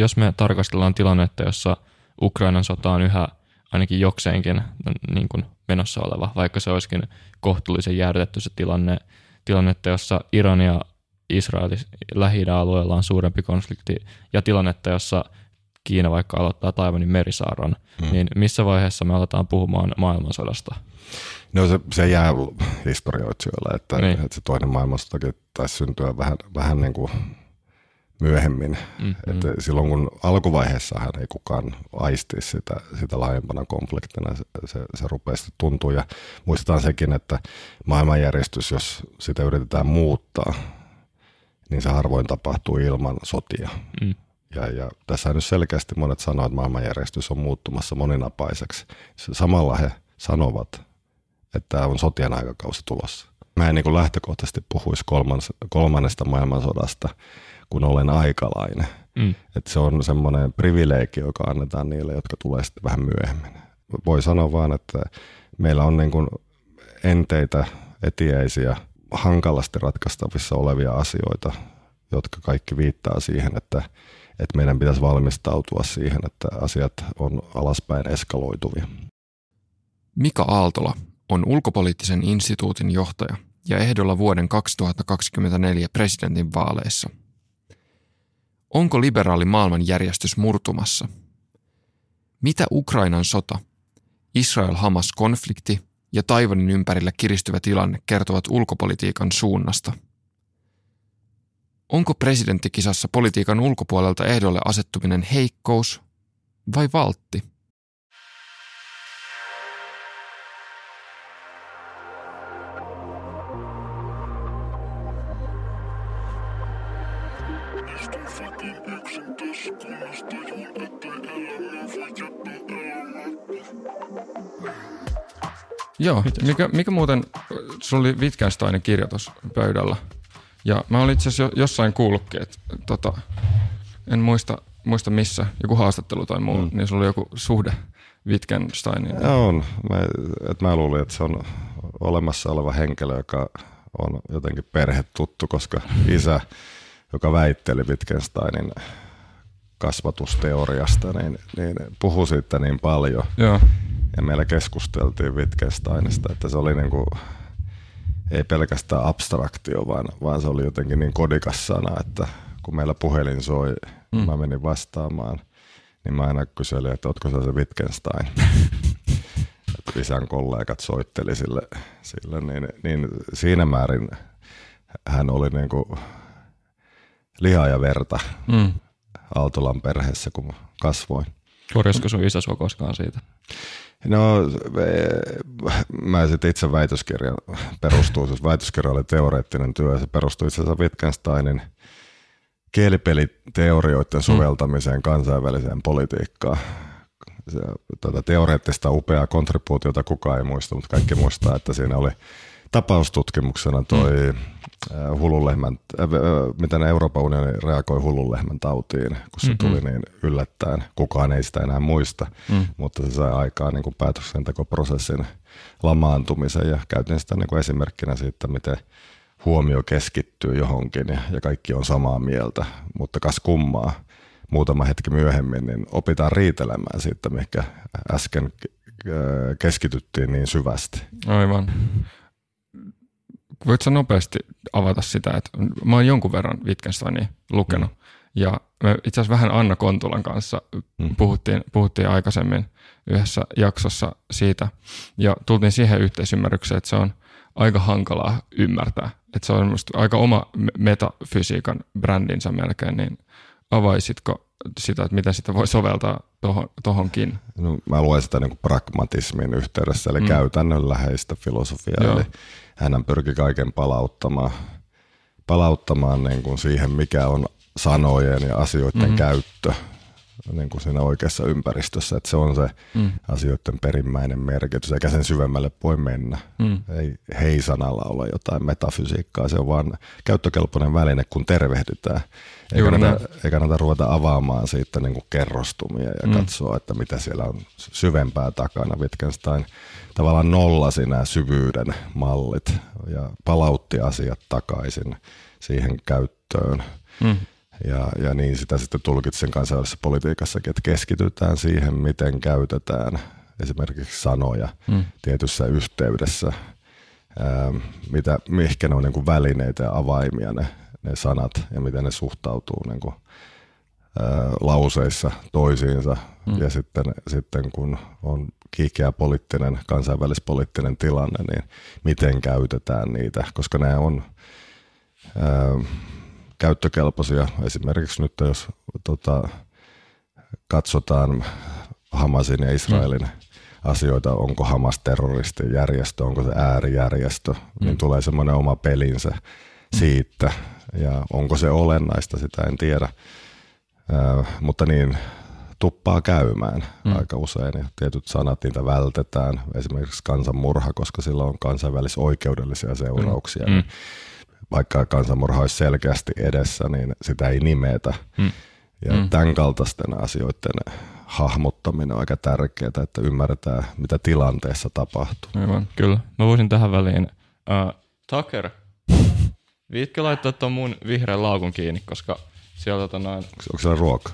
jos me tarkastellaan tilannetta, jossa Ukrainan sota on yhä ainakin jokseenkin niin kuin menossa oleva, vaikka se olisikin kohtuullisen jäädytetty se tilanne, tilannetta, jossa Iran ja Israel lähi alueella on suurempi konflikti ja tilannetta, jossa Kiina vaikka aloittaa Taiwanin merisaaron, hmm. niin missä vaiheessa me aletaan puhumaan maailmansodasta? No se, se jää historioitsijoille, että, niin. että se toinen maailmansotakin taisi syntyä vähän, vähän niin kuin myöhemmin. Mm-hmm. Että silloin kun alkuvaiheessahan ei kukaan aisti sitä, sitä laajempana konfliktina, se, se, se rupeaa tuntua. Ja muistetaan sekin, että maailmanjärjestys, jos sitä yritetään muuttaa, niin se harvoin tapahtuu ilman sotia. Mm. Ja, ja tässä nyt selkeästi monet sanoo, että maailmanjärjestys on muuttumassa moninapaiseksi. Samalla he sanovat, että tämä on sotien aikakausi tulossa. Mä en niin lähtökohtaisesti puhuisi kolmannesta, kolmannesta maailmansodasta, kun olen aikalainen. Mm. Että se on semmoinen privilegio, joka annetaan niille, jotka tulee sitten vähän myöhemmin. Voi sanoa vaan, että meillä on niin kuin enteitä, etieisiä, hankalasti ratkaistavissa olevia asioita, jotka kaikki viittaa siihen, että, että meidän pitäisi valmistautua siihen, että asiat on alaspäin eskaloituvia. Mika Aaltola on ulkopoliittisen instituutin johtaja ja ehdolla vuoden 2024 presidentin vaaleissa. Onko liberaali maailmanjärjestys murtumassa? Mitä Ukrainan sota, Israel-Hamas-konflikti ja Taivanin ympärillä kiristyvä tilanne kertovat ulkopolitiikan suunnasta? Onko presidenttikisassa politiikan ulkopuolelta ehdolle asettuminen heikkous vai valtti? Joo, mikä, mikä muuten, sulla oli Wittgensteinin kirjoitus pöydällä. Ja mä olin itse asiassa jossain kuullutkin, että tota, en muista, muista missä, joku haastattelu tai muu, mm. niin sulla oli joku suhde Wittgensteinin. Ja on. Mä, et mä luulin, että se on olemassa oleva henkilö, joka on jotenkin perhetuttu, koska isä, joka väitteli Wittgensteinin kasvatusteoriasta, niin, niin puhui siitä niin paljon. Joo. Ja meillä keskusteltiin Wittgensteinista, että se oli niin kuin, ei pelkästään abstraktio, vaan, vaan se oli jotenkin niin kodikas sana, että kun meillä puhelin soi, mm. mä menin vastaamaan, niin mä aina kyselin, että ootko sä se Wittgenstein? että isän kollegat soitteli sille, sille niin, niin siinä määrin hän oli niin kuin lihaa ja verta mm. Aaltolan perheessä, kun kasvoin. Korjasko sun isä sua koskaan siitä? No, mä sitten itse väitöskirja perustuu, siis väitöskirja oli teoreettinen työ, se perustui itse asiassa Wittgensteinin kielipeliteorioiden soveltamiseen kansainväliseen politiikkaan. Se, tätä teoreettista upeaa kontribuutiota kukaan ei muista, mutta kaikki muistaa, että siinä oli tapaustutkimuksena toi mm. Hullunlehmän, äh, miten Euroopan unioni reagoi hullunlehmän tautiin, kun se mm-hmm. tuli niin yllättäen. Kukaan ei sitä enää muista, mm. mutta se sai aikaan niin päätöksentekoprosessin lamaantumisen ja käytin sitä niin kuin esimerkkinä siitä, miten huomio keskittyy johonkin ja, ja kaikki on samaa mieltä, mutta kas kummaa. Muutama hetki myöhemmin niin opitaan riitelemään siitä, mikä äsken keskityttiin niin syvästi. Aivan voitko nopeasti avata sitä, että mä oon jonkun verran Wittgensteinia lukenut. Mm. Ja me itse asiassa vähän Anna Kontulan kanssa mm. puhuttiin, puhuttiin aikaisemmin yhdessä jaksossa siitä. Ja tultiin siihen yhteisymmärrykseen, että se on aika hankalaa ymmärtää. Että se on aika oma metafysiikan brändinsä melkein, niin avaisitko sitä, että miten sitä voi soveltaa tuohonkin? No, mä luen sitä niin kuin pragmatismin yhteydessä, eli mm. käytännönläheistä filosofiaa. Joo. Eli hän pyrki kaiken palauttamaan, palauttamaan niin kuin siihen, mikä on sanojen ja asioiden mm-hmm. käyttö niin kuin siinä oikeassa ympäristössä, että se on se mm. asioiden perimmäinen merkitys, eikä sen syvemmälle voi mennä. Mm. Ei hei-sanalla ole jotain metafysiikkaa, se on vaan käyttökelpoinen väline, kun tervehdytään. Ei kannata, ei kannata ruveta avaamaan siitä niin kuin kerrostumia ja mm. katsoa, että mitä siellä on syvempää takana. Wittgenstein tavallaan nollasi nämä syvyyden mallit ja palautti asiat takaisin siihen käyttöön. Mm. Ja, ja niin sitä sitten tulkitsen kansainvälisessä politiikassakin, että keskitytään siihen, miten käytetään esimerkiksi sanoja mm. tietyssä yhteydessä, ää, mitä, mihinkä ne on niin kuin välineitä ja avaimia ne, ne sanat ja miten ne suhtautuu niin kuin, ää, lauseissa toisiinsa. Mm. Ja sitten, sitten kun on kiikeä poliittinen, kansainvälispoliittinen tilanne, niin miten käytetään niitä, koska ne on ää, käyttökelpoisia. Esimerkiksi nyt jos tota, katsotaan Hamasin ja Israelin mm. asioita, onko Hamas terroristijärjestö, onko se äärijärjestö, niin mm. niin tulee semmoinen oma pelinsä siitä. Ja onko se olennaista, sitä en tiedä. Ää, mutta niin, tuppaa käymään mm. aika usein ja tietyt sanat niitä vältetään, esimerkiksi kansanmurha, koska sillä on kansainvälisoikeudellisia seurauksia. Mm. Niin vaikka kansanmurha olisi selkeästi edessä, niin sitä ei nimetä. Mm. Ja mm. tämän kaltaisten asioiden hahmottaminen on aika tärkeää, että ymmärretään, mitä tilanteessa tapahtuu. Aivan, kyllä. Mä voisin tähän väliin. Uh, Tucker, viitkö laittaa tuon mun vihreän laukun kiinni, koska siellä tota noin... Onko siellä ruoka?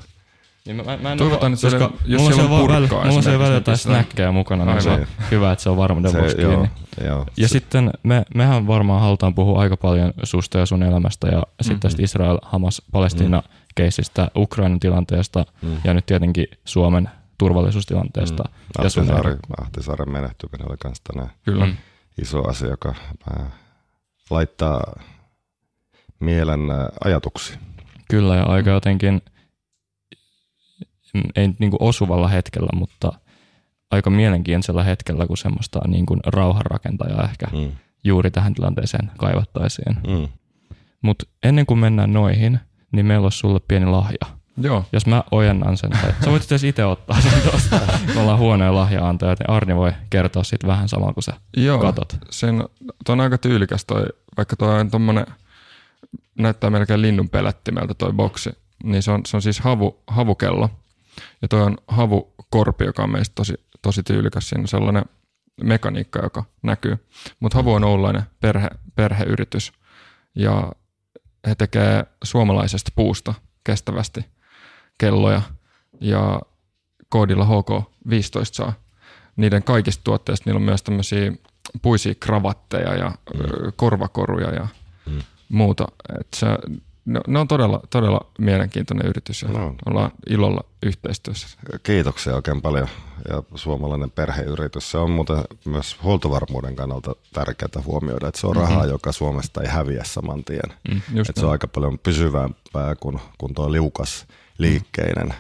Niin mä, mä en Toivotaan, että koska jos mulla siellä on purkkaa Mulla on se välillä jotain snäkkejä mukana, niin se on hyvä, että se on varmuuden vuoksi kiinni. Joo, ja se. sitten me, mehän varmaan halutaan puhua aika paljon susta ja sun elämästä ja mm-hmm. sitten tästä Israel, Hamas, Palestina mm. keisistä, Ukrainan tilanteesta mm. ja nyt tietenkin Suomen turvallisuustilanteesta. Mm. Ja sun Ahtisaaren menehtyminen oli myös tänään Kyllä. Mm. iso asia, joka laittaa mielen ajatuksia. Kyllä ja aika jotenkin – ei niin kuin osuvalla hetkellä, mutta aika mielenkiintoisella hetkellä, kun semmoista niin kuin rauhanrakentajaa ehkä mm. juuri tähän tilanteeseen kaivattaisiin. Mm. Mutta ennen kuin mennään noihin, niin meillä olisi sulle pieni lahja. Joo. Jos mä ojennan sen, tai sä voit itse ottaa sen tuosta. Me ollaan huoneen lahja-antajat, niin Arni voi kertoa siitä vähän samalla kuin sä Joo, katot. Sen, toi on aika tyylikäs toi, vaikka toi on tommonen, näyttää melkein linnun pelättimeltä toi boksi, niin se on, se on siis havu, havukello. Ja toi on havukorpi, joka on meistä tosi, tosi tyylikäs. Siinä on sellainen mekaniikka, joka näkyy. Mutta havu on oululainen perhe, perheyritys ja he tekee suomalaisesta puusta kestävästi kelloja ja koodilla HK15 saa niiden kaikista tuotteista. Niillä on myös tämmöisiä puisia kravatteja ja mm. korvakoruja ja mm. muuta. Et se, No, ne on todella, todella mielenkiintoinen yritys ja no. ollaan ilolla yhteistyössä. Kiitoksia oikein paljon. Ja suomalainen perheyritys, se on muuten myös huoltovarmuuden kannalta tärkeää huomioida, että se on mm-hmm. rahaa, joka Suomesta ei häviä saman tien. Mm, että se on aika paljon pysyvämpää kuin, kuin tuo liukas liikkeinen mm.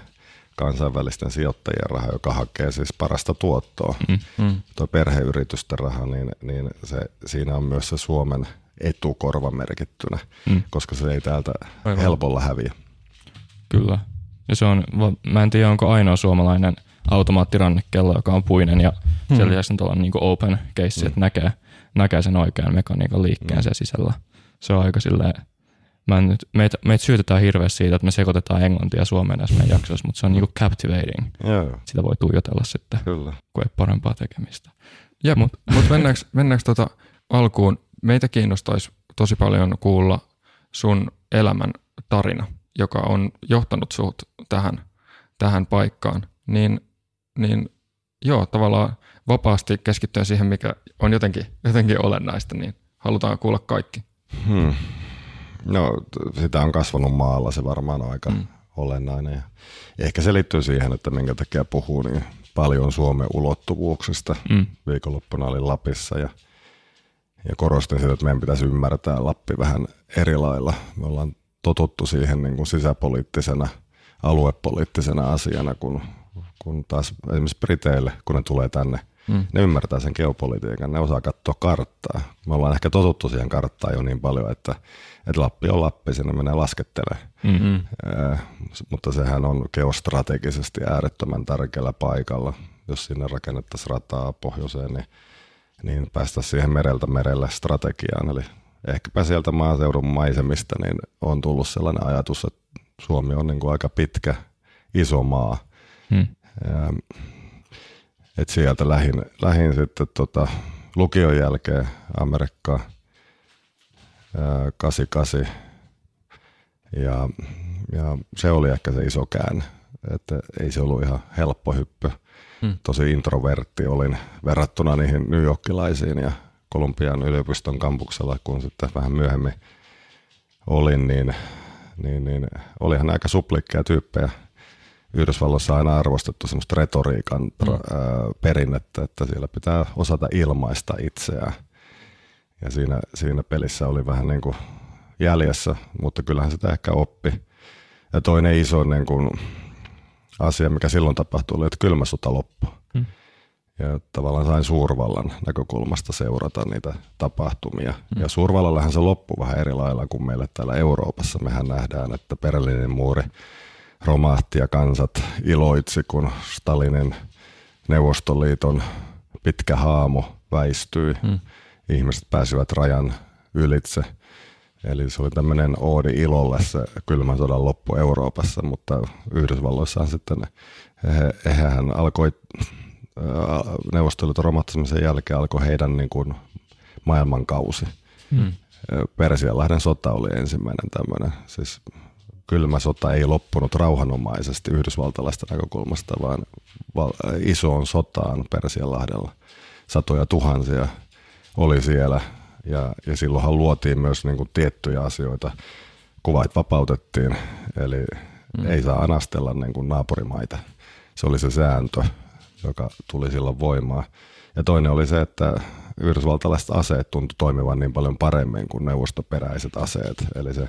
kansainvälisten sijoittajien raha, joka hakee siis parasta tuottoa. Mm, mm. Tuo perheyritysten raha, niin, niin se, siinä on myös se Suomen etukorva merkittynä, mm. koska se ei täältä Aivan. helpolla häviä. Kyllä. Ja se on, mä en tiedä onko ainoa suomalainen automaattirannekello, joka on puinen ja mm. sen lisäksi on niin open case, mm. että näkee, näkee sen oikean mekaniikan liikkeen mm. sen sisällä. Se on aika silleen, mä nyt, meitä, meitä syytetään hirveästi siitä, että me sekoitetaan englantia Suomeen näissä meidän jaksoissa, mutta se on niinku captivating. Joo. Sitä voi tuijotella sitten, Kyllä. kun ei parempaa tekemistä. Mutta mut mennäänkö, mennäänkö tota alkuun meitä kiinnostaisi tosi paljon kuulla sun elämän tarina, joka on johtanut sut tähän, tähän paikkaan. Niin, niin joo, tavallaan vapaasti keskittyen siihen, mikä on jotenkin, jotenkin olennaista, niin halutaan kuulla kaikki. Hmm. No, sitä on kasvanut maalla, se varmaan on aika hmm. olennainen. Ja ehkä se liittyy siihen, että minkä takia puhuu niin paljon Suomen ulottuvuuksista. Hmm. Viikonloppuna olin Lapissa ja – ja korostin sitä, että meidän pitäisi ymmärtää Lappi vähän eri lailla. Me ollaan totuttu siihen niin kuin sisäpoliittisena, aluepoliittisena asiana, kun, kun taas esimerkiksi Briteille, kun ne tulee tänne, mm. ne ymmärtää sen geopolitiikan, ne osaa katsoa karttaa. Me ollaan ehkä totuttu siihen karttaan jo niin paljon, että, että Lappi on Lappi, sinne menee laskettelee. Mm-hmm. Äh, mutta sehän on geostrategisesti äärettömän tärkeällä paikalla. Jos sinne rakennettaisiin rataa pohjoiseen, niin niin päästä siihen mereltä merelle strategiaan. Eli ehkäpä sieltä maaseudun maisemista niin on tullut sellainen ajatus, että Suomi on niin kuin aika pitkä, iso maa. Hmm. Ja, et sieltä lähin, lähin sitten tota, lukion jälkeen Amerikkaan 88. Ja, ja se oli ehkä se iso käänne, että ei se ollut ihan helppo hyppy. Hmm. Tosi introvertti olin verrattuna niihin New Yorkilaisiin ja Kolumbian yliopiston kampuksella, kun sitten vähän myöhemmin olin, niin, niin, niin olihan aika suplikkeja tyyppejä. Yhdysvalloissa on aina arvostettu semmoista retoriikan mm. perinnettä, että siellä pitää osata ilmaista itseään. Ja siinä, siinä pelissä oli vähän niin kuin jäljessä, mutta kyllähän sitä ehkä oppi. Ja toinen iso niin kuin asia, mikä silloin tapahtui, oli, että kylmä sota loppui. Hmm. Ja tavallaan sain suurvallan näkökulmasta seurata niitä tapahtumia. Hmm. Ja suurvallallähän se loppui vähän eri lailla kuin meille täällä Euroopassa. Mehän nähdään, että Berliinin muuri romahti ja kansat iloitsi, kun Stalinin Neuvostoliiton pitkä haamo väistyi. Hmm. Ihmiset pääsivät rajan ylitse – Eli se oli tämmöinen oodi ilolle se kylmän sodan loppu Euroopassa, mutta Yhdysvalloissa sitten eihän hän alkoi neuvostoliiton romahtamisen jälkeen alkoi heidän niin kuin maailmankausi. Hmm. Persianlahden sota oli ensimmäinen tämmöinen, siis kylmä sota ei loppunut rauhanomaisesti yhdysvaltalaista näkökulmasta, vaan isoon sotaan Persianlahdella. Satoja tuhansia oli siellä ja, ja silloinhan luotiin myös niin kuin tiettyjä asioita. Kuvait vapautettiin, eli mm. ei saa anastella niin kuin naapurimaita. Se oli se sääntö, joka tuli silloin voimaan. Ja toinen oli se, että yhdysvaltalaiset aseet tuntui toimivan niin paljon paremmin kuin neuvostoperäiset aseet. Eli se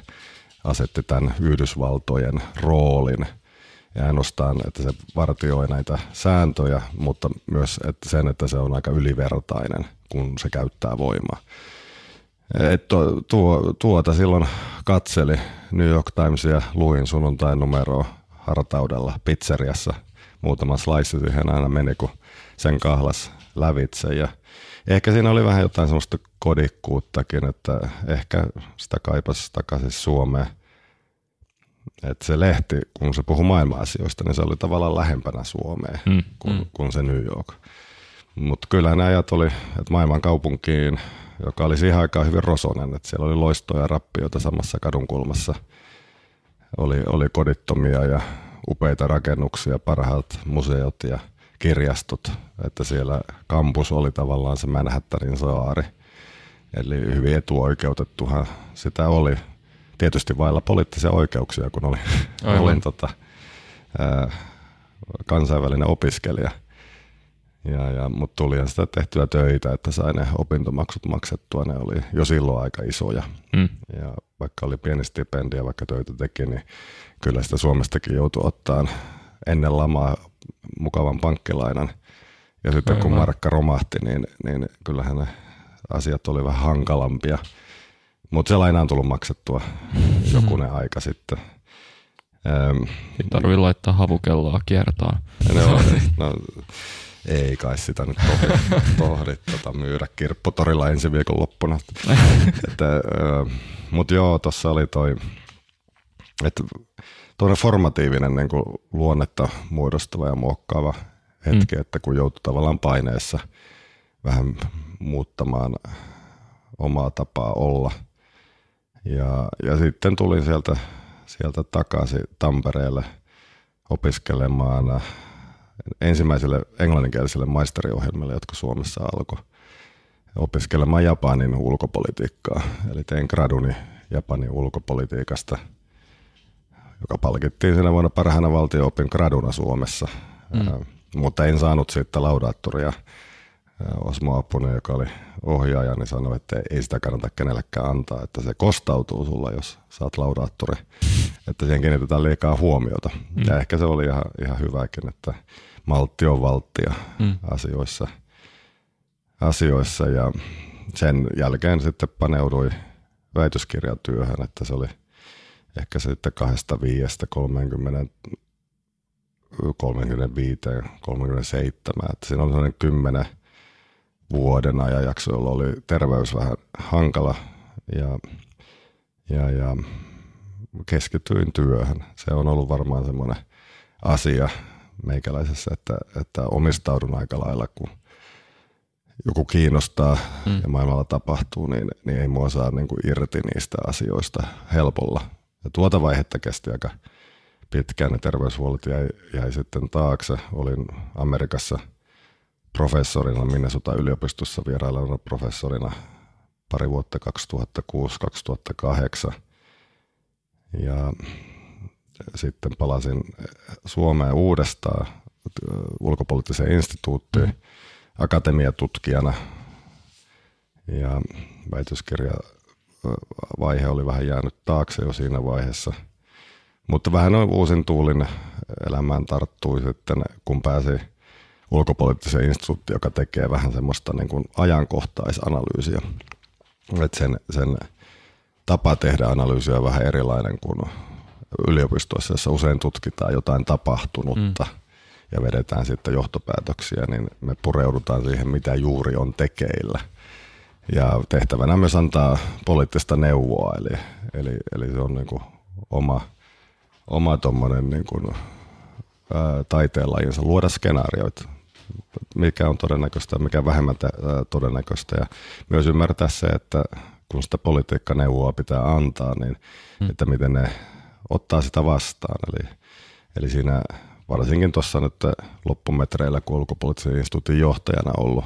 asetti tämän Yhdysvaltojen roolin ja ainoastaan, että se vartioi näitä sääntöjä, mutta myös että sen, että se on aika ylivertainen, kun se käyttää voimaa. Et tuo, tuota silloin katseli New York Timesia, luin sunnuntain numeroa hartaudella pizzeriassa. Muutama slice siihen aina meni, kun sen kahlas lävitse. Ja ehkä siinä oli vähän jotain semmoista kodikkuuttakin, että ehkä sitä kaipasi takaisin Suomeen. Että se lehti, kun se puhui maailma-asioista, niin se oli tavallaan lähempänä Suomeen mm. kuin, mm. kuin se New York. Mutta kyllä ne ajat oli, että maailman kaupunkiin joka oli siihen aikaan hyvin rosonen, että siellä oli loistoja ja rappioita samassa kadunkulmassa. Oli, oli kodittomia ja upeita rakennuksia, parhaat museot ja kirjastot, että siellä kampus oli tavallaan se Manhattanin saari. Eli hyvin etuoikeutettuhan sitä oli. Tietysti vailla poliittisia oikeuksia, kun oli, olin tota, ää, kansainvälinen opiskelija – ja, ja, mutta tuli sitä tehtyä töitä, että sai ne opintomaksut maksettua. Ne oli jo silloin aika isoja. Mm. Ja vaikka oli pieni stipendia, vaikka töitä teki, niin kyllä sitä Suomestakin joutui ottaa ennen lamaa mukavan pankkilainan. Ja sitten Aivan. kun markka romahti, niin, niin kyllähän ne asiat oli vähän hankalampia. Mutta se laina on tullut maksettua jokunen aika sitten. Ei tarvitse laittaa havukelloa kiertaan. No, no, ei kai sitä nyt tohdi, tohdi tota, myydä kirpputorilla ensi viikon loppuna. Mutta joo, tuossa oli toi, että tuonne formatiivinen niin kuin luonnetta muodostava ja muokkaava hetki, mm. että kun joutui tavallaan paineessa vähän muuttamaan omaa tapaa olla. Ja, ja sitten tulin sieltä, sieltä takaisin Tampereelle opiskelemaan ensimmäiselle englanninkieliselle maisteriohjelmalle, jotka Suomessa alkoi opiskelemaan Japanin ulkopolitiikkaa. Eli tein graduni Japanin ulkopolitiikasta, joka palkittiin siinä vuonna parhaana valtio-opin graduna Suomessa. Mm. Mutta en saanut siitä laudaattoria. Osmo Apunen, joka oli ohjaaja, niin sanoi, että ei sitä kannata kenellekään antaa, että se kostautuu sulla, jos saat laudaattori. Että siihen kiinnitetään liikaa huomiota. Mm. Ja ehkä se oli ihan, ihan hyväkin, että maltti on valttia mm. asioissa, asioissa ja sen jälkeen sitten paneudui väitöskirjatyöhön, että se oli ehkä sitten kahdesta viiestä 30, 35, 37, että siinä oli sellainen kymmenen vuoden ajanjakso, jolla oli terveys vähän hankala ja, ja, ja keskityin työhön. Se on ollut varmaan semmoinen asia, meikäläisessä, että, että omistaudun aika lailla, kun joku kiinnostaa mm. ja maailmalla tapahtuu, niin, niin ei mua saa niin kuin irti niistä asioista helpolla. Ja tuota vaihetta kesti aika pitkään, ne terveyshuollot jäi, jäi sitten taakse. Olin Amerikassa professorina Minnesota yliopistossa vierailuna professorina pari vuotta 2006-2008. Ja sitten palasin Suomeen uudestaan ulkopoliittiseen instituuttiin akatemiatutkijana. Ja väitöskirja vaihe oli vähän jäänyt taakse jo siinä vaiheessa. Mutta vähän noin uusin tuulin elämään tarttui sitten, kun pääsi ulkopoliittiseen instituuttiin, joka tekee vähän semmoista niin kuin ajankohtaisanalyysiä. Et sen, sen tapa tehdä analyysiä on vähän erilainen kuin yliopistoissa, jossa usein tutkitaan jotain tapahtunutta mm. ja vedetään sitten johtopäätöksiä, niin me pureudutaan siihen, mitä juuri on tekeillä. Ja tehtävänä myös antaa poliittista neuvoa, eli, eli, eli se on niin kuin oma, oma niin kuin, ää, taiteenlajinsa, luoda skenaarioita, mikä on todennäköistä ja mikä vähemmän todennäköistä. Ja myös ymmärtää se, että kun sitä politiikkaneuvoa pitää antaa, niin hmm. että miten ne ottaa sitä vastaan. Eli, eli siinä varsinkin tuossa nyt loppumetreillä, kun ulkopoliittisen instituutin johtajana ollut,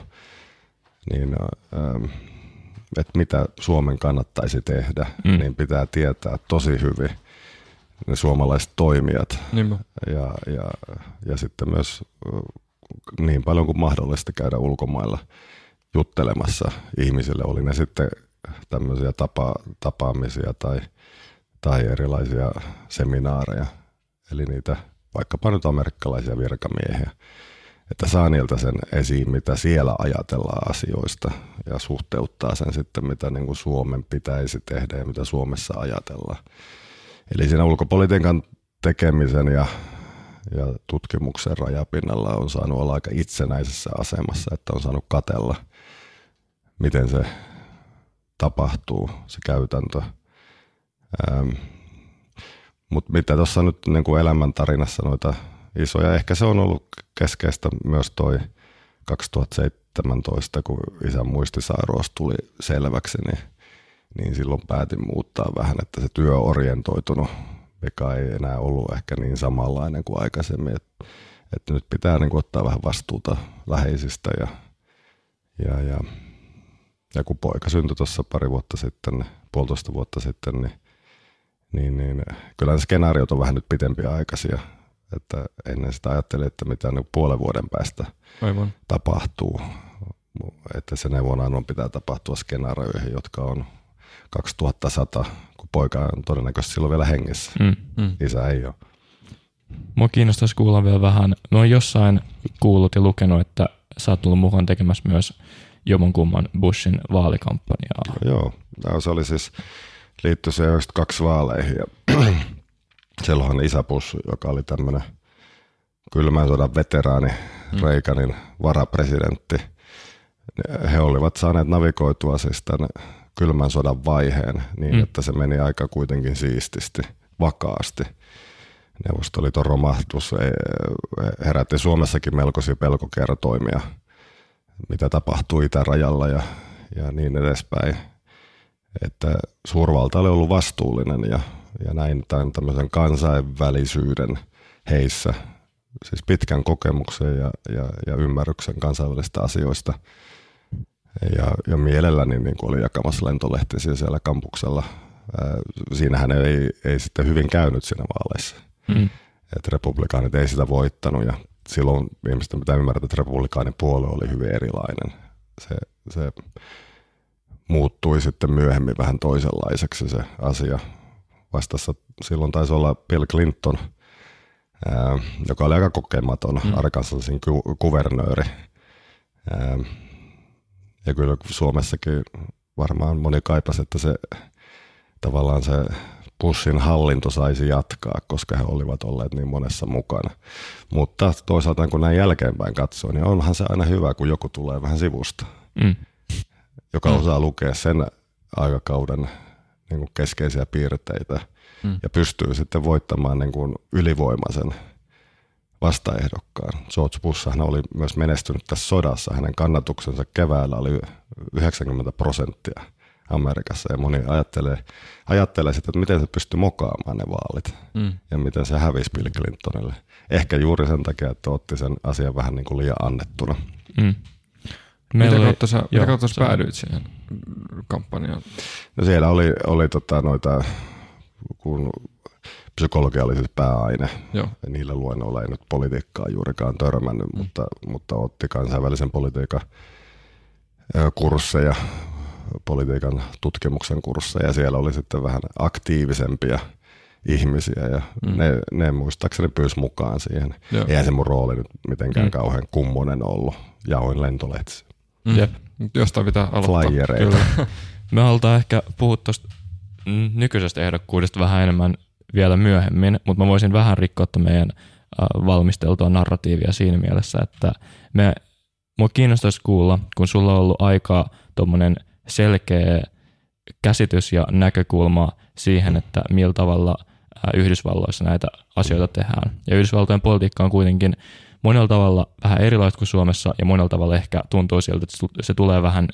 niin ähm, että mitä Suomen kannattaisi tehdä, mm. niin pitää tietää tosi hyvin ne suomalaiset toimijat. Ja, ja, ja sitten myös niin paljon kuin mahdollista käydä ulkomailla juttelemassa ihmisille, oli ne sitten tämmöisiä tapa, tapaamisia tai, tai erilaisia seminaareja, eli niitä vaikkapa nyt amerikkalaisia virkamiehiä, että saa niiltä sen esiin, mitä siellä ajatellaan asioista ja suhteuttaa sen sitten, mitä niin kuin Suomen pitäisi tehdä ja mitä Suomessa ajatellaan. Eli siinä ulkopolitiikan tekemisen ja ja tutkimuksen rajapinnalla on saanut olla aika itsenäisessä asemassa, että on saanut katella, miten se tapahtuu, se käytäntö. Ähm, Mutta mitä tuossa nyt niin kuin elämäntarinassa noita isoja, ehkä se on ollut keskeistä myös toi 2017, kun isän muistisairaus tuli selväksi, niin, niin silloin päätin muuttaa vähän, että se työ mikä ei enää ollut ehkä niin samanlainen kuin aikaisemmin. Että et nyt pitää niin kuin ottaa vähän vastuuta läheisistä ja, ja, ja, ja kun poika syntyi tuossa pari vuotta sitten, puolitoista vuotta sitten, niin, niin, niin kyllä ne skenaariot on vähän nyt pitempiä aikaisia. Että ennen sitä ajattelin, että mitä niin puolen vuoden päästä Aivan. tapahtuu. Että se neuvonannon pitää tapahtua skenaarioihin, jotka on 2100 kun poika on todennäköisesti silloin vielä hengissä. Mm, mm. Isä ei ole. Mua kiinnostaisi kuulla vielä vähän. Mä oon jossain kuullut ja lukenut, että sä oot tullut mukaan tekemässä myös jommankumman Bushin vaalikampanjaa. Joo, no, se oli siis liittyi se 92 vaaleihin ja silloinhan isä Bush, joka oli tämmöinen kylmän sodan veteraani, mm. Reikanin varapresidentti, he olivat saaneet navigoitua siis tänne kylmän sodan vaiheen niin, mm. että se meni aika kuitenkin siististi, vakaasti. Neuvostoliiton romahdus herätti Suomessakin melkoisia pelkokertoimia, mitä tapahtui itärajalla ja, ja niin edespäin. Että suurvalta oli ollut vastuullinen ja, ja näin tämän tämmöisen kansainvälisyyden heissä, siis pitkän kokemuksen ja, ja, ja ymmärryksen kansainvälisistä asioista – ja, ja mielelläni niin kuin oli jakamassa lentolehtisiä siellä kampuksella. siinähän ei, ei sitten hyvin käynyt siinä vaaleissa. Mm. Että republikaanit ei sitä voittanut ja silloin ihmisten pitää ymmärtää, että republikaanin puolue oli hyvin erilainen. Se, se muuttui sitten myöhemmin vähän toisenlaiseksi se asia. Vastassa silloin taisi olla Bill Clinton, ää, joka oli aika kokematon mm. Arkansasin ku- kuvernööri. Ää, ja kyllä Suomessakin varmaan moni kaipasi, että se tavallaan se Bushin hallinto saisi jatkaa, koska he olivat olleet niin monessa mukana. Mutta toisaalta kun näin jälkeenpäin katsoo, niin onhan se aina hyvä, kun joku tulee vähän sivusta, mm. joka mm. osaa lukea sen aikakauden niin kuin keskeisiä piirteitä mm. ja pystyy sitten voittamaan niin kuin ylivoimaisen vastaehdokkaan. George Bushhan oli myös menestynyt tässä sodassa. Hänen kannatuksensa keväällä oli 90 prosenttia. Amerikassa ja moni ajattelee, ajattelee sitä, että miten se pystyy mokaamaan ne vaalit mm. ja miten se hävisi Bill Clintonille. Ehkä juuri sen takia, että otti sen asian vähän niin kuin liian annettuna. Mm. Meillä mitä kautta sä, mitä kautta sä päädyit siihen kampanjaan? No siellä oli, oli tota noita, kun psykologia oli siis pääaine. Joo. Ja niillä luennoilla ei nyt politiikkaa juurikaan törmännyt, mm. mutta, mutta otti kansainvälisen politiikan kursseja, politiikan tutkimuksen kursseja ja siellä oli sitten vähän aktiivisempia ihmisiä ja mm. ne, ne muistaakseni pyysi mukaan siihen. Joo. Eihän se mun rooli nyt mitenkään mm. kauhean kummonen ollut. Jaoin lentolehtissä. Mm. Jep, jostain pitää aloittaa. Flyereita. Me halutaan ehkä puhua tuosta nykyisestä ehdokkuudesta vähän enemmän vielä myöhemmin, mutta mä voisin vähän rikkoa meidän valmisteltua narratiivia siinä mielessä, että me, mua kiinnostaisi kuulla, kun sulla on ollut aika tuommoinen selkeä käsitys ja näkökulma siihen, että millä tavalla Yhdysvalloissa näitä asioita tehdään. Ja Yhdysvaltojen politiikka on kuitenkin monella tavalla vähän erilaista kuin Suomessa ja monella tavalla ehkä tuntuu siltä, että se tulee vähän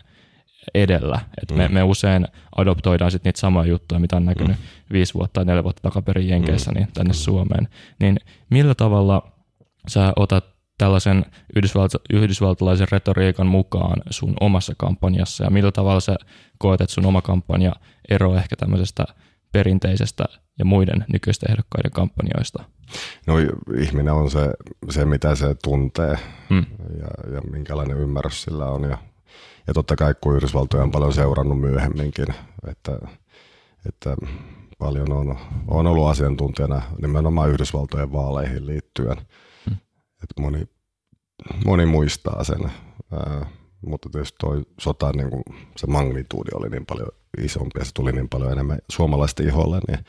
edellä. Et me, mm. me usein adoptoidaan sit niitä samoja juttuja, mitä on näkynyt mm. viisi vuotta tai neljä vuotta takaperin Jenkeissä mm. niin tänne mm. Suomeen. Niin millä tavalla sä otat tällaisen yhdysvalt- yhdysvaltalaisen retoriikan mukaan sun omassa kampanjassa ja millä tavalla sä koet, että sun oma kampanja eroaa ehkä tämmöisestä perinteisestä ja muiden nykyisten ehdokkaiden kampanjoista? No ihminen on se, se mitä se tuntee hmm. ja, ja minkälainen ymmärrys sillä on. Ja, ja totta kai kun Yhdysvaltoja on paljon seurannut myöhemminkin, että, että paljon on, on ollut asiantuntijana nimenomaan Yhdysvaltojen vaaleihin liittyen. Hmm. Että moni, moni muistaa sen. Ää, mutta tietysti toi sota, niin kuin se magnituudi oli niin paljon isompi ja se tuli niin paljon enemmän suomalaisten iholle, niin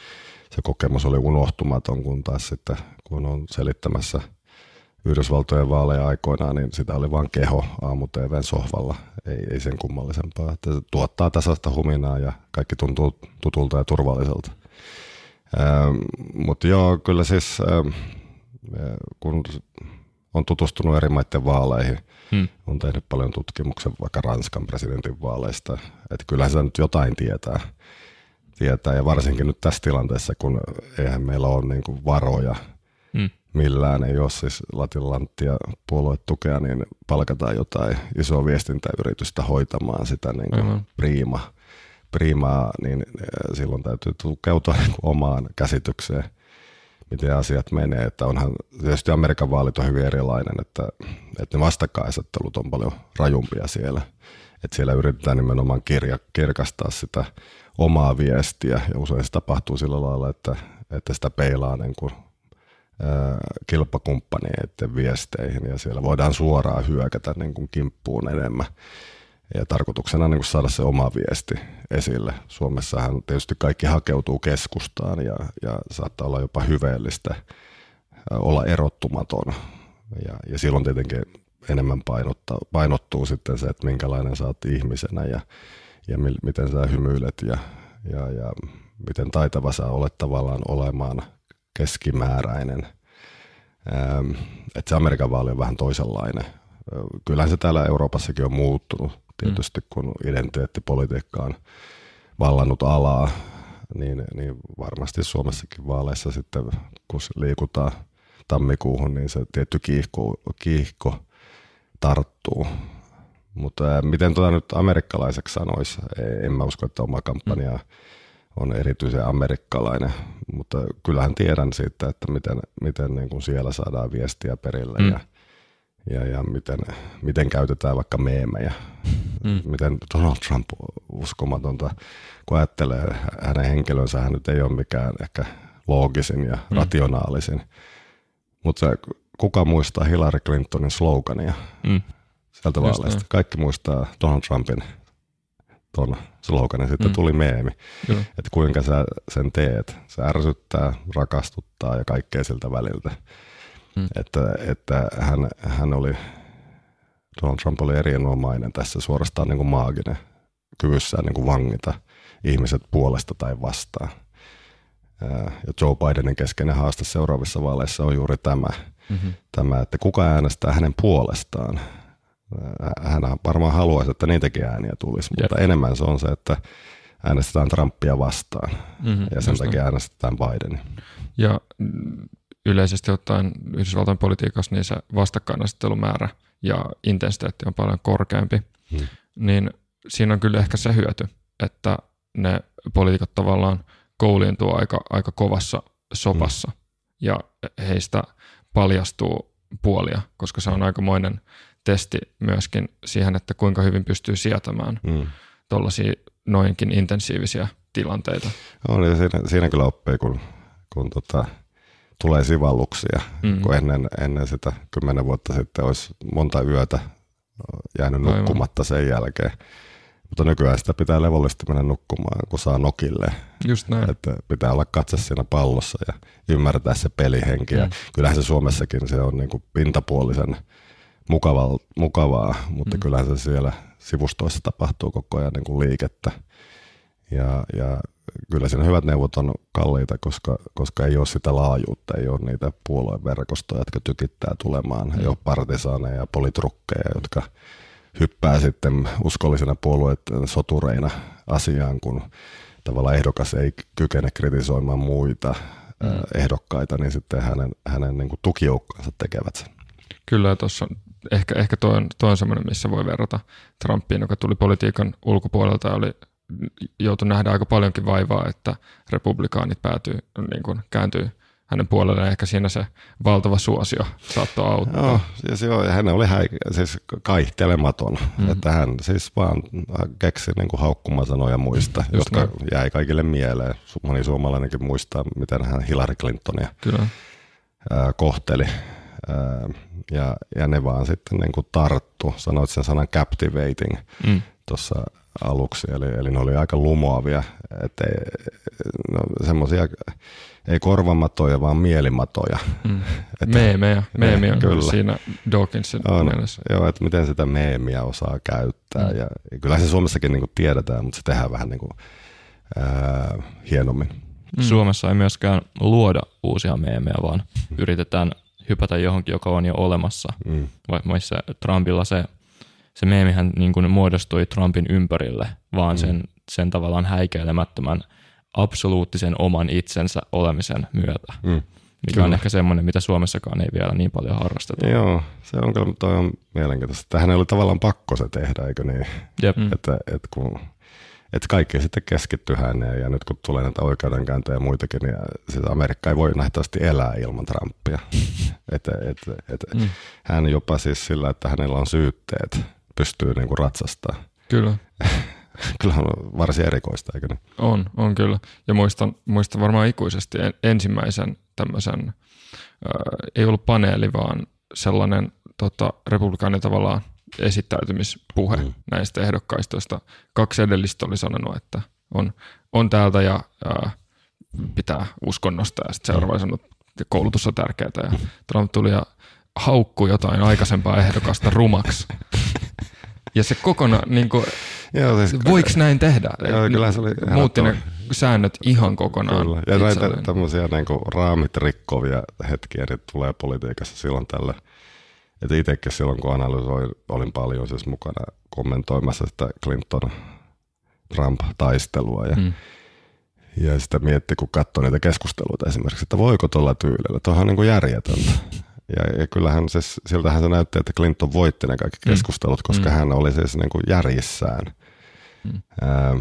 se kokemus oli unohtumaton, kun taas sitten kun on selittämässä Yhdysvaltojen vaaleja aikoinaan, niin sitä oli vain keho aamu TVn sohvalla, ei, ei sen kummallisempaa. Että se tuottaa tasaista huminaa ja kaikki tuntuu tutulta ja turvalliselta. Ähm, mutta joo, kyllä siis ähm, kun on tutustunut eri maiden vaaleihin, hmm. on tehnyt paljon tutkimuksen vaikka Ranskan presidentin vaaleista, että kyllähän se nyt jotain tietää tietää. Ja varsinkin nyt tässä tilanteessa, kun eihän meillä ole niin kuin varoja. Millään, ei ole siis latilanttia puoluetukea, niin palkataan jotain isoa viestintäyritystä hoitamaan sitä niin kuin priima, priimaa, niin eh, silloin täytyy tukeutua niin kuin omaan käsitykseen, miten asiat menee. Että onhan tietysti Amerikan vaalit on hyvin erilainen, että, että ne vastakkainasettelut on paljon rajumpia siellä. Että siellä yritetään nimenomaan kirja, kirkastaa sitä omaa viestiä ja usein se tapahtuu sillä lailla, että, että sitä peilaa niin kuin, kilpakumppaneiden viesteihin ja siellä voidaan suoraan hyökätä niin kuin kimppuun enemmän. Ja tarkoituksena niin kuin saada se oma viesti esille. Suomessahan tietysti kaikki hakeutuu keskustaan ja, ja saattaa olla jopa hyveellistä olla erottumaton. Ja, ja silloin tietenkin enemmän painottuu sitten se, että minkälainen sä oot ihmisenä ja, ja mi- miten sä hymyilet ja, ja, ja miten taitava sä olet tavallaan olemaan keskimääräinen. Että se Amerikan vaali on vähän toisenlainen. Kyllähän se täällä Euroopassakin on muuttunut tietysti, kun identiteettipolitiikka on vallannut alaa, niin, niin varmasti Suomessakin vaaleissa sitten, kun liikutaan tammikuuhun, niin se tietty kiihko, kiihko tarttuu. Mutta miten tota nyt amerikkalaiseksi sanoisi, en mä usko, että oma kampanja mm. On erityisen amerikkalainen, mutta kyllähän tiedän siitä, että miten, miten niin kuin siellä saadaan viestiä perille mm. ja, ja, ja miten, miten käytetään vaikka meemejä. Mm. Miten Donald Trump uskomatonta, kun ajattelee hänen henkilönsä, hän nyt ei ole mikään ehkä loogisin ja mm. rationaalisin. Mutta kuka muistaa Hillary Clintonin slogania? Mm sieltä vaaleista. Kaikki muistaa Donald Trumpin tuon sloganin, sitten mm. tuli meemi, Kyllä. että kuinka sä sen teet. Se ärsyttää, rakastuttaa ja kaikkea siltä väliltä. Mm. Että, että hän, hän oli, Donald Trump oli erinomainen tässä suorastaan niin kuin maaginen kyvyssään niin kuin vangita ihmiset puolesta tai vastaan. Ja Joe Bidenin keskeinen haaste seuraavissa vaaleissa on juuri tämä, mm-hmm. tämä että kuka äänestää hänen puolestaan hän varmaan haluaisi, että niitäkin ääniä tulisi, Jep. mutta enemmän se on se, että äänestetään Trumpia vastaan mm-hmm, ja sen takia äänestetään Bidenin. Ja yleisesti ottaen Yhdysvaltain politiikassa niin se vastakkainasettelumäärä ja intensiteetti on paljon korkeampi, hmm. niin siinä on kyllä ehkä se hyöty, että ne poliitikot tavallaan kouliintuu aika, aika kovassa sopassa hmm. ja heistä paljastuu puolia, koska se on aikamoinen testi myöskin siihen, että kuinka hyvin pystyy sietämään hmm. tuollaisia noinkin intensiivisiä tilanteita. Ja siinä, siinä kyllä oppii, kun, kun tota, tulee sivalluksia, mm. kun ennen, ennen sitä kymmenen vuotta sitten olisi monta yötä jäänyt nukkumatta sen jälkeen. Mutta nykyään sitä pitää levollisesti mennä nukkumaan, kun saa nokille. Just näin. Että pitää olla katse siinä pallossa ja ymmärtää se pelihenki. Mm. Ja kyllähän se Suomessakin se on niin kuin pintapuolisen mukavaa, mukavaa mutta mm. kyllähän se siellä sivustoissa tapahtuu koko ajan niin kuin liikettä. Ja, ja kyllä siinä hyvät neuvot on kalliita, koska, koska ei ole sitä laajuutta, ei ole niitä puolueverkostoja, jotka tykittää tulemaan, mm. ei ole partisaaneja ja politrukkeja, jotka hyppää sitten uskollisena puolueet sotureina asiaan, kun tavallaan ehdokas ei kykene kritisoimaan muita mm. ehdokkaita, niin sitten hänen, hänen niin kuin tukijoukkonsa tekevät sen. Kyllä, tuossa ehkä, ehkä toi on, toi on semmoinen, missä voi verrata Trumpiin, joka tuli politiikan ulkopuolelta ja oli joutui nähdä aika paljonkin vaivaa, että republikaanit päätyy, niin kuin kääntyy hänen puolelleen. Ehkä siinä se valtava suosio saattoi auttaa. Joo, siis joo, ja hän oli häik- siis kaihtelematon, mm-hmm. että hän siis vaan keksi niin kuin haukkumasanoja muista, Just jotka näin. jäi kaikille mieleen. Moni suomalainenkin muistaa, miten hän Hillary Clintonia Kyllä. Kohteli. Äh, ja, ja ne vaan sitten niin kuin tarttu, sanoit sen sanan captivating mm. tuossa aluksi, eli, eli ne oli aika lumoavia, että no, semmoisia ei korvamatoja, vaan mielimatoja. Mm. Että, meemejä, meemiä on kyllä. siinä Dawkinsin on, mielessä. Joo, että miten sitä meemiä osaa käyttää, mm. ja kyllä se Suomessakin niin kuin tiedetään, mutta se tehdään vähän niin kuin, ää, hienommin. Mm. Suomessa ei myöskään luoda uusia meemejä, vaan yritetään hypätä johonkin, joka on jo olemassa. Mm. Vaikka missä Trumpilla se se meemihän niin kuin muodostui Trumpin ympärille, vaan mm. sen, sen tavallaan häikeilemättömän absoluuttisen oman itsensä olemisen myötä. Mm. Mikä kyllä. on ehkä semmoinen, mitä Suomessakaan ei vielä niin paljon harrasteta. Joo, se on kyllä toi on mielenkiintoista. Tähän oli tavallaan pakko se tehdä, eikö niin? Jep. Että, että kun että kaikki sitten keskittyy häneen ja nyt kun tulee näitä oikeudenkäyntejä ja muitakin, niin siis Amerikka ei voi nähtävästi elää ilman Trumpia. et, et, et, mm. Hän jopa siis sillä, että hänellä on syytteet, pystyy niinku ratsastamaan. Kyllä. kyllä on varsin erikoista, eikö niin? On, on kyllä. Ja muistan, muistan varmaan ikuisesti ensimmäisen tämmöisen, äh, ei ollut paneeli, vaan sellainen tota, republikaanin tavallaan esittäytymispuhe mm. näistä ehdokkaista, joista kaksi edellistä oli sanonut, että on, on täältä ja äh, pitää uskonnosta ja sitten seuraava sanonut, että koulutus on tärkeää ja. Trump tuli ja haukkui jotain aikaisempaa ehdokasta rumaksi. Ja se kokonaan, niin kuin, Joo, siis, voiko näin tehdä? Joo, kyllä se oli Muutti ne säännöt ihan kokonaan. Kyllä. Ja näitä tämmöisiä niin kuin raamit rikkovia hetkiä niin tulee politiikassa silloin tällä. Että itsekin silloin, kun analysoin, olin paljon siis mukana kommentoimassa sitä Clinton-Trump-taistelua. Ja, mm. ja sitä mietti, kun katsoi niitä keskusteluita esimerkiksi, että voiko tuolla tyylillä. Tuohan on niin kuin järjetöntä. Ja, ja kyllähän se, siltähän se näytti, että Clinton voitti ne kaikki mm. keskustelut, koska mm. hän oli siis niin kuin järjissään. Mm.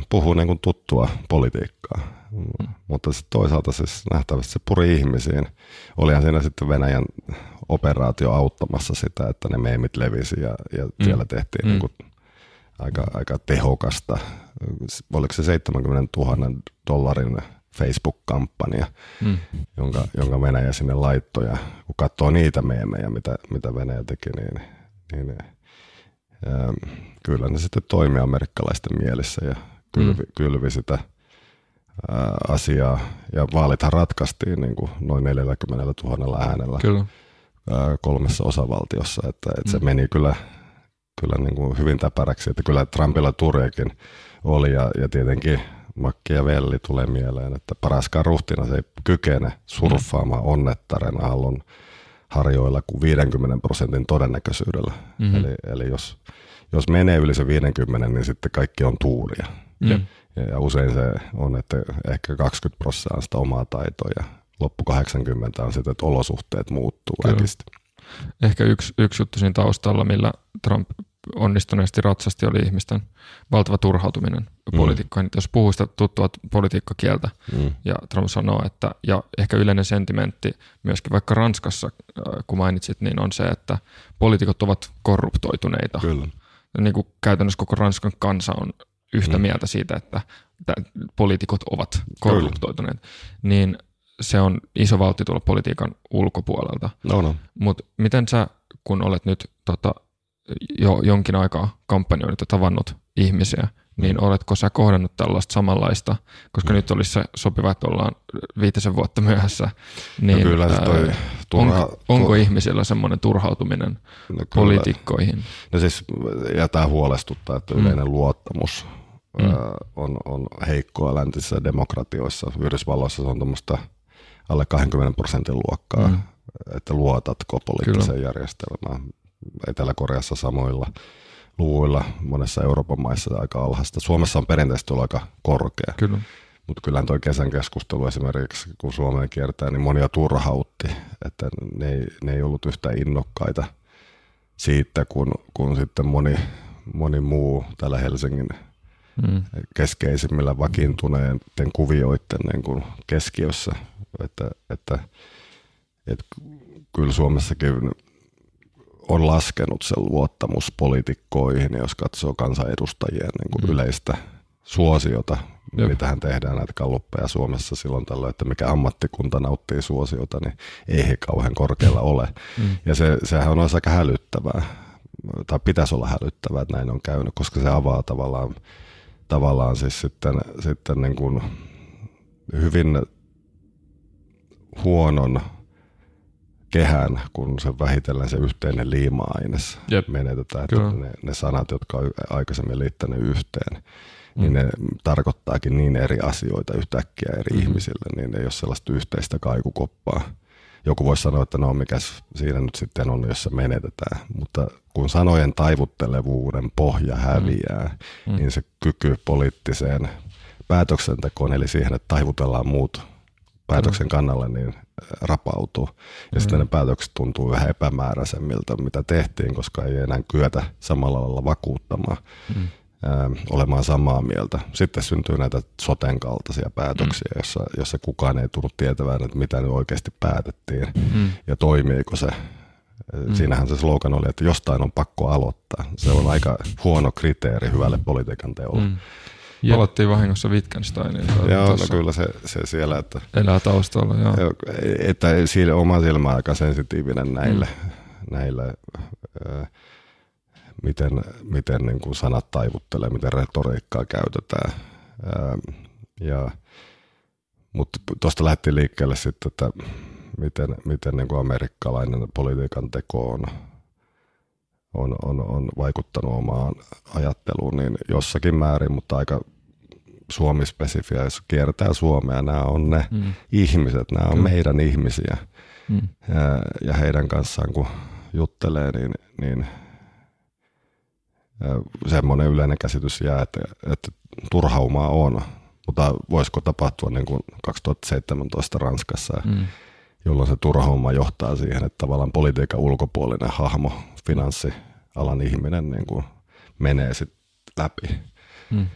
puhuu niin kuin tuttua politiikkaa. Mm. Mutta sitten toisaalta siis nähtävästi se puri ihmisiin. Olihan siinä sitten Venäjän operaatio auttamassa sitä, että ne meemit levisi ja, ja mm. siellä tehtiin mm. niin kuin aika, aika tehokasta. Oliko se 70 000 dollarin Facebook-kampanja, mm. jonka, jonka Venäjä sinne laittoi. Ja kun katsoo niitä meemejä, mitä, mitä Venäjä teki, niin, niin ää, kyllä ne sitten toimii amerikkalaisten mielessä ja kylvi, mm. kylvi sitä ää, asiaa. Ja vaalithan ratkaistiin niin kuin noin 40 000 äänellä kyllä. Ää, kolmessa osavaltiossa, että, että mm. se meni kyllä, kyllä niin kuin hyvin täpäräksi, että kyllä Trumpilla turjakin oli ja, ja tietenkin Velli tulee mieleen, että paraskaan ruhtina se ei kykene surffaamaan mm. onnettaren aallon, harjoilla kuin 50 prosentin todennäköisyydellä. Mm-hmm. Eli, eli jos, jos menee yli se 50, niin sitten kaikki on tuuria. Mm. Ja usein se on, että ehkä 20 prosenttia on sitä omaa taitoa ja loppu 80 on sitten, että olosuhteet muuttuu äkistä. Ehkä yksi, yksi juttu siinä taustalla, millä Trump onnistuneesti ratsasti, oli ihmisten valtava turhautuminen mm. poliitikkoihin. Jos puhuu sitä tuttua politiikkakieltä mm. ja Trump sanoo, että ja ehkä yleinen sentimentti myöskin vaikka Ranskassa, äh, kun mainitsit, niin on se, että poliitikot ovat korruptoituneita. Kyllä. Niin kuin käytännössä koko Ranskan kansa on yhtä mm. mieltä siitä, että, että poliitikot ovat korruptoituneet. Kyllä. Niin se on iso valtti tulla politiikan ulkopuolelta. No, no. Mutta miten sä, kun olet nyt tota, jo jonkin aikaa kampanjoinut ja tavannut ihmisiä, niin mm. oletko sä kohdannut tällaista samanlaista, koska mm. nyt olisi se sopiva, että ollaan viitisen vuotta myöhässä, no niin no kyllä, toi turha, onko, onko ihmisillä semmoinen turhautuminen no poliitikkoihin? No siis jätää huolestuttaa, että yleinen mm. luottamus mm. on, on heikkoa läntisissä demokratioissa. Yhdysvalloissa se on tuommoista alle 20 prosentin luokkaa, mm. että luotatko poliittiseen Kyllä. järjestelmään. Etelä-Koreassa samoilla luvuilla, monessa Euroopan maissa aika alhaista. Suomessa on perinteisesti ollut aika korkea. Kyllä. Mutta kyllä tuo kesän keskustelu esimerkiksi, kun Suomeen kiertää, niin monia turhautti, että ne ei, ne ei ollut yhtä innokkaita siitä, kun, kun sitten moni, moni muu täällä Helsingin mm. keskeisimmillä vakiintuneiden kuvioiden niin kuin keskiössä että, että, että kyllä Suomessakin on laskenut se luottamus poliitikkoihin, jos katsoo kansanedustajien niin kuin mm. yleistä suosiota, Jop. mitähän tehdään näitä kalluppeja Suomessa silloin tällöin, että mikä ammattikunta nauttii suosiota, niin ei he kauhean korkealla ole. Mm. Ja se, sehän on aika hälyttävää, tai pitäisi olla hälyttävää, että näin on käynyt, koska se avaa tavallaan, tavallaan siis sitten, sitten niin kuin hyvin huonon kehän, kun se vähitellen se yhteinen liima-aines Jep. menetetään. Että ne, ne sanat, jotka on aikaisemmin liittänyt yhteen, mm. niin ne tarkoittaakin niin eri asioita yhtäkkiä eri mm. ihmisille, niin ei ole sellaista yhteistä kaikukoppaa. Joku voisi sanoa, että no mikä siinä nyt sitten on, jos se menetetään. Mutta kun sanojen taivuttelevuuden pohja häviää, mm. niin se kyky poliittiseen päätöksentekoon, eli siihen, että taivutellaan muut päätöksen kannalle, niin rapautuu. Ja mm. sitten ne päätökset tuntuu vähän epämääräisemmiltä, mitä tehtiin, koska ei enää kyetä samalla lailla vakuuttamaan. Mm. Ää, olemaan samaa mieltä. Sitten syntyy näitä soten kaltaisia päätöksiä, mm. jossa, jossa kukaan ei tullut tietävään, että mitä nyt oikeasti päätettiin mm. ja toimiiko se. Mm. Siinähän se slogan oli, että jostain on pakko aloittaa. Se on aika huono kriteeri hyvälle politiikan teolle. Mm. Palattiin vahingossa Wittgensteiniin. Joo, no kyllä se, se siellä. Että, elää taustalla, joo. Että siinä oma silmä aika sensitiivinen näille, mm. näille äh, miten, miten niin kuin sanat taivuttelee, miten retoriikkaa käytetään. Äh, ja, mutta tuosta lähti liikkeelle sitten, että miten, miten niin kuin amerikkalainen politiikan teko on, on, on, on vaikuttanut omaan ajatteluun, niin jossakin määrin, mutta aika Suomi-spesifiä, jos kiertää Suomea, nämä on ne mm. ihmiset, nämä on Kyllä. meidän ihmisiä. Mm. Ja, ja heidän kanssaan kun juttelee, niin, niin semmoinen yleinen käsitys jää, että, että turhaumaa on. Mutta voisiko tapahtua niin kuin 2017 Ranskassa, mm. jolloin se turhauma johtaa siihen, että tavallaan politiikan ulkopuolinen hahmo, finanssialan ihminen niin kuin menee sitten läpi. Mm.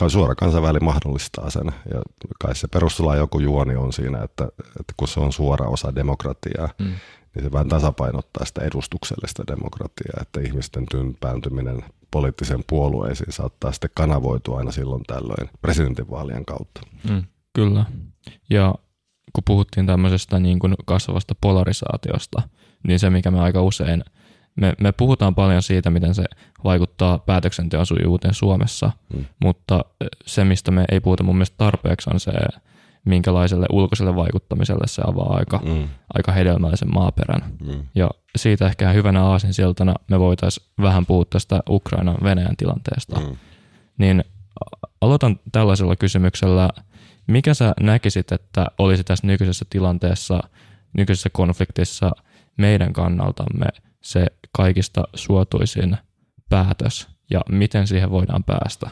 Ja, suora kansainväli mahdollistaa sen. Ja kai se perustuslain joku juoni on siinä, että, että kun se on suora osa demokratiaa, mm. niin se vähän tasapainottaa sitä edustuksellista demokratiaa, että ihmisten tympääntyminen poliittisen puolueisiin saattaa sitten kanavoitua aina silloin tällöin presidentinvaalien kautta. Mm, kyllä. Ja kun puhuttiin tämmöisestä niin kuin kasvavasta polarisaatiosta, niin se, mikä me aika usein – me, me puhutaan paljon siitä, miten se vaikuttaa päätöksenteon sujuvuuteen Suomessa, mm. mutta se, mistä me ei puhuta mun mielestä tarpeeksi, on se, minkälaiselle ulkoiselle vaikuttamiselle se avaa aika, mm. aika hedelmällisen maaperän. Mm. Ja siitä ehkä hyvänä aasinsiltana me voitaisiin vähän puhua tästä Ukrainan Venäjän tilanteesta. Mm. Niin aloitan tällaisella kysymyksellä, mikä sä näkisit, että olisi tässä nykyisessä tilanteessa nykyisessä konfliktissa meidän kannaltamme se kaikista suotuisin päätös ja miten siihen voidaan päästä?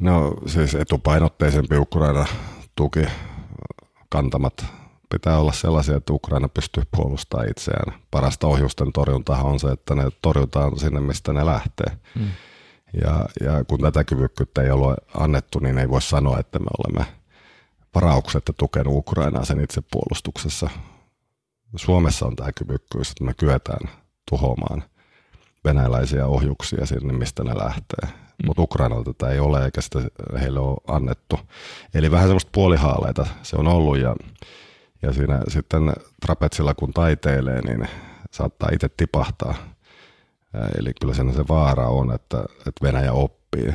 No siis etupainotteisempi Ukraina tuki kantamat pitää olla sellaisia, että Ukraina pystyy puolustamaan itseään. Parasta ohjusten torjuntaa on se, että ne torjutaan sinne, mistä ne lähtee. Hmm. Ja, ja kun tätä kyvykkyyttä ei ole annettu, niin ei voi sanoa, että me olemme varauksetta tukenut Ukrainaa sen itsepuolustuksessa. Suomessa on tämä kyvykkyys, että me kyetään tuhoamaan venäläisiä ohjuksia sinne, mistä ne lähtee. Mm. Mutta Ukrainalta tätä ei ole, eikä sitä heille ole annettu. Eli vähän semmoista puolihaaleita se on ollut, ja, ja siinä sitten trapetsilla kun taiteilee, niin saattaa itse tipahtaa. Eli kyllä sen se vaara on, että, että Venäjä oppii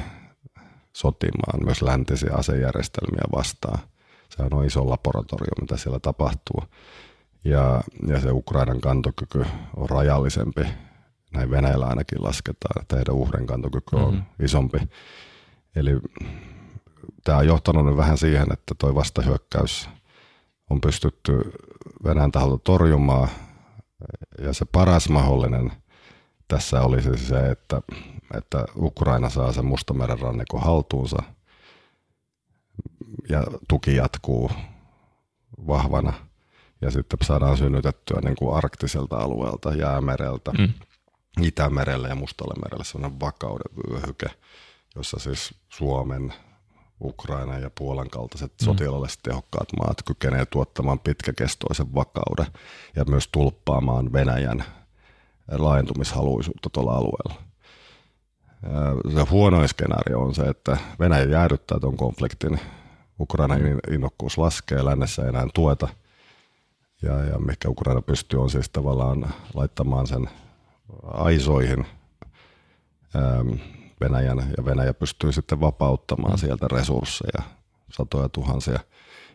sotimaan myös läntisiä asejärjestelmiä vastaan. Se on iso laboratorio, mitä siellä tapahtuu. Ja, ja se Ukrainan kantokyky on rajallisempi. Näin Venäjällä ainakin lasketaan, että heidän uhrin kantokyky on mm-hmm. isompi. Eli tämä on johtanut nyt vähän siihen, että tuo vastahyökkäys on pystytty Venäjän taholta torjumaan. Ja se paras mahdollinen tässä olisi se, että, että Ukraina saa sen Mustameren rannikon haltuunsa ja tuki jatkuu vahvana – ja sitten saadaan synnytettyä niin kuin arktiselta alueelta, jäämereltä, mm. Itämerelle ja Mustalle merelle sellainen vakauden vyöhyke, jossa siis Suomen, Ukraina ja Puolan kaltaiset mm. sotilaallisesti tehokkaat maat kykenevät tuottamaan pitkäkestoisen vakauden ja myös tulppaamaan Venäjän laajentumishaluisuutta tuolla alueella. Se huonoin skenaario on se, että Venäjä jäädyttää tuon konfliktin, Ukraina innokkuus laskee, lännessä ei enää tueta – ja, ja mikä Ukraina pystyy on siis tavallaan laittamaan sen aisoihin ähm, Venäjän ja Venäjä pystyy sitten vapauttamaan sieltä resursseja, satoja tuhansia.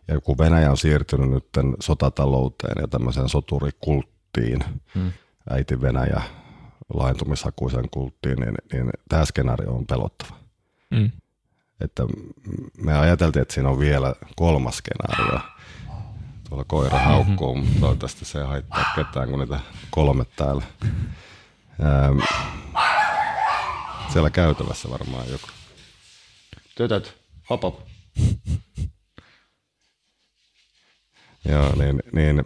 Ja kun Venäjä on siirtynyt nyt sotatalouteen ja tämmöiseen soturikulttiin, hmm. äiti Venäjä laajentumishakuisen kulttiin, niin, niin tämä skenaario on pelottava. Hmm. Että me ajateltiin, että siinä on vielä kolmas skenaario, Tuolla koira haukkuu, mm-hmm. mutta toivottavasti se ei haittaa ketään, kun niitä kolme täällä. Ähm, siellä käytävässä varmaan joku. Tytöt, hop hop. Joo, niin, niin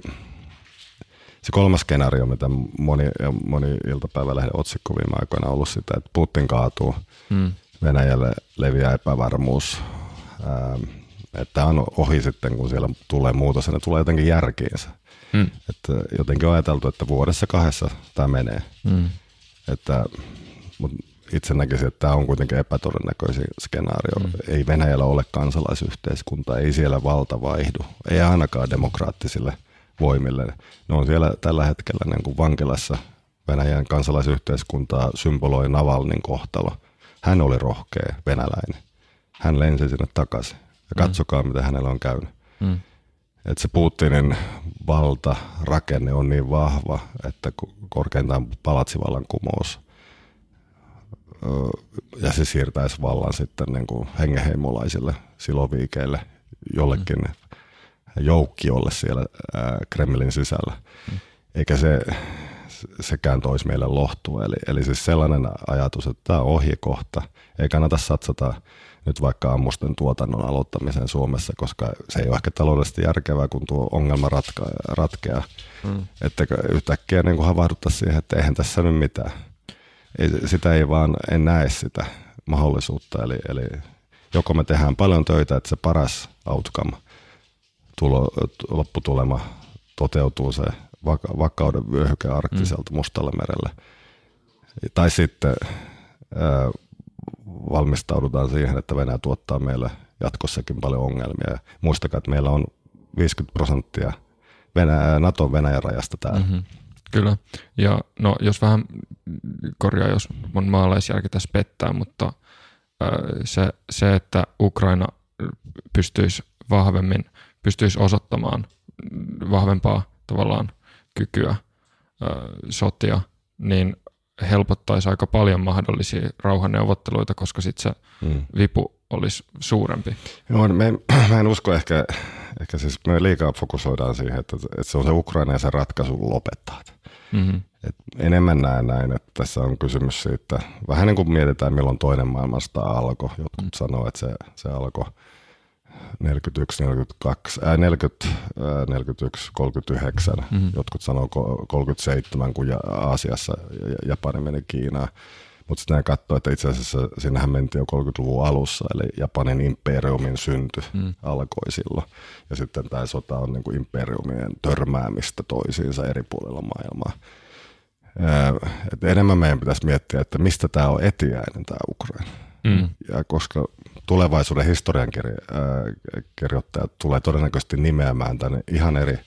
se kolmas skenaario, mitä moni, moni iltapäivälehden otsikko viime aikoina on ollut sitä, että Putin kaatuu, mm. Venäjälle leviää epävarmuus, ähm, että on ohi sitten, kun siellä tulee muutos ja ne tulee jotenkin järkiinsä. Mm. Että jotenkin on ajateltu, että vuodessa kahdessa tämä menee. Mm. Että, mutta itse näkisin, että tämä on kuitenkin epätodennäköisin skenaario. Mm. Ei Venäjällä ole kansalaisyhteiskunta, ei siellä valta vaihdu, ei ainakaan demokraattisille voimille. Ne on siellä tällä hetkellä niin kuin vankilassa Venäjän kansalaisyhteiskuntaa symboloi Navalnin kohtalo. Hän oli rohkea venäläinen. Hän lensi sinne takaisin ja katsokaa, mm. mitä hänellä on käynyt. Mm. Että se Putinin valta, rakenne on niin vahva, että korkeintaan palatsivallankumous ja se siirtäisi vallan sitten niin kuin hengeheimolaisille siloviikeille, jollekin mm. joukkiolle siellä Kremlin sisällä. Mm. Eikä se sekään toisi meille lohtua. Eli, eli siis sellainen ajatus, että tämä on ohjekohta, ei kannata satsata nyt vaikka ammusten tuotannon aloittamiseen Suomessa, koska se ei ole ehkä taloudellisesti järkevää, kun tuo ongelma ratka, ratkeaa. Mm. Että yhtäkkiä niin havahduttaa siihen, että eihän tässä nyt mitään. Ei, sitä ei vaan, en näe sitä mahdollisuutta. Eli, eli joko me tehdään paljon töitä, että se paras outcome, tulo, lopputulema toteutuu se vaka- vakauden vyöhyke arktiselta mm. Mustalle merelle. Tai sitten valmistaudutaan siihen, että Venäjä tuottaa meille jatkossakin paljon ongelmia. Muistakaa, että meillä on 50 prosenttia Venäjä, Naton Venäjän rajasta täällä. Mm-hmm. Kyllä. Ja no, jos vähän korjaa, jos mun maalaisjärki tässä pettää, mutta se, se, että Ukraina pystyisi vahvemmin, pystyisi osoittamaan vahvempaa tavallaan kykyä sotia, niin helpottaisi aika paljon mahdollisia rauhanneuvotteluita, koska sitten se mm. vipu olisi suurempi? Joo, me, mä en usko ehkä, ehkä siis me liikaa fokusoidaan siihen, että, että se on se Ukraina ja se ratkaisu lopettaa. Mm-hmm. Et enemmän näen näin, että tässä on kysymys siitä, vähän niin kuin mietitään milloin toinen maailmasta alkoi. Jotkut mm. sanoo, että se, se alkoi 41, 42, äh, 40, äh, 41, 39. Mm-hmm. Jotkut sanoo 37, kun Aasiassa Japani meni Kiinaan. Mutta sitten katsoo, että itse asiassa sinnehän mentiin jo 30-luvun alussa, eli Japanin imperiumin synty mm. alkoi silloin. Ja sitten tämä sota on niin kuin imperiumien törmäämistä toisiinsa eri puolilla maailmaa. Et enemmän meidän pitäisi miettiä, että mistä tämä on etiäinen tämä Ukraina. Mm. Ja koska tulevaisuuden historiankirjoittajat tulee todennäköisesti nimeämään tänne ihan eri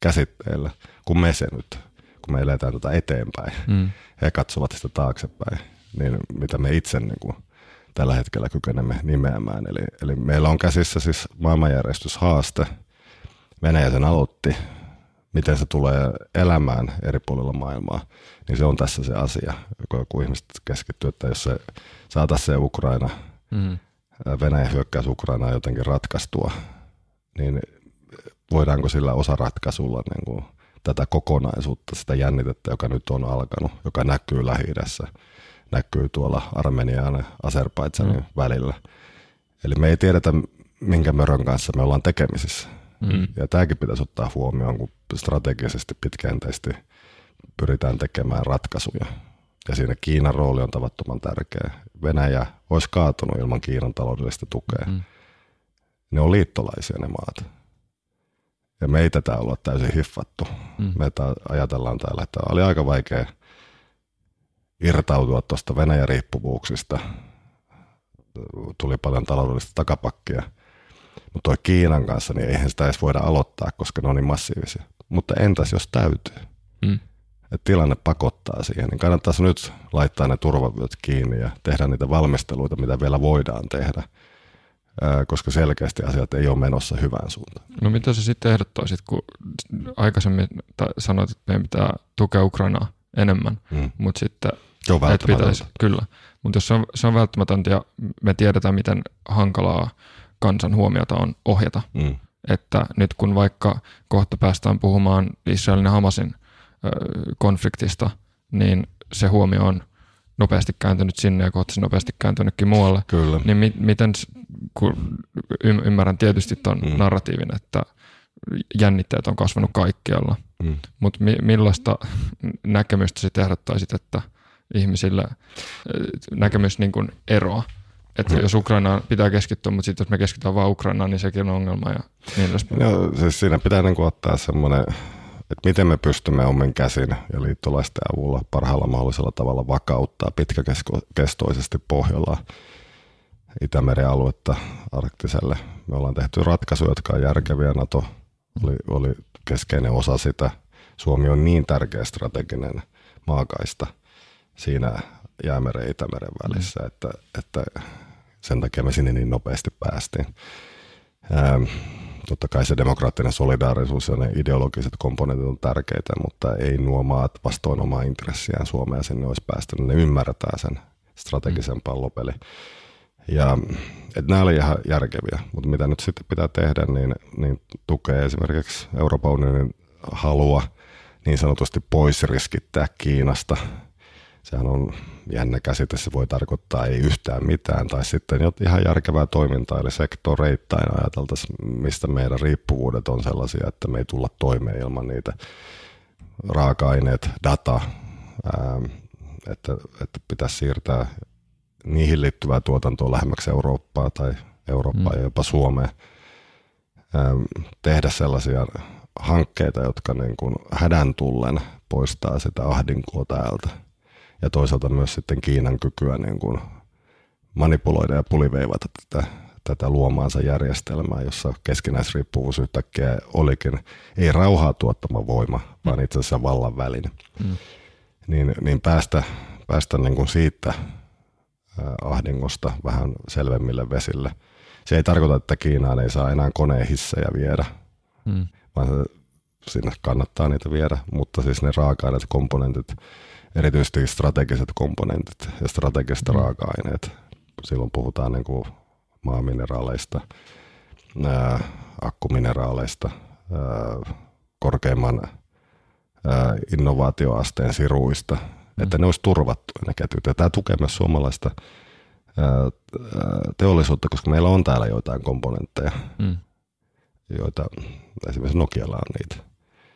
käsitteillä kuin me se nyt, kun me eletään tätä eteenpäin. Mm. He katsovat sitä taaksepäin, niin mitä me itse niin kuin tällä hetkellä kykenemme nimeämään. Eli, eli meillä on käsissä siis maailmanjärjestyshaaste. Venäjä sen aloitti, miten se tulee elämään eri puolilla maailmaa, niin se on tässä se asia, kun ihmiset keskittyy, että jos se saataisiin se Ukraina, mm. Venäjän hyökkäys Ukrainaa jotenkin ratkaistua, niin voidaanko sillä osaratkaisulla niin kuin tätä kokonaisuutta, sitä jännitettä, joka nyt on alkanut, joka näkyy lähi näkyy tuolla Armenian ja Azerbaidsanin mm. välillä. Eli me ei tiedetä, minkä mörön kanssa me ollaan tekemisissä. Mm. Ja tämäkin pitäisi ottaa huomioon, kun strategisesti pitkäjänteisesti pyritään tekemään ratkaisuja. Ja siinä Kiinan rooli on tavattoman tärkeä. Venäjä olisi kaatunut ilman Kiinan taloudellista tukea. Mm. Ne on liittolaisia ne maat. Ja me ei tätä olla täysin hiffattu. Mm. Me ajatellaan täällä, että oli aika vaikea irtautua tuosta Venäjän riippuvuuksista. Tuli paljon taloudellista takapakkia – mutta toi Kiinan kanssa, niin eihän sitä edes voida aloittaa, koska ne on niin massiivisia. Mutta entäs jos täytyy? Mm. Et tilanne pakottaa siihen, niin kannattaisi nyt laittaa ne turvavyöt kiinni ja tehdä niitä valmisteluita, mitä vielä voidaan tehdä, koska selkeästi asiat ei ole menossa hyvään suuntaan. No mitä sä sitten ehdottaisit, kun aikaisemmin sanoit, että meidän pitää tukea Ukrainaa enemmän, mm. mutta sitten se on pitäisi, kyllä. Mutta jos se on, se on välttämätöntä ja me tiedetään, miten hankalaa kansan huomiota on ohjata. Mm. Että nyt kun vaikka kohta päästään puhumaan Israelin ja Hamasin konfliktista, niin se huomio on nopeasti kääntynyt sinne ja kohta se nopeasti kääntynytkin muualle. Kyllä. Niin mi- miten, kun y- ymmärrän tietysti tuon mm. narratiivin, että jännitteet on kasvanut kaikkialla, mm. mutta mi- millaista näkemystä sitten ehdottaisit, että ihmisille näkemys niin kuin eroa että mm. jos Ukrainaan pitää keskittyä, mutta sitten jos me keskitytään vain Ukrainaan, niin sekin on ongelma ja niin edespäin. Joo, siis siinä pitää niin ottaa semmoinen, että miten me pystymme omin käsin ja liittolaisten avulla parhaalla mahdollisella tavalla vakauttaa pitkäkestoisesti Pohjola Itämeren aluetta arktiselle. Me ollaan tehty ratkaisuja, jotka on järkeviä. NATO oli, oli keskeinen osa sitä. Suomi on niin tärkeä strateginen maakaista siinä Jäämeren ja Itämeren välissä, että, että sen takia me sinne niin nopeasti päästiin. Ähm, totta kai se demokraattinen solidaarisuus ja ne ideologiset komponentit on tärkeitä, mutta ei nuo maat vastoin omaa intressiään Suomea sinne olisi päästy. Ne ymmärtää sen strategisen mm. pallopeli. Ja et nämä oli ihan järkeviä, mutta mitä nyt sitten pitää tehdä, niin, niin tukee esimerkiksi Euroopan unionin halua niin sanotusti pois riskittää Kiinasta – sehän on jännä käsite, se voi tarkoittaa ei yhtään mitään, tai sitten ihan järkevää toimintaa, eli sektoreittain ajateltaisiin, mistä meidän riippuvuudet on sellaisia, että me ei tulla toimeen ilman niitä raaka-aineet, data, ää, että, että pitäisi siirtää niihin liittyvää tuotantoa lähemmäksi Eurooppaa tai Eurooppaa mm. ja jopa Suomea, ää, tehdä sellaisia hankkeita, jotka niin kuin hädän tullen poistaa sitä ahdinkoa täältä – ja toisaalta myös sitten Kiinan kykyä niin kuin manipuloida ja puliveivata tätä, tätä luomaansa järjestelmää, jossa keskinäisriippuvuus yhtäkkiä olikin ei rauhaa tuottama voima, vaan itse asiassa vallan väline. Mm. Niin, niin päästä, päästä niin kuin siitä ahdingosta vähän selvemmille vesille. Se ei tarkoita, että Kiinaan ei saa enää koneen hissejä viedä, mm. vaan sinne kannattaa niitä viedä, mutta siis ne raaka-aineet, komponentit, erityisesti strategiset komponentit ja strategiset mm. raaka-aineet. Silloin puhutaan niin kuin maamineraaleista, ää, akkumineraaleista, ää, korkeimman ää, innovaatioasteen siruista, mm. että ne olisi turvattu ne ketjut. Ja tämä tukee myös suomalaista ää, teollisuutta, koska meillä on täällä joitain komponentteja, mm. joita esimerkiksi Nokialla on niitä.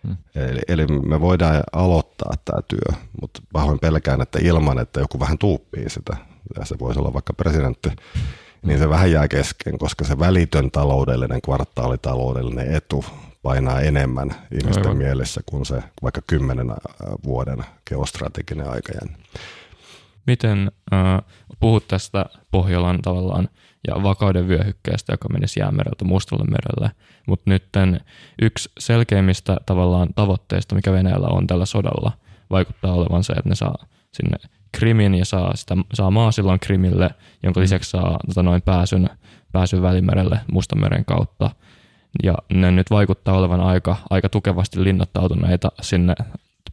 Mm. Eli, eli me voidaan aloittaa tämä työ, mutta pahoin pelkään, että ilman, että joku vähän tuuppii sitä, ja se voisi olla vaikka presidentti, niin se vähän jää kesken, koska se välitön taloudellinen, kvartaalitaloudellinen etu painaa enemmän ihmisten Aivan. mielessä kuin se vaikka kymmenen vuoden geostrateginen aikajänne. Miten äh, puhut tästä Pohjolan tavallaan ja vakauden vyöhykkeestä, joka menisi jäämereltä Mustalle merelle, mutta nyt yksi selkeimmistä tavallaan tavoitteista, mikä Venäjällä on tällä sodalla, vaikuttaa olevan se, että ne saa sinne Krimin ja saa, sitä, saa maasillan Krimille, jonka mm. lisäksi saa tota noin pääsyn, pääsyn Välimerelle Mustanmeren kautta. Ja ne nyt vaikuttaa olevan aika, aika tukevasti linnoittautuneita sinne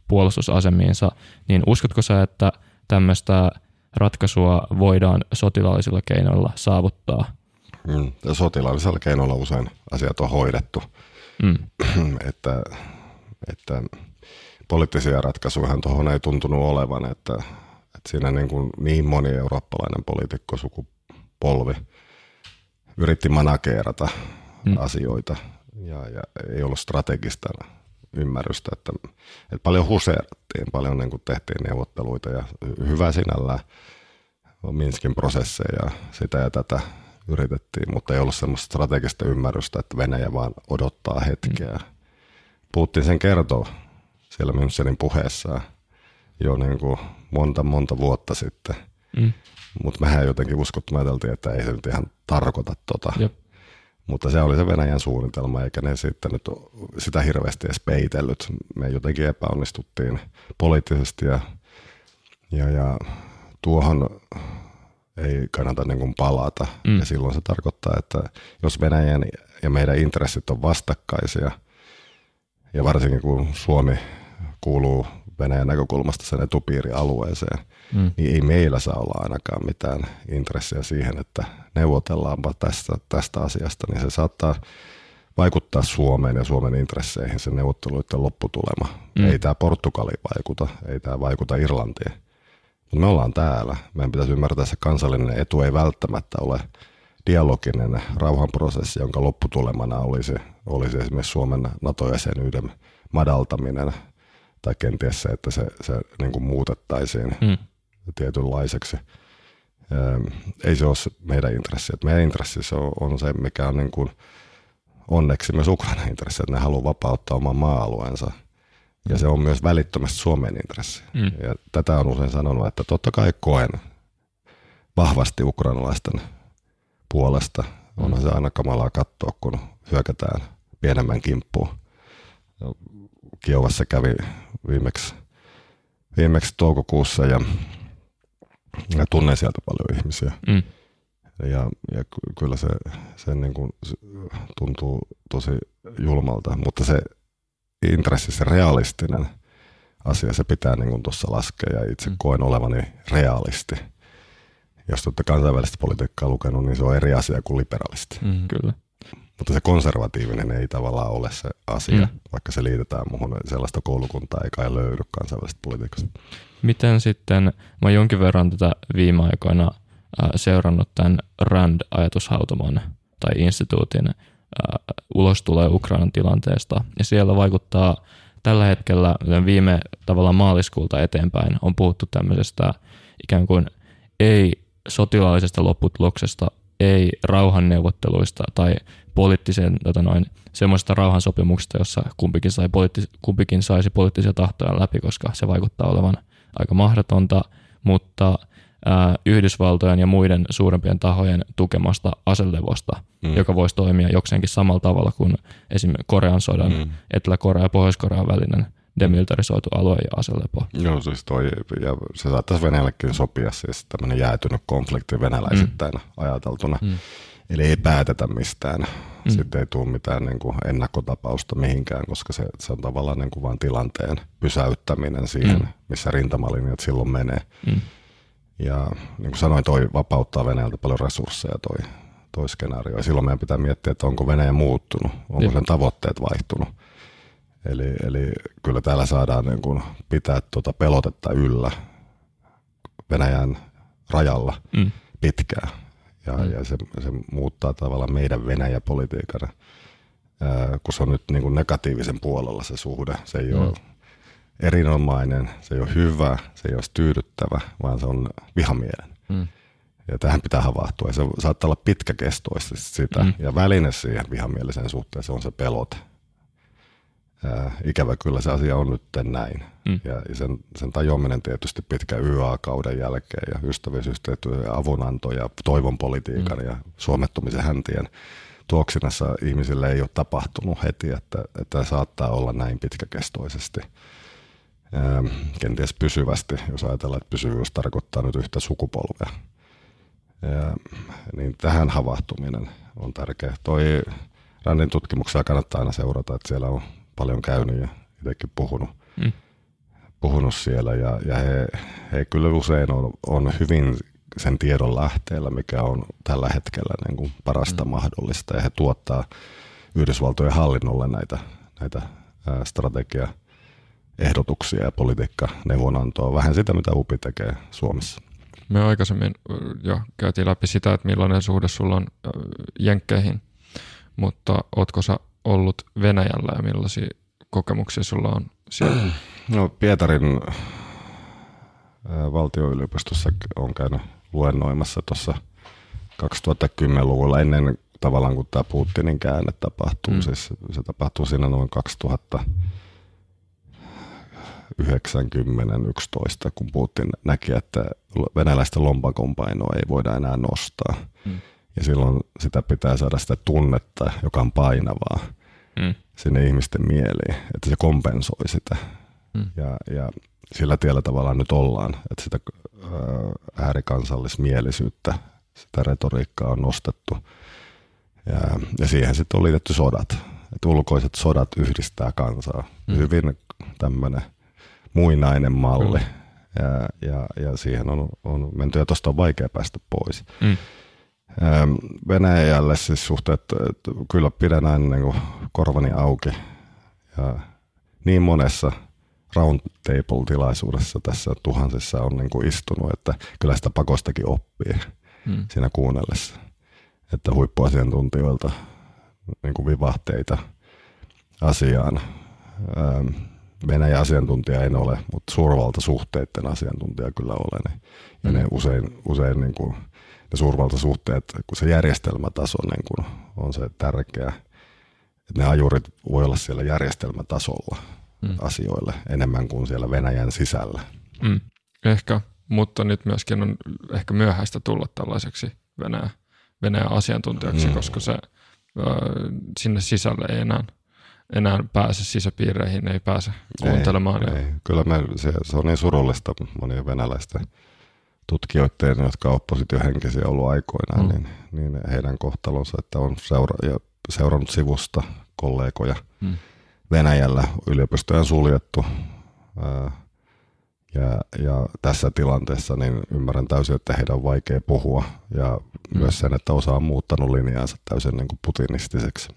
puolustusasemiinsa, niin uskotko sä, että tämmöistä ratkaisua voidaan sotilaallisilla keinoilla saavuttaa? Mm, ja sotilaallisella keinoilla usein asiat on hoidettu. Mm. että, että poliittisia ratkaisuja tuohon ei tuntunut olevan, että, että siinä niin, kuin niin moni eurooppalainen poliitikko sukupolvi yritti manakeerata mm. asioita ja, ja ei ollut strategista ymmärrystä, että, että paljon huseerattiin, paljon niin kuin tehtiin neuvotteluita ja hyvä sinällään Minskin prosesseja, sitä ja tätä yritettiin, mutta ei ollut semmoista strategista ymmärrystä, että Venäjä vaan odottaa hetkeä. Mm. Putin sen kertoo siellä Münchenin puheessaan jo niin kuin monta monta vuotta sitten. Mm. Mutta mehän jotenkin uskottu, ajateltiin, että ei se nyt ihan tarkoita tota. Jep. Mutta se oli se Venäjän suunnitelma, eikä ne sitten nyt sitä hirveästi edes peitellyt. Me jotenkin epäonnistuttiin poliittisesti ja, ja, ja tuohon ei kannata niin kuin palata. Mm. Ja silloin se tarkoittaa, että jos Venäjän ja meidän intressit on vastakkaisia, ja varsinkin kun Suomi kuuluu Venäjän näkökulmasta sen etupiirialueeseen, mm. niin ei meillä saa olla ainakaan mitään intressiä siihen, että neuvotellaanpa tästä, tästä asiasta, niin se saattaa vaikuttaa Suomeen ja Suomen intresseihin sen neuvotteluiden lopputulema. Mm. Ei tämä Portugali vaikuta, ei tämä vaikuta Irlantiin. Mutta me ollaan täällä. Meidän pitäisi ymmärtää, että se kansallinen etu ei välttämättä ole dialoginen rauhanprosessi, jonka lopputulemana olisi, olisi esimerkiksi Suomen NATO-jäsenyyden madaltaminen – tai kenties se, että se, se niin kuin muutettaisiin mm. tietynlaiseksi. Ähm, ei se ole meidän intressi. Et meidän intressi se on, on se, mikä on niin kuin onneksi myös Ukrainan intressi, että ne haluaa vapauttaa oman maa-alueensa. Ja se on myös välittömästi Suomen intressi. Mm. Ja tätä on usein sanonut, että totta kai koen vahvasti ukrainalaisten puolesta. Onhan mm. se aina kamalaa katsoa, kun hyökätään pienemmän kimppuun. Kiovassa kävi viimeksi, viimeksi toukokuussa ja, ja tunnen sieltä paljon ihmisiä. Mm. Ja, ja kyllä se, se, niin kuin, se tuntuu tosi julmalta, mutta se intressi, se realistinen asia, se pitää niin tuossa laskea ja itse mm. koen olevani realisti. Jos olette kansainvälistä politiikkaa lukenut, niin se on eri asia kuin liberalisti. Mm, kyllä. Mutta se konservatiivinen ei tavallaan ole se asia, mm. vaikka se liitetään muuhun. Sellaista koulukuntaa ei kai löydy kansainvälisestä politiikasta. Miten sitten, mä oon jonkin verran tätä viime aikoina äh, seurannut tämän RAND-ajatushautomon tai instituutin äh, ulos tulee Ukrainan tilanteesta. Ja siellä vaikuttaa tällä hetkellä viime tavalla maaliskuulta eteenpäin on puhuttu tämmöisestä ikään kuin ei sotilaallisesta lopputuloksesta, ei rauhanneuvotteluista tai poliittisen, tota noin, semmoista rauhansopimuksesta, jossa kumpikin, sai poliittis, kumpikin saisi poliittisia tahtoja läpi, koska se vaikuttaa olevan aika mahdotonta, mutta ää, Yhdysvaltojen ja muiden suurempien tahojen tukemasta aselevosta, mm. joka voisi toimia jokseenkin samalla tavalla kuin esimerkiksi Korean sodan, mm. Etelä-Korea ja Pohjois-Korean välinen demilitarisoitu alue ja aselepo. Joo, siis toi, ja se saattaisi Venäjällekin sopia, siis tämmöinen jäätynyt konflikti venäläisittäin mm. ajateltuna. Mm. Eli ei päätetä mistään. Mm. Sitten ei tule mitään niin kuin ennakkotapausta mihinkään, koska se, se on tavallaan niin kuin vain tilanteen pysäyttäminen siihen, mm. missä rintamalinjat silloin menee. Mm. Ja niin kuin sanoin, toi vapauttaa Venäjältä paljon resursseja toi, toi skenaario. Ja silloin meidän pitää miettiä, että onko Venäjä muuttunut, onko Jep. sen tavoitteet vaihtunut. Eli, eli kyllä täällä saadaan niin kuin pitää tuota pelotetta yllä Venäjän rajalla mm. pitkään. Ja, mm. ja se, se muuttaa tavallaan meidän Venäjä-politiikan, kun se on nyt niin kuin negatiivisen puolella se suhde. Se ei mm. ole erinomainen, se ei ole hyvä, se ei ole tyydyttävä, vaan se on vihamielinen. Mm. Ja tähän pitää havahtua. Ja se saattaa olla pitkäkestoisesti sitä. Mm. Ja väline siihen vihamieliseen suhteen, se on se pelote. Ää, ikävä kyllä se asia on nyt näin. Mm. Ja sen, sen tajuaminen tietysti pitkä YA-kauden jälkeen ja ystävyysyhteistyö ja avunanto ja toivon politiikan mm. ja suomettumisen häntien tuoksinassa ihmisille ei ole tapahtunut heti, että, että saattaa olla näin pitkäkestoisesti. Ää, kenties pysyvästi, jos ajatellaan, että pysyvyys tarkoittaa nyt yhtä sukupolvea. Ää, niin tähän havahtuminen on tärkeä. Toi Randin tutkimuksia kannattaa aina seurata, että siellä on paljon käynyt ja itsekin puhunut, mm. puhunut siellä ja, ja he, he kyllä usein on, on hyvin sen tiedon lähteellä, mikä on tällä hetkellä niin kuin parasta mm. mahdollista ja he tuottaa Yhdysvaltojen hallinnolle näitä, näitä strategia ehdotuksia ja politiikka neuvonantoa, vähän sitä mitä UPI tekee Suomessa. Me aikaisemmin jo käytiin läpi sitä, että millainen suhde sulla on jenkkeihin, mutta ootko sä ollut Venäjällä ja millaisia kokemuksia sulla on siellä? No Pietarin valtioyliopistossa on käynyt luennoimassa tuossa 2010-luvulla ennen tavallaan kun tämä Putinin käänne tapahtuu. Mm. Siis se tapahtuu siinä noin 2000 90-11, kun Putin näki, että venäläisten lompakon painoa ei voida enää nostaa. Mm. Ja silloin sitä pitää saada sitä tunnetta, joka on painavaa mm. sinne ihmisten mieliin, että se kompensoi sitä. Mm. Ja, ja sillä tiellä tavallaan nyt ollaan, että sitä äärikansallismielisyyttä, sitä retoriikkaa on nostettu. Ja, ja siihen sitten on liitetty sodat. Että ulkoiset sodat yhdistää kansaa. Mm. Hyvin tämmöinen muinainen malli. Mm. Ja, ja, ja siihen on, on menty, ja tuosta on vaikea päästä pois. Mm. Venäjälle siis suhteet, kyllä pidän aina niin kuin korvani auki. Ja niin monessa roundtable-tilaisuudessa tässä tuhansissa on niin kuin istunut, että kyllä sitä pakostakin oppii mm. siinä kuunnellessa. Että huippuasiantuntijoilta niin kuin vivahteita asiaan. Venäjän asiantuntija en ole, mutta suurvaltasuhteiden asiantuntija kyllä olen. Ja mm. ne usein, usein niin kuin, ne suurvaltasuhteet, kun se järjestelmätaso niin kuin on se tärkeä, että ne ajurit voi olla siellä järjestelmätasolla mm. asioille enemmän kuin siellä Venäjän sisällä. Mm. Ehkä, mutta nyt myöskin on ehkä myöhäistä tulla tällaiseksi Venäjä, Venäjän asiantuntijaksi, mm. koska se sinne sisälle ei enää – enää pääse sisäpiireihin, ei pääse kuuntelemaan. Ei, ei. Kyllä me, se, se on niin surullista monien venäläisten tutkijoiden, jotka ovat oppositiohenkisiä ollut aikoinaan, mm. niin, niin heidän kohtalonsa, että on seura- ja seurannut sivusta kollegoja mm. Venäjällä, yliopistojen suljettu. Ää, ja, ja tässä tilanteessa niin ymmärrän täysin, että heidän on vaikea puhua ja mm. myös sen, että osa on muuttanut linjaansa täysin niin kuin putinistiseksi.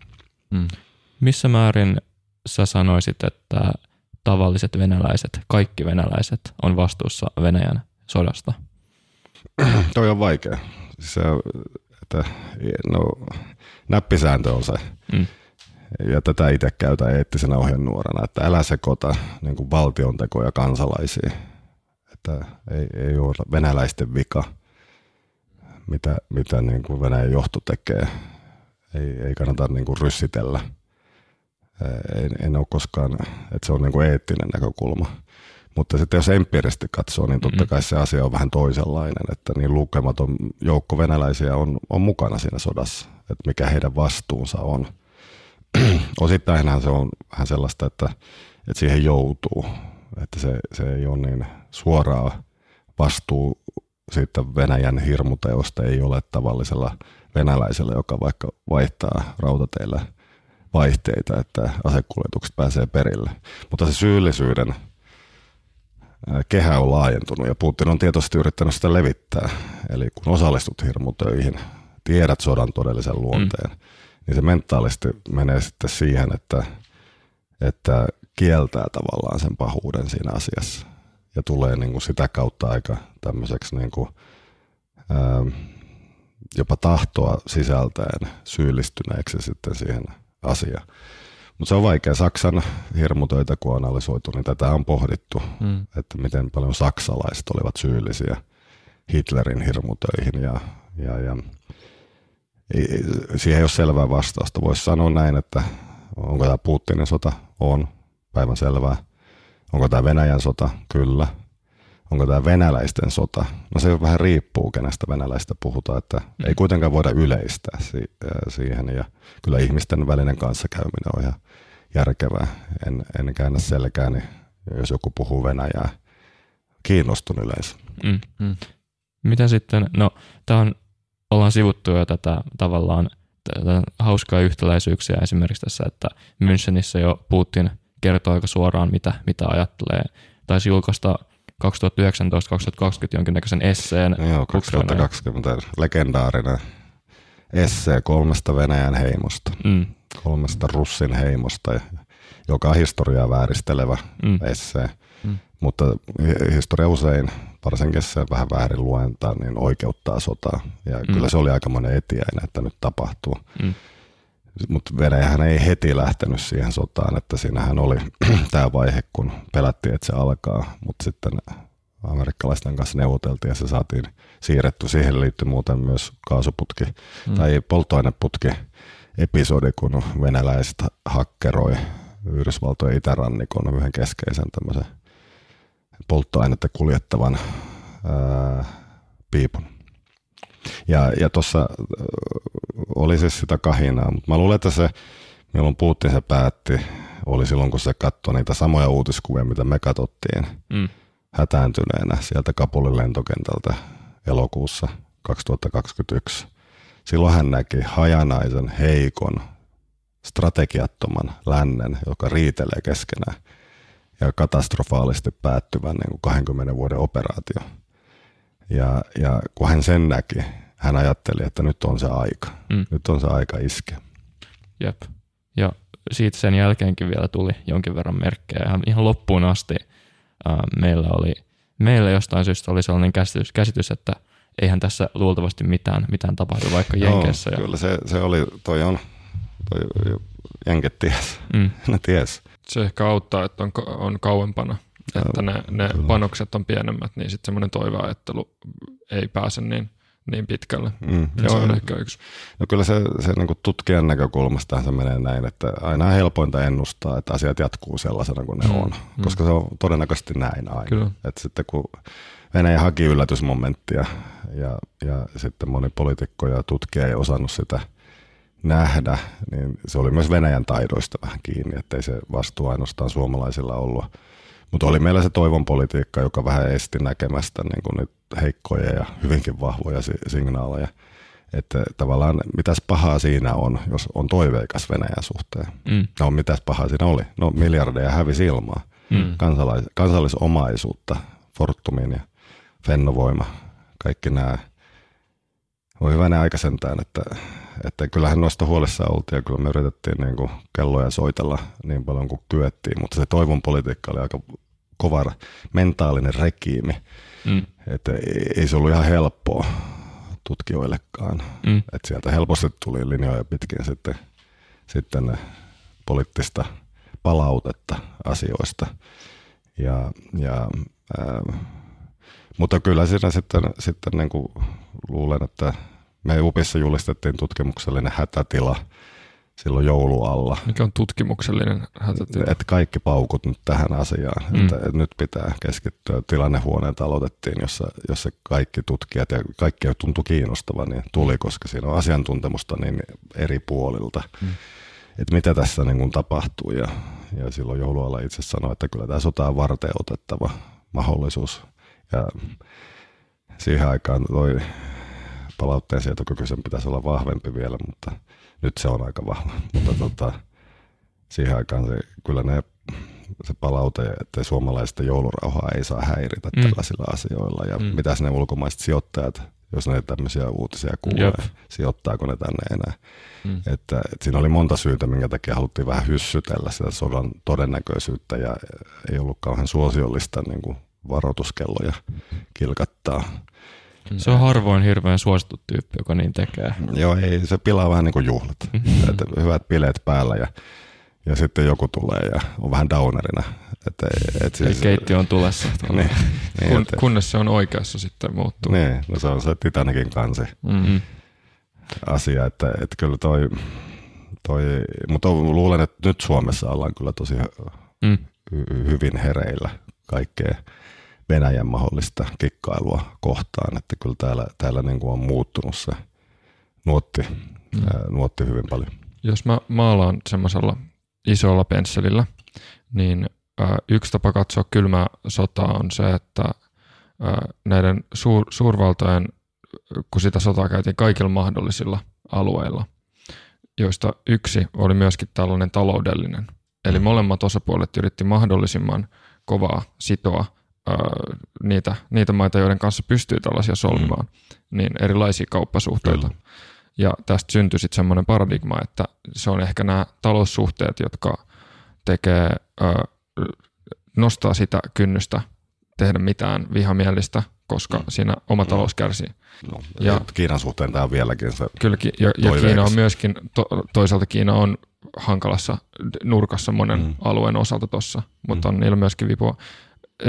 Mm. Missä määrin sä sanoisit, että tavalliset venäläiset, kaikki venäläiset on vastuussa Venäjän sodasta? Toi on vaikea. Se, että, no, näppisääntö on se. Mm. Ja tätä itse käytän eettisenä ohjenuorana, että älä sekoita niin kuin valtion tekoja kansalaisiin. Että ei, ei ole venäläisten vika, mitä, mitä niin kuin Venäjän johto tekee. Ei, ei kannata niin kuin ryssitellä – en, en ole koskaan, että se on niin kuin eettinen näkökulma. Mutta sitten jos empiirisesti katsoo, niin totta kai se asia on vähän toisenlainen, että niin lukematon joukko venäläisiä on, on mukana siinä sodassa, että mikä heidän vastuunsa on. Osittainhan se on vähän sellaista, että, että siihen joutuu, että se, se ei ole niin suoraa vastuu siitä Venäjän hirmuteosta ei ole tavallisella venäläisellä, joka vaikka vaihtaa rautateillä – vaihteita, että asekuljetukset pääsee perille. Mutta se syyllisyyden kehä on laajentunut ja Putin on tietoisesti yrittänyt sitä levittää. Eli kun osallistut hirmutöihin tiedät sodan todellisen luonteen, mm. niin se mentaalisti menee sitten siihen, että, että kieltää tavallaan sen pahuuden siinä asiassa. Ja tulee niin kuin sitä kautta aika tämmöiseksi niin kuin, ää, jopa tahtoa sisältäen syyllistyneeksi sitten siihen asiaan. Mutta se on vaikea. Saksan hirmutöitä, kun on analysoitu, niin tätä on pohdittu, mm. että miten paljon saksalaiset olivat syyllisiä Hitlerin hirmutöihin. Ja, ja, ja siihen ei ole selvää vastausta. Voisi sanoa näin, että onko tämä Putinin sota? On, päivän selvää. Onko tämä Venäjän sota? Kyllä. Onko tämä venäläisten sota? No se vähän riippuu, kenestä venäläistä puhutaan, että mm. ei kuitenkaan voida yleistää si- siihen. Ja kyllä ihmisten välinen kanssakäyminen on ihan järkevää. En, en käännä selkääni, jos joku puhuu Venäjää. Kiinnostun yleensä. Mm, mm. Mitä sitten, no tämä on, ollaan sivuttu jo tätä tavallaan tätä hauskaa yhtäläisyyksiä esimerkiksi tässä, että Münchenissä jo Putin kertoo aika suoraan, mitä, mitä ajattelee. Taisi julkaista 2019-2020 jonkinnäköisen esseen. Joo, 2020 legendaarinen essee kolmesta Venäjän heimosta. Mm kolmesta russin heimosta, joka on historiaa vääristelevä mm. essee. Mm. Mutta historia usein, varsinkin se vähän väärin luentaa, niin oikeuttaa sotaa. Ja mm. kyllä se oli aika monen etiäinen, että nyt tapahtuu. Mm. Mutta Venäjähän ei heti lähtenyt siihen sotaan, että siinähän oli tämä vaihe, kun pelättiin, että se alkaa, mutta sitten amerikkalaisten kanssa neuvoteltiin ja se saatiin siirretty. Siihen liittyy muuten myös kaasuputki mm. tai polttoaineputki episodi, kun venäläiset hakkeroi Yhdysvaltojen itärannikon yhden keskeisen tämmöisen polttoainetta kuljettavan ää, piipun. Ja, ja tuossa oli siis sitä kahinaa, mutta mä luulen, että se, milloin Putin se päätti, oli silloin, kun se katsoi niitä samoja uutiskuvia, mitä me katsottiin mm. hätääntyneenä sieltä Kabulin lentokentältä elokuussa 2021 silloin hän näki hajanaisen, heikon, strategiattoman lännen, joka riitelee keskenään ja katastrofaalisesti päättyvän niin kuin 20 vuoden operaatio. Ja, ja kun hän sen näki, hän ajatteli, että nyt on se aika. Mm. Nyt on se aika iskeä. Jep. Ja siitä sen jälkeenkin vielä tuli jonkin verran merkkejä. Ihan, ihan loppuun asti äh, meillä oli, meillä jostain syystä oli sellainen käsitys, käsitys että – eihän tässä luultavasti mitään, mitään tapahdu vaikka Jenkeissä. Ja... Kyllä se, se oli, toi on, toi Jenket ties, mm. ne ties. Se ehkä auttaa, että on, on kauempana, että ne, ne panokset on pienemmät, niin sitten semmoinen toiveajattelu ei pääse niin, niin pitkälle. Mm. Se on ehkä yksi. No kyllä se, se niin kuin tutkijan näkökulmasta se menee näin, että aina on helpointa ennustaa, että asiat jatkuu sellaisena kuin ne mm. on, mm. koska se on todennäköisesti näin aina. Kyllä. Että sitten kun Venäjä haki yllätysmomenttia ja, ja sitten moni poliitikko ja tutkija ei osannut sitä nähdä, niin se oli myös Venäjän taidoista vähän kiinni, ettei se vastuu ainoastaan suomalaisilla ollut. Mutta oli meillä se toivon politiikka, joka vähän esti näkemästä niin kuin heikkoja ja hyvinkin vahvoja signaaleja. Että tavallaan mitäs pahaa siinä on, jos on toiveikas Venäjän suhteen. Mm. No mitäs pahaa siinä oli? No miljardeja hävisi ilmaa. Mm. Kansalais- kansallisomaisuutta Fortumin ja Fennovoima, kaikki nämä. On hyvänä aika sentään, että, että kyllähän noista huolissa oltiin ja kyllä me yritettiin niin kuin kelloja soitella niin paljon kuin kyettiin, mutta se toivon politiikka oli aika kova mentaalinen rekiimi. Mm. Että ei, se ollut ihan helppoa tutkijoillekaan. Mm. Että sieltä helposti tuli linjoja pitkin sitten, sitten poliittista palautetta asioista. Ja, ja ää, mutta kyllä siinä sitten, sitten niin kuin luulen, että me UPissa julistettiin tutkimuksellinen hätätila silloin joulualla. Mikä on tutkimuksellinen hätätila? Että kaikki paukut nyt tähän asiaan. Mm. Että, nyt pitää keskittyä. Tilannehuoneet aloitettiin, jossa, jossa kaikki tutkijat ja kaikki tuntui kiinnostavan, niin tuli, koska siinä on asiantuntemusta niin eri puolilta. Mm. Että mitä tässä niin kuin tapahtuu. Ja, ja silloin joulualla itse sanoi, että kyllä tämä sota on varten otettava mahdollisuus ja siihen aikaan toi palautteen sietokyky sen pitäisi olla vahvempi vielä, mutta nyt se on aika vahva. mutta tota, siihen aikaan se, kyllä ne, se palaute, että suomalaista joulurauhaa ei saa häiritä mm. tällaisilla asioilla. Ja mm. mitä ne ulkomaiset sijoittajat, jos ne tämmöisiä uutisia kuulee, Jep. sijoittaako ne tänne enää. Mm. Että, että siinä oli monta syytä, minkä takia haluttiin vähän hyssytellä sitä sodan todennäköisyyttä ja ei ollut kauhean suosiollista niin kuin varoituskelloja kilkattaa. Se on harvoin hirveän suosittu tyyppi, joka niin tekee. Joo, ei, se pilaa vähän niin kuin juhlat. että hyvät bileet päällä ja, ja sitten joku tulee ja on vähän downerina. Että, et siis, keitti on tulessa. niin, niin, Kun, että, kunnes se on oikeassa sitten muuttuu. Niin, no se on se Titanikin kansi mm-hmm. asia, että, että kyllä toi, toi mutta luulen, että nyt Suomessa ollaan kyllä tosi mm. hy, hyvin hereillä kaikkea Venäjän mahdollista kikkailua kohtaan, että kyllä täällä, täällä niin kuin on muuttunut se nuotti, mm. ää, nuotti hyvin paljon. Jos mä maalaan semmoisella isolla pensselillä, niin ää, yksi tapa katsoa kylmää sotaa on se, että ää, näiden suur, suurvaltojen, kun sitä sotaa käytiin kaikilla mahdollisilla alueilla, joista yksi oli myöskin tällainen taloudellinen. Eli mm. molemmat osapuolet yritti mahdollisimman kovaa sitoa niitä, niitä maita, joiden kanssa pystyy tällaisia solmimaan, mm. niin erilaisia kauppasuhteita. Kyllä. Ja tästä syntyi sitten semmoinen paradigma, että se on ehkä nämä taloussuhteet, jotka tekee, nostaa sitä kynnystä tehdä mitään vihamielistä, koska mm. siinä oma talous kärsii. No, ja, Kiinan suhteen tämä on vieläkin se Kyllä, ja, ja Kiina on myöskin, to, toisaalta Kiina on hankalassa nurkassa monen mm. alueen osalta tuossa, mutta mm. on niillä myöskin vipua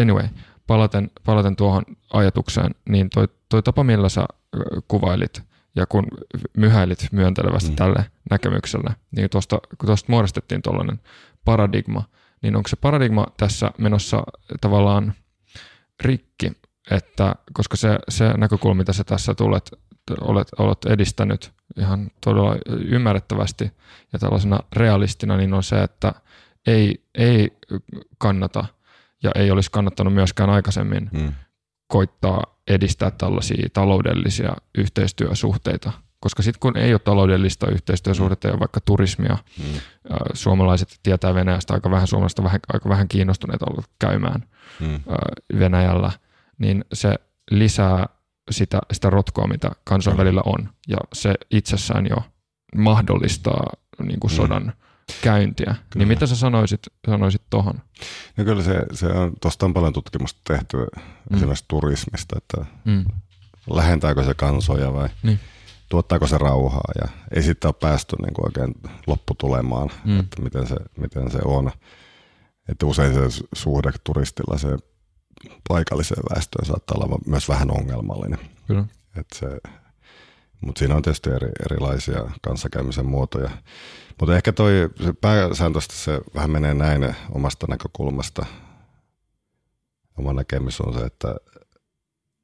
anyway, palaten, palaten tuohon ajatukseen, niin toi, toi tapa, millä sä kuvailit ja kun myhäilit myöntelevästi mm. tälle näkemykselle, niin tuosta, kun tuosta muodostettiin tuollainen paradigma, niin onko se paradigma tässä menossa tavallaan rikki, että koska se, se näkökulma, mitä sä tässä tulet, olet, olet edistänyt ihan todella ymmärrettävästi ja tällaisena realistina, niin on se, että ei, ei kannata – ja ei olisi kannattanut myöskään aikaisemmin hmm. koittaa edistää tällaisia taloudellisia yhteistyösuhteita, koska sitten kun ei ole taloudellista yhteistyösuhdetta ja vaikka turismia, hmm. suomalaiset tietää Venäjästä aika vähän, suomalaiset vähän, aika vähän kiinnostuneita olla käymään hmm. Venäjällä, niin se lisää sitä, sitä rotkoa, mitä kansainvälillä on, ja se itsessään jo mahdollistaa niin kuin sodan hmm käyntiä. Niin kyllä. Niin mitä sä sanoisit, sanoisit? No kyllä se, se on, tuosta on paljon tutkimusta tehty mm. esimerkiksi turismista, että mm. lähentääkö se kansoja vai niin. tuottaako se rauhaa ja ei sitten ole päästy niin kuin oikein lopputulemaan, mm. että miten se, miten se on. Että usein se suhde turistilla se paikalliseen väestöön saattaa olla myös vähän ongelmallinen. Kyllä. Että se, mutta siinä on tietysti eri, erilaisia kanssakäymisen muotoja. Mutta ehkä toi se pääsääntöisesti se vähän menee näin omasta näkökulmasta. Oma näkemys on se, että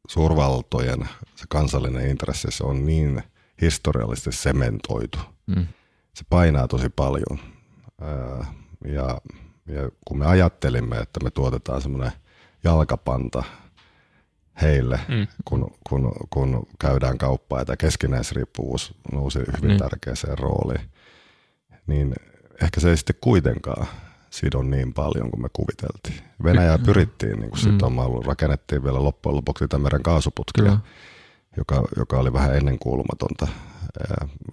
suurvaltojen se kansallinen intressi se on niin historiallisesti sementoitu. Mm. Se painaa tosi paljon. Ja, ja kun me ajattelimme, että me tuotetaan semmoinen jalkapanta heille, mm. kun, kun, kun käydään kauppaa, tämä keskinäisriippuvuus nousi hyvin mm. tärkeäseen rooliin niin ehkä se ei sitten kuitenkaan sido niin paljon kuin me kuviteltiin. Venäjää pyrittiin niin kuin sitomaan, mm. rakennettiin vielä loppujen lopuksi Itämeren kaasuputkia, joka, joka oli vähän ennenkuulumatonta.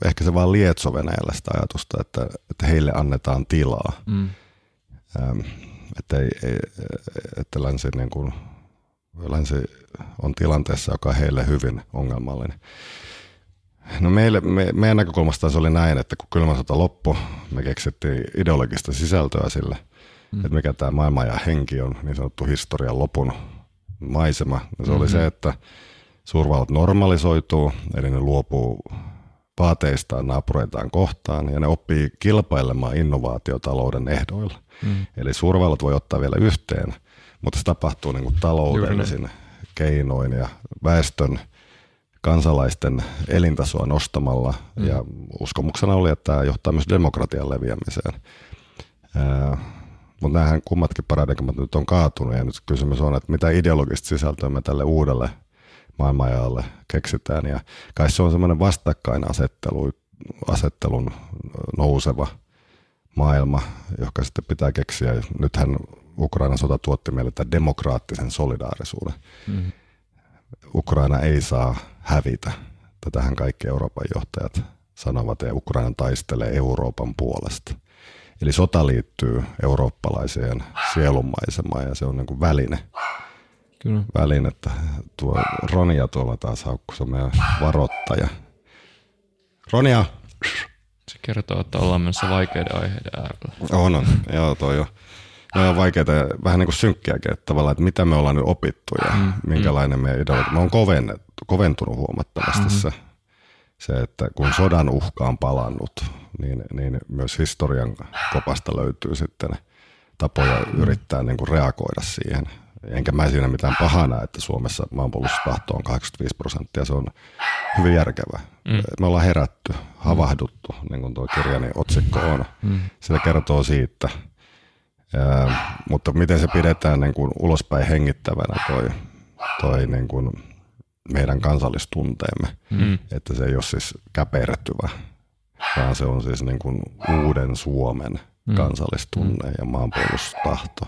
Ehkä se vaan lietso Venäjällä sitä ajatusta, että, että heille annetaan tilaa. Mm. Ähm, että, ei, ei, että länsi, niin kuin, länsi on tilanteessa, joka on heille hyvin ongelmallinen. No meille, me, meidän näkökulmasta se oli näin, että kun kylmä sota loppui, me keksittiin ideologista sisältöä sille, mm. että mikä tämä maailma ja henki on, niin sanottu historian lopun maisema. Ja se mm-hmm. oli se, että suurvallat normalisoituu, eli ne luopuu vaateistaan naapureitaan kohtaan ja ne oppii kilpailemaan innovaatiotalouden ehdoilla. Mm. Eli suurvallat voi ottaa vielä yhteen, mutta se tapahtuu niin kuin taloudellisin keinoin ja väestön – kansalaisten elintasoa nostamalla mm. ja uskomuksena oli, että tämä johtaa myös demokratian leviämiseen. Mutta nämähän kummatkin paradigmat nyt on kaatunut ja nyt kysymys on, että mitä ideologista sisältöä me tälle uudelle maailmanajalle keksitään ja kai se on semmoinen vastakkainasettelu, asettelun nouseva maailma, joka sitten pitää keksiä. Nythän Ukrainan sota tuotti meille tämän demokraattisen solidaarisuuden. Mm Ukraina ei saa hävitä. Tätähän kaikki Euroopan johtajat sanovat ja Ukraina taistelee Euroopan puolesta. Eli sota liittyy eurooppalaiseen sielunmaisemaan ja se on niin kuin väline. Kyllä. Väline, että tuo Ronia tuolla taas haukku, se on meidän varoittaja. Ronia! Se kertoo, että ollaan menossa vaikeiden aiheiden äärellä. On, on. Joo, toi on. Ne on vaikeita ja vähän niin kuin synkkiäkin, että tavallaan, että mitä me ollaan nyt opittu ja mm, minkälainen mm. meidän ideologia. Me on koventunut huomattavasti mm-hmm. se, se, että kun sodan uhka on palannut, niin, niin myös historian kopasta löytyy sitten tapoja yrittää niin kuin reagoida siihen. Enkä mä siinä mitään pahana, että Suomessa maanpuolustustahto on 85 prosenttia. Se on hyvin järkevä. Mm. Me ollaan herätty, havahduttu, niin kuin tuo kirjani otsikko on. Mm. Se kertoo siitä. Ja, mutta miten se pidetään niin kuin ulospäin hengittävänä toi, toi niin kuin meidän kansallistunteemme. Mm. Että se ei ole siis käpertyvä, vaan se on siis niin kuin uuden Suomen mm. kansallistunne mm. ja maanpuolustustahto.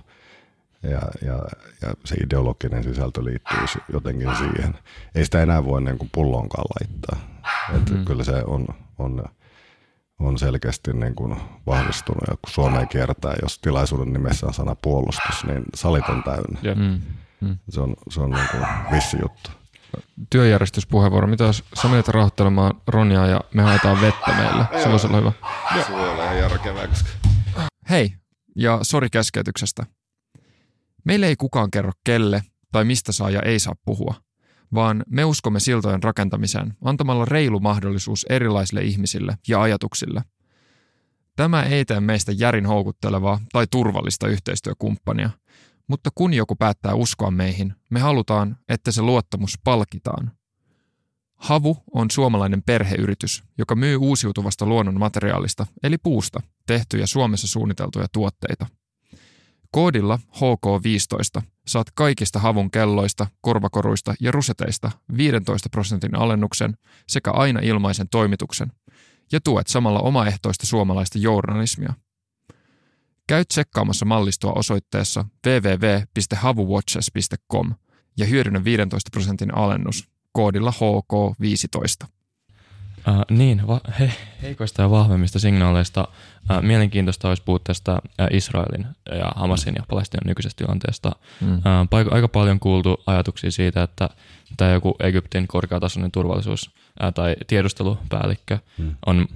Ja, ja, ja se ideologinen sisältö liittyy jotenkin siihen. Ei sitä enää voi niin kuin pullonkaan laittaa. Että mm. Kyllä se on, on, on selkeästi niin kuin vahvistunut. Ja kun Suomeen kiertää, jos tilaisuuden nimessä on sana puolustus, niin salit on täynnä. Mm. Mm. Se on, se on niin kuin vissi juttu työjärjestyspuheenvuoro. Mitä jos sä menet rauhoittelemaan Ronjaa ja me haetaan vettä meille? Se voisi olla hyvä. Se voi olla ihan järkevää, koska... Hei, ja sori keskeytyksestä. Meille ei kukaan kerro kelle tai mistä saa ja ei saa puhua, vaan me uskomme siltojen rakentamiseen antamalla reilu mahdollisuus erilaisille ihmisille ja ajatuksille. Tämä ei tee meistä järin houkuttelevaa tai turvallista yhteistyökumppania – mutta kun joku päättää uskoa meihin, me halutaan, että se luottamus palkitaan. Havu on suomalainen perheyritys, joka myy uusiutuvasta luonnon materiaalista, eli puusta, tehtyjä Suomessa suunniteltuja tuotteita. Koodilla HK15 saat kaikista havun kelloista, korvakoruista ja ruseteista 15 prosentin alennuksen sekä aina ilmaisen toimituksen, ja tuet samalla omaehtoista suomalaista journalismia – Käy tsekkaamassa mallistoa osoitteessa www.havuwatches.com ja hyödynnä 15 prosentin alennus koodilla HK15. Äh, niin, va- he- heikoista ja vahvemmista signaaleista. Uh, mielenkiintoista olisi puhua tästä uh, Israelin ja Hamasin ja Palestinan nykyisestä tilanteesta. Mm. Paik- aika paljon kuultu ajatuksia siitä, että tämä joku Egyptin korkeatasoinen turvallisuus uh, tai tiedustelupäällikkö mm. on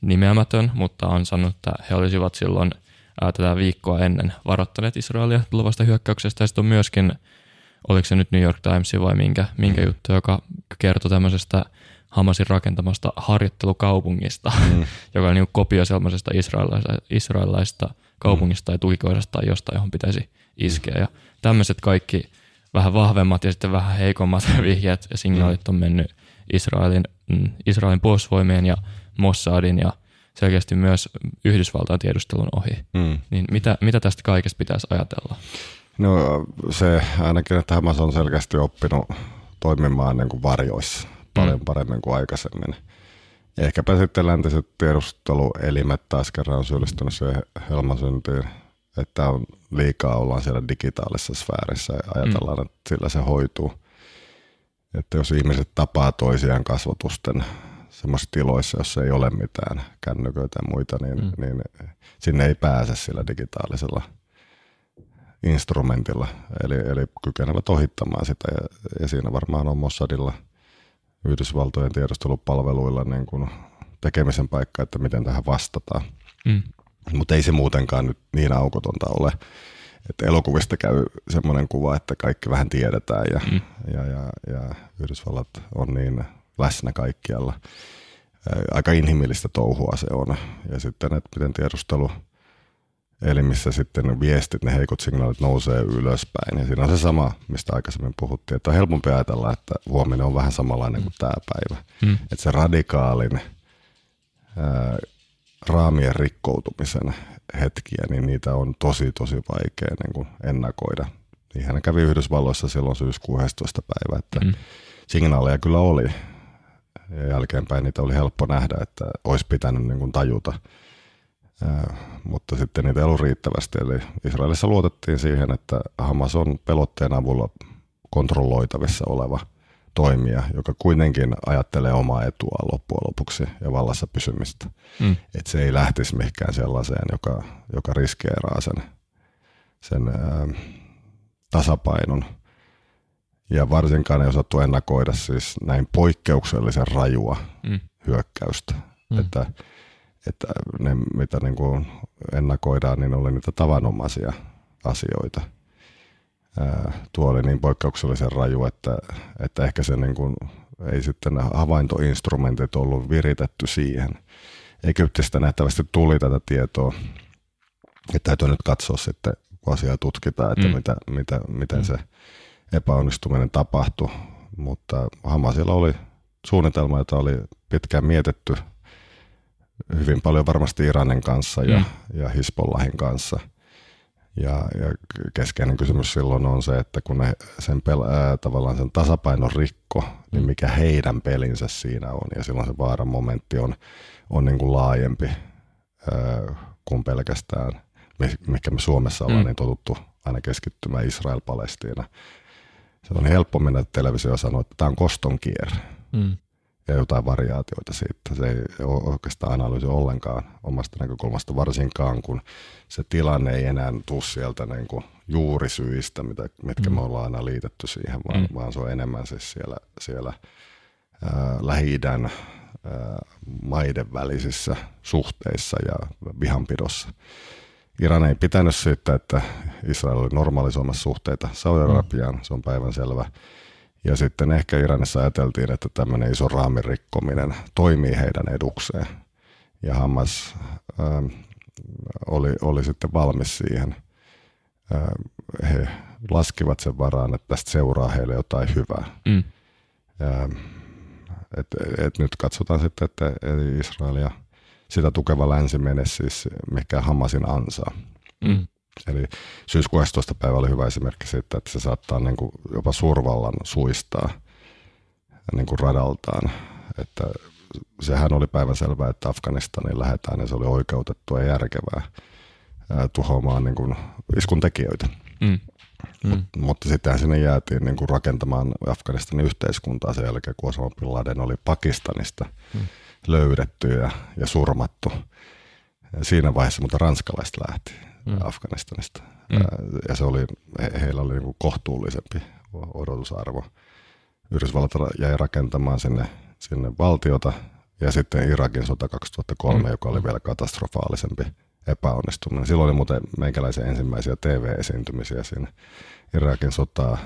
nimeämätön, mutta on sanonut, että he olisivat silloin – ää, tätä viikkoa ennen varoittaneet Israelia tulevasta hyökkäyksestä. Ja sitten on myöskin, oliko se nyt New York Times vai minkä, minkä juttu, joka kertoi tämmöisestä Hamasin rakentamasta harjoittelukaupungista, mm. joka on niin kopio sellaisesta israelilaista, israelilaista kaupungista tai tukikohdasta tai jostain, johon pitäisi iskeä. Ja tämmöiset kaikki vähän vahvemmat ja sitten vähän heikommat vihjeet ja signaalit on mennyt Israelin, mm, Israelin puolustusvoimien ja Mossadin ja selkeästi myös Yhdysvaltain tiedustelun ohi. Mm. Niin mitä, mitä tästä kaikesta pitäisi ajatella? No se ainakin, että Hamas on selkeästi oppinut toimimaan niin kuin varjoissa paljon mm. paremmin kuin aikaisemmin. Ehkäpä sitten läntiset tiedusteluelimet taas kerran on syyllistynyt siihen helmasyntyyn, että on liikaa ollaan siellä digitaalisessa sfäärissä ja ajatellaan, mm. että sillä se hoituu. Että jos ihmiset tapaa toisiaan kasvotusten semmoisissa tiloissa, jossa ei ole mitään kännyköitä ja muita, niin, mm. niin sinne ei pääse sillä digitaalisella instrumentilla. Eli, eli kykenevät ohittamaan sitä ja, ja siinä varmaan on Mossadilla Yhdysvaltojen tiedustelupalveluilla niin kuin tekemisen paikka, että miten tähän vastataan. Mm. Mutta ei se muutenkaan nyt niin aukotonta ole. Että elokuvista käy semmoinen kuva, että kaikki vähän tiedetään ja, mm. ja, ja, ja Yhdysvallat on niin läsnä kaikkialla. Aika inhimillistä touhua se on. Ja sitten, että miten tiedustelu elimissä sitten viestit, ne heikot signaalit nousee ylöspäin. Ja siinä on se sama, mistä aikaisemmin puhuttiin, että on helpompi ajatella, että huominen on vähän samanlainen kuin tämä päivä. Mm. Että se radikaalin ää, raamien rikkoutumisen hetkiä, niin niitä on tosi tosi vaikea niin kuin ennakoida. Niinhän kävi Yhdysvalloissa silloin syyskuun 11. päivä, että mm. signaaleja kyllä oli, ja jälkeenpäin niitä oli helppo nähdä, että olisi pitänyt niin kuin tajuta. Mutta sitten niitä ei ollut riittävästi. Eli Israelissa luotettiin siihen, että Hamas on pelotteen avulla kontrolloitavissa oleva toimija, joka kuitenkin ajattelee omaa etua loppujen lopuksi ja vallassa pysymistä. Mm. Että se ei lähtisi mihinkään sellaiseen, joka, joka riskeeraa sen, sen ää, tasapainon. Ja varsinkaan ei osattu ennakoida siis näin poikkeuksellisen rajua mm. hyökkäystä. Mm. Että, että ne, mitä niin kuin ennakoidaan, niin oli niitä tavanomaisia asioita – tuo oli niin poikkeuksellisen raju, että, että ehkä se niin kuin, ei sitten havaintoinstrumentit ollut viritetty siihen. Sitä nähtävästi tuli tätä tietoa. Että täytyy nyt katsoa sitten, kun asiaa tutkitaan, että mm. mitä, mitä, miten mm. se epäonnistuminen tapahtui. Mutta Hamasilla oli suunnitelma, jota oli pitkään mietitty hyvin paljon varmasti Iranin kanssa ja, mm. ja Hisbollahin kanssa – ja, ja keskeinen kysymys silloin on se, että kun ne sen pel- ää, tavallaan sen tasapainon rikko, niin mm. mikä heidän pelinsä siinä on. Ja silloin se vaaran momentti on, on niin kuin laajempi ää, kuin pelkästään, mikä me Suomessa ollaan mm. niin totuttu aina keskittymään Israel-Palestiina. Se on helppo mennä televisio sanoa, että tämä on koston kierre. Mm ja jotain variaatioita siitä. Se ei ole oikeastaan analyysi ollenkaan omasta näkökulmasta, varsinkaan kun se tilanne ei enää tule sieltä niin kuin juurisyistä, mitä, mitkä mm. me ollaan aina liitetty siihen, vaan, mm. vaan se on enemmän siis siellä, siellä ää, Lähi-idän ää, maiden välisissä suhteissa ja vihanpidossa. Iran ei pitänyt siitä, että Israel oli normalisoimassa suhteita Saudi-Arabiaan, mm. se on päivän selvä. Ja sitten ehkä Iranissa ajateltiin, että tämmöinen iso raamin rikkominen toimii heidän edukseen. Ja Hamas äh, oli, oli sitten valmis siihen. Äh, he laskivat sen varaan, että tästä seuraa heille jotain hyvää. Mm. Äh, et, et nyt katsotaan sitten, että Israel ja sitä tukeva länsi mene siis mikä Hamasin ansaa. Mm. Eli syyskuun 11. päivä oli hyvä esimerkki siitä, että se saattaa niin kuin jopa suurvallan suistaa niin kuin radaltaan. Että sehän oli päivänselvää, että Afganistaniin lähdetään ja se oli oikeutettua ja järkevää ää, tuhoamaan niin kuin iskun tekijöitä. Mm. Mm. Mut, mutta sitten sinne jäätiin niin kuin rakentamaan Afganistanin yhteiskuntaa sen jälkeen, kun Osama Bin Laden oli Pakistanista mm. löydetty ja, ja surmattu. Ja siinä vaiheessa mutta ranskalaiset lähti mm. Afganistanista. Mm. Ja se oli, he, heillä oli niin kohtuullisempi odotusarvo. Yhdysvallat jäi rakentamaan sinne, sinne valtiota ja sitten Irakin sota 2003, mm. joka oli vielä katastrofaalisempi epäonnistuminen. Silloin oli muuten meikäläisen ensimmäisiä TV-esiintymisiä siinä Irakin sotaa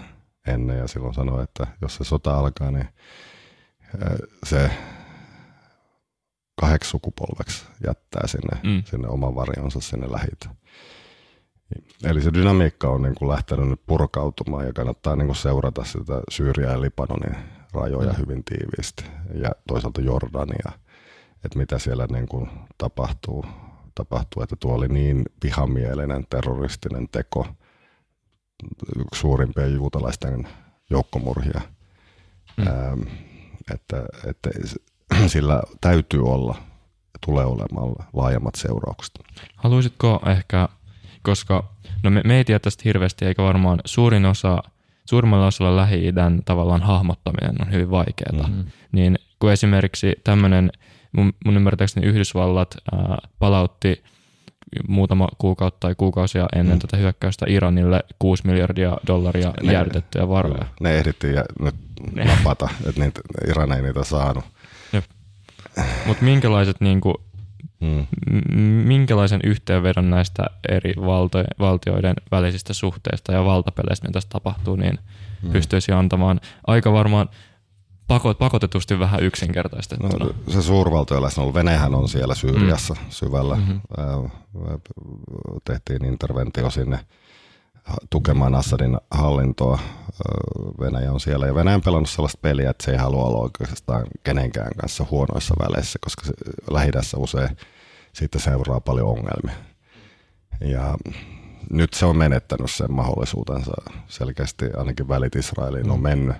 ennen ja silloin sanoi, että jos se sota alkaa, niin se kahdeksi sukupolveksi jättää sinne, mm. sinne oman varjonsa sinne lähitä. Eli se dynamiikka on niin kuin lähtenyt nyt purkautumaan ja kannattaa niin kuin seurata sitä Syyriä ja Libanonin rajoja mm. hyvin tiiviisti ja toisaalta Jordania, että mitä siellä niin kuin tapahtuu, tapahtuu, että tuo oli niin vihamielinen terroristinen teko, yksi suurimpia juutalaisten joukkomurhia, mm. ähm, että, että sillä täytyy olla tulee olemaan laajemmat seuraukset. Haluaisitko ehkä koska no me, me ei tiedä tästä hirveästi, eikä varmaan suurin osa, suurimmalla osalla Lähi-idän tavallaan hahmottaminen on hyvin vaikeaa. Mm-hmm. Niin kun esimerkiksi tämmöinen, mun, mun ymmärtääkseni Yhdysvallat ää, palautti muutama kuukautta tai kuukausia ennen mm. tätä hyökkäystä Iranille 6 miljardia dollaria ne, jäädytettyjä varoja. Ne ehdittiin ja nyt napata, että niitä, Iran ei niitä saanut. Mutta minkälaiset niinku, Mm. Minkälaisen yhteenvedon näistä eri valto- valtioiden välisistä suhteista ja valtapeleistä, mitä tässä tapahtuu, niin mm. pystyisi antamaan aika varmaan pakot, pakotetusti vähän yksinkertaistettuna. No, se suurvaltojen läsnäolo, Venäjähän on siellä Syyriassa mm. syvällä. Mm-hmm. Tehtiin interventio sinne tukemaan Assadin hallintoa. Venäjä on siellä ja Venäjä on pelannut sellaista peliä, että se ei halua olla oikeastaan kenenkään kanssa huonoissa väleissä, koska lähidässä usein siitä seuraa paljon ongelmia. Ja nyt se on menettänyt sen mahdollisuutensa. Selkeästi ainakin välit Israeliin on mennyt.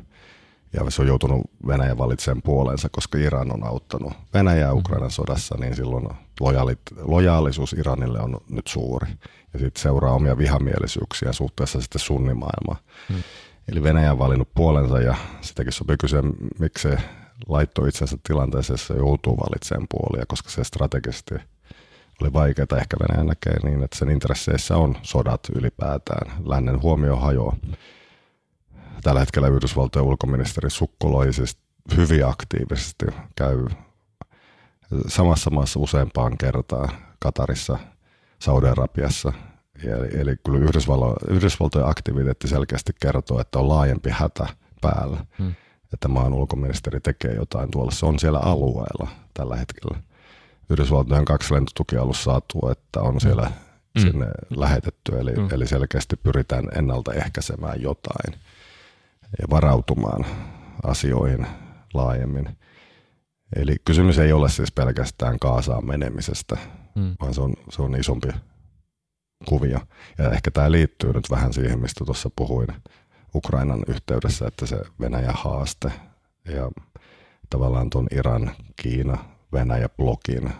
Ja se on joutunut Venäjän valitsemaan puolensa, koska Iran on auttanut Venäjää Ukrainan sodassa, niin silloin lojaalit, lojaalisuus Iranille on nyt suuri. Ja sitten seuraa omia vihamielisyyksiä suhteessa sitten sunnimaailmaan. Hmm. Eli Venäjä on valinnut puolensa ja sitäkin sopii kysyä, miksi se laittoi itsensä tilanteeseen, jossa joutuu valitsemaan puolia, koska se strategisesti oli vaikeaa. Ehkä Venäjä näkee niin, että sen intresseissä on sodat ylipäätään. Lännen huomio hajoaa. Tällä hetkellä Yhdysvaltojen ulkoministeri Sukkolo siis hyvin aktiivisesti käy samassa maassa useampaan kertaan Katarissa, Saudi-Arabiassa. Eli, eli kyllä Yhdysvalto, Yhdysvaltojen aktiviteetti selkeästi kertoo, että on laajempi hätä päällä. Hmm. Että maan ulkoministeri tekee jotain tuolla. Se on siellä alueella tällä hetkellä. Yhdysvaltojen kaksi lentotukialusta saatu, että on siellä hmm. sinne lähetetty. Eli, hmm. eli selkeästi pyritään ennaltaehkäisemään jotain ja varautumaan asioihin laajemmin. Eli kysymys ei ole siis pelkästään Kaasaan menemisestä, mm. vaan se on, se on isompi kuvio. Ja ehkä tämä liittyy nyt vähän siihen, mistä tuossa puhuin Ukrainan yhteydessä, että se Venäjä haaste ja tavallaan tuon Iran, Kiina, Venäjä blokin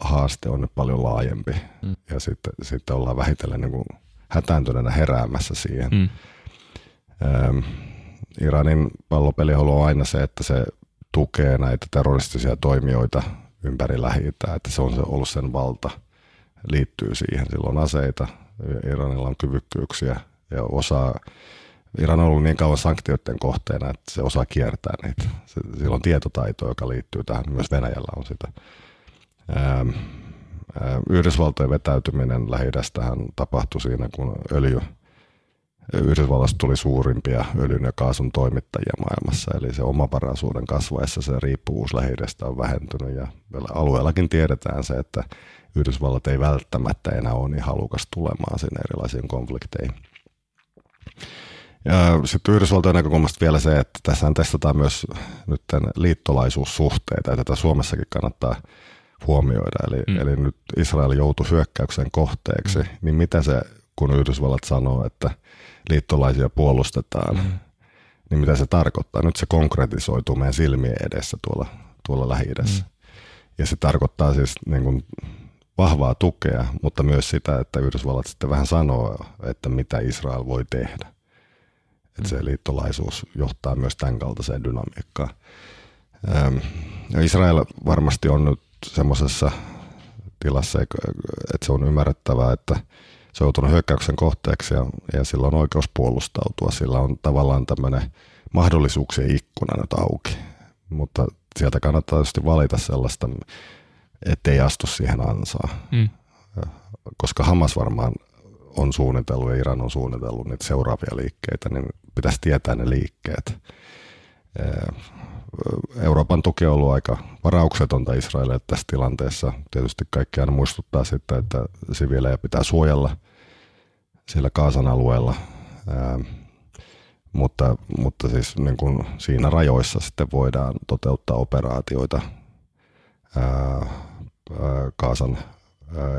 haaste on nyt paljon laajempi. Mm. Ja sitten, sitten ollaan vähitellen niin hätääntyneenä heräämässä siihen. Mm. Ähm, Iranin pallopeli on aina se, että se tukee näitä terroristisia toimijoita ympäri lähi että se on se ollut sen valta, liittyy siihen. Sillä on aseita, Iranilla on kyvykkyyksiä ja osaa, Iran on ollut niin kauan sanktioiden kohteena, että se osaa kiertää niitä. Sillä on tietotaito, joka liittyy tähän, myös Venäjällä on sitä. Ähm, äh, Yhdysvaltojen vetäytyminen lähi tapahtui siinä, kun öljy Yhdysvallasta tuli suurimpia öljyn ja kaasun toimittajia maailmassa, eli se omavaraisuuden kasvaessa se riippuvuus lähi on vähentynyt ja alueellakin tiedetään se, että Yhdysvallat ei välttämättä enää ole niin halukas tulemaan sinne erilaisiin konflikteihin. Ja sitten Yhdysvaltojen näkökulmasta vielä se, että tässä testataan myös nyt liittolaisuussuhteita, ja tätä Suomessakin kannattaa huomioida. Eli, mm. eli nyt Israel joutui hyökkäyksen kohteeksi, mm. niin mitä se, kun Yhdysvallat sanoo, että – liittolaisia puolustetaan, mm. niin mitä se tarkoittaa? Nyt se konkretisoituu meidän silmien edessä tuolla, tuolla lähi mm. Ja se tarkoittaa siis niin kuin vahvaa tukea, mutta myös sitä, että Yhdysvallat sitten vähän sanoo, että mitä Israel voi tehdä. Että mm. se liittolaisuus johtaa myös tämän kaltaiseen dynamiikkaan. Ja Israel varmasti on nyt semmoisessa tilassa, että se on ymmärrettävää, että se on joutunut hyökkäyksen kohteeksi ja, ja sillä on oikeus puolustautua. Sillä on tavallaan tämmöinen mahdollisuuksien ikkuna nyt auki, mutta sieltä kannattaa tietysti valita sellaista, ettei astu siihen ansaan. Mm. Koska Hamas varmaan on suunnitellut ja Iran on suunnitellut niitä seuraavia liikkeitä, niin pitäisi tietää ne liikkeet. Euroopan tuki on ollut aika varauksetonta Israelille tässä tilanteessa. Tietysti kaikki aina muistuttaa sitten, että siviilejä pitää suojella siellä Kaasan alueella, ää, mutta, mutta siis niin kuin siinä rajoissa sitten voidaan toteuttaa operaatioita ää, Kaasan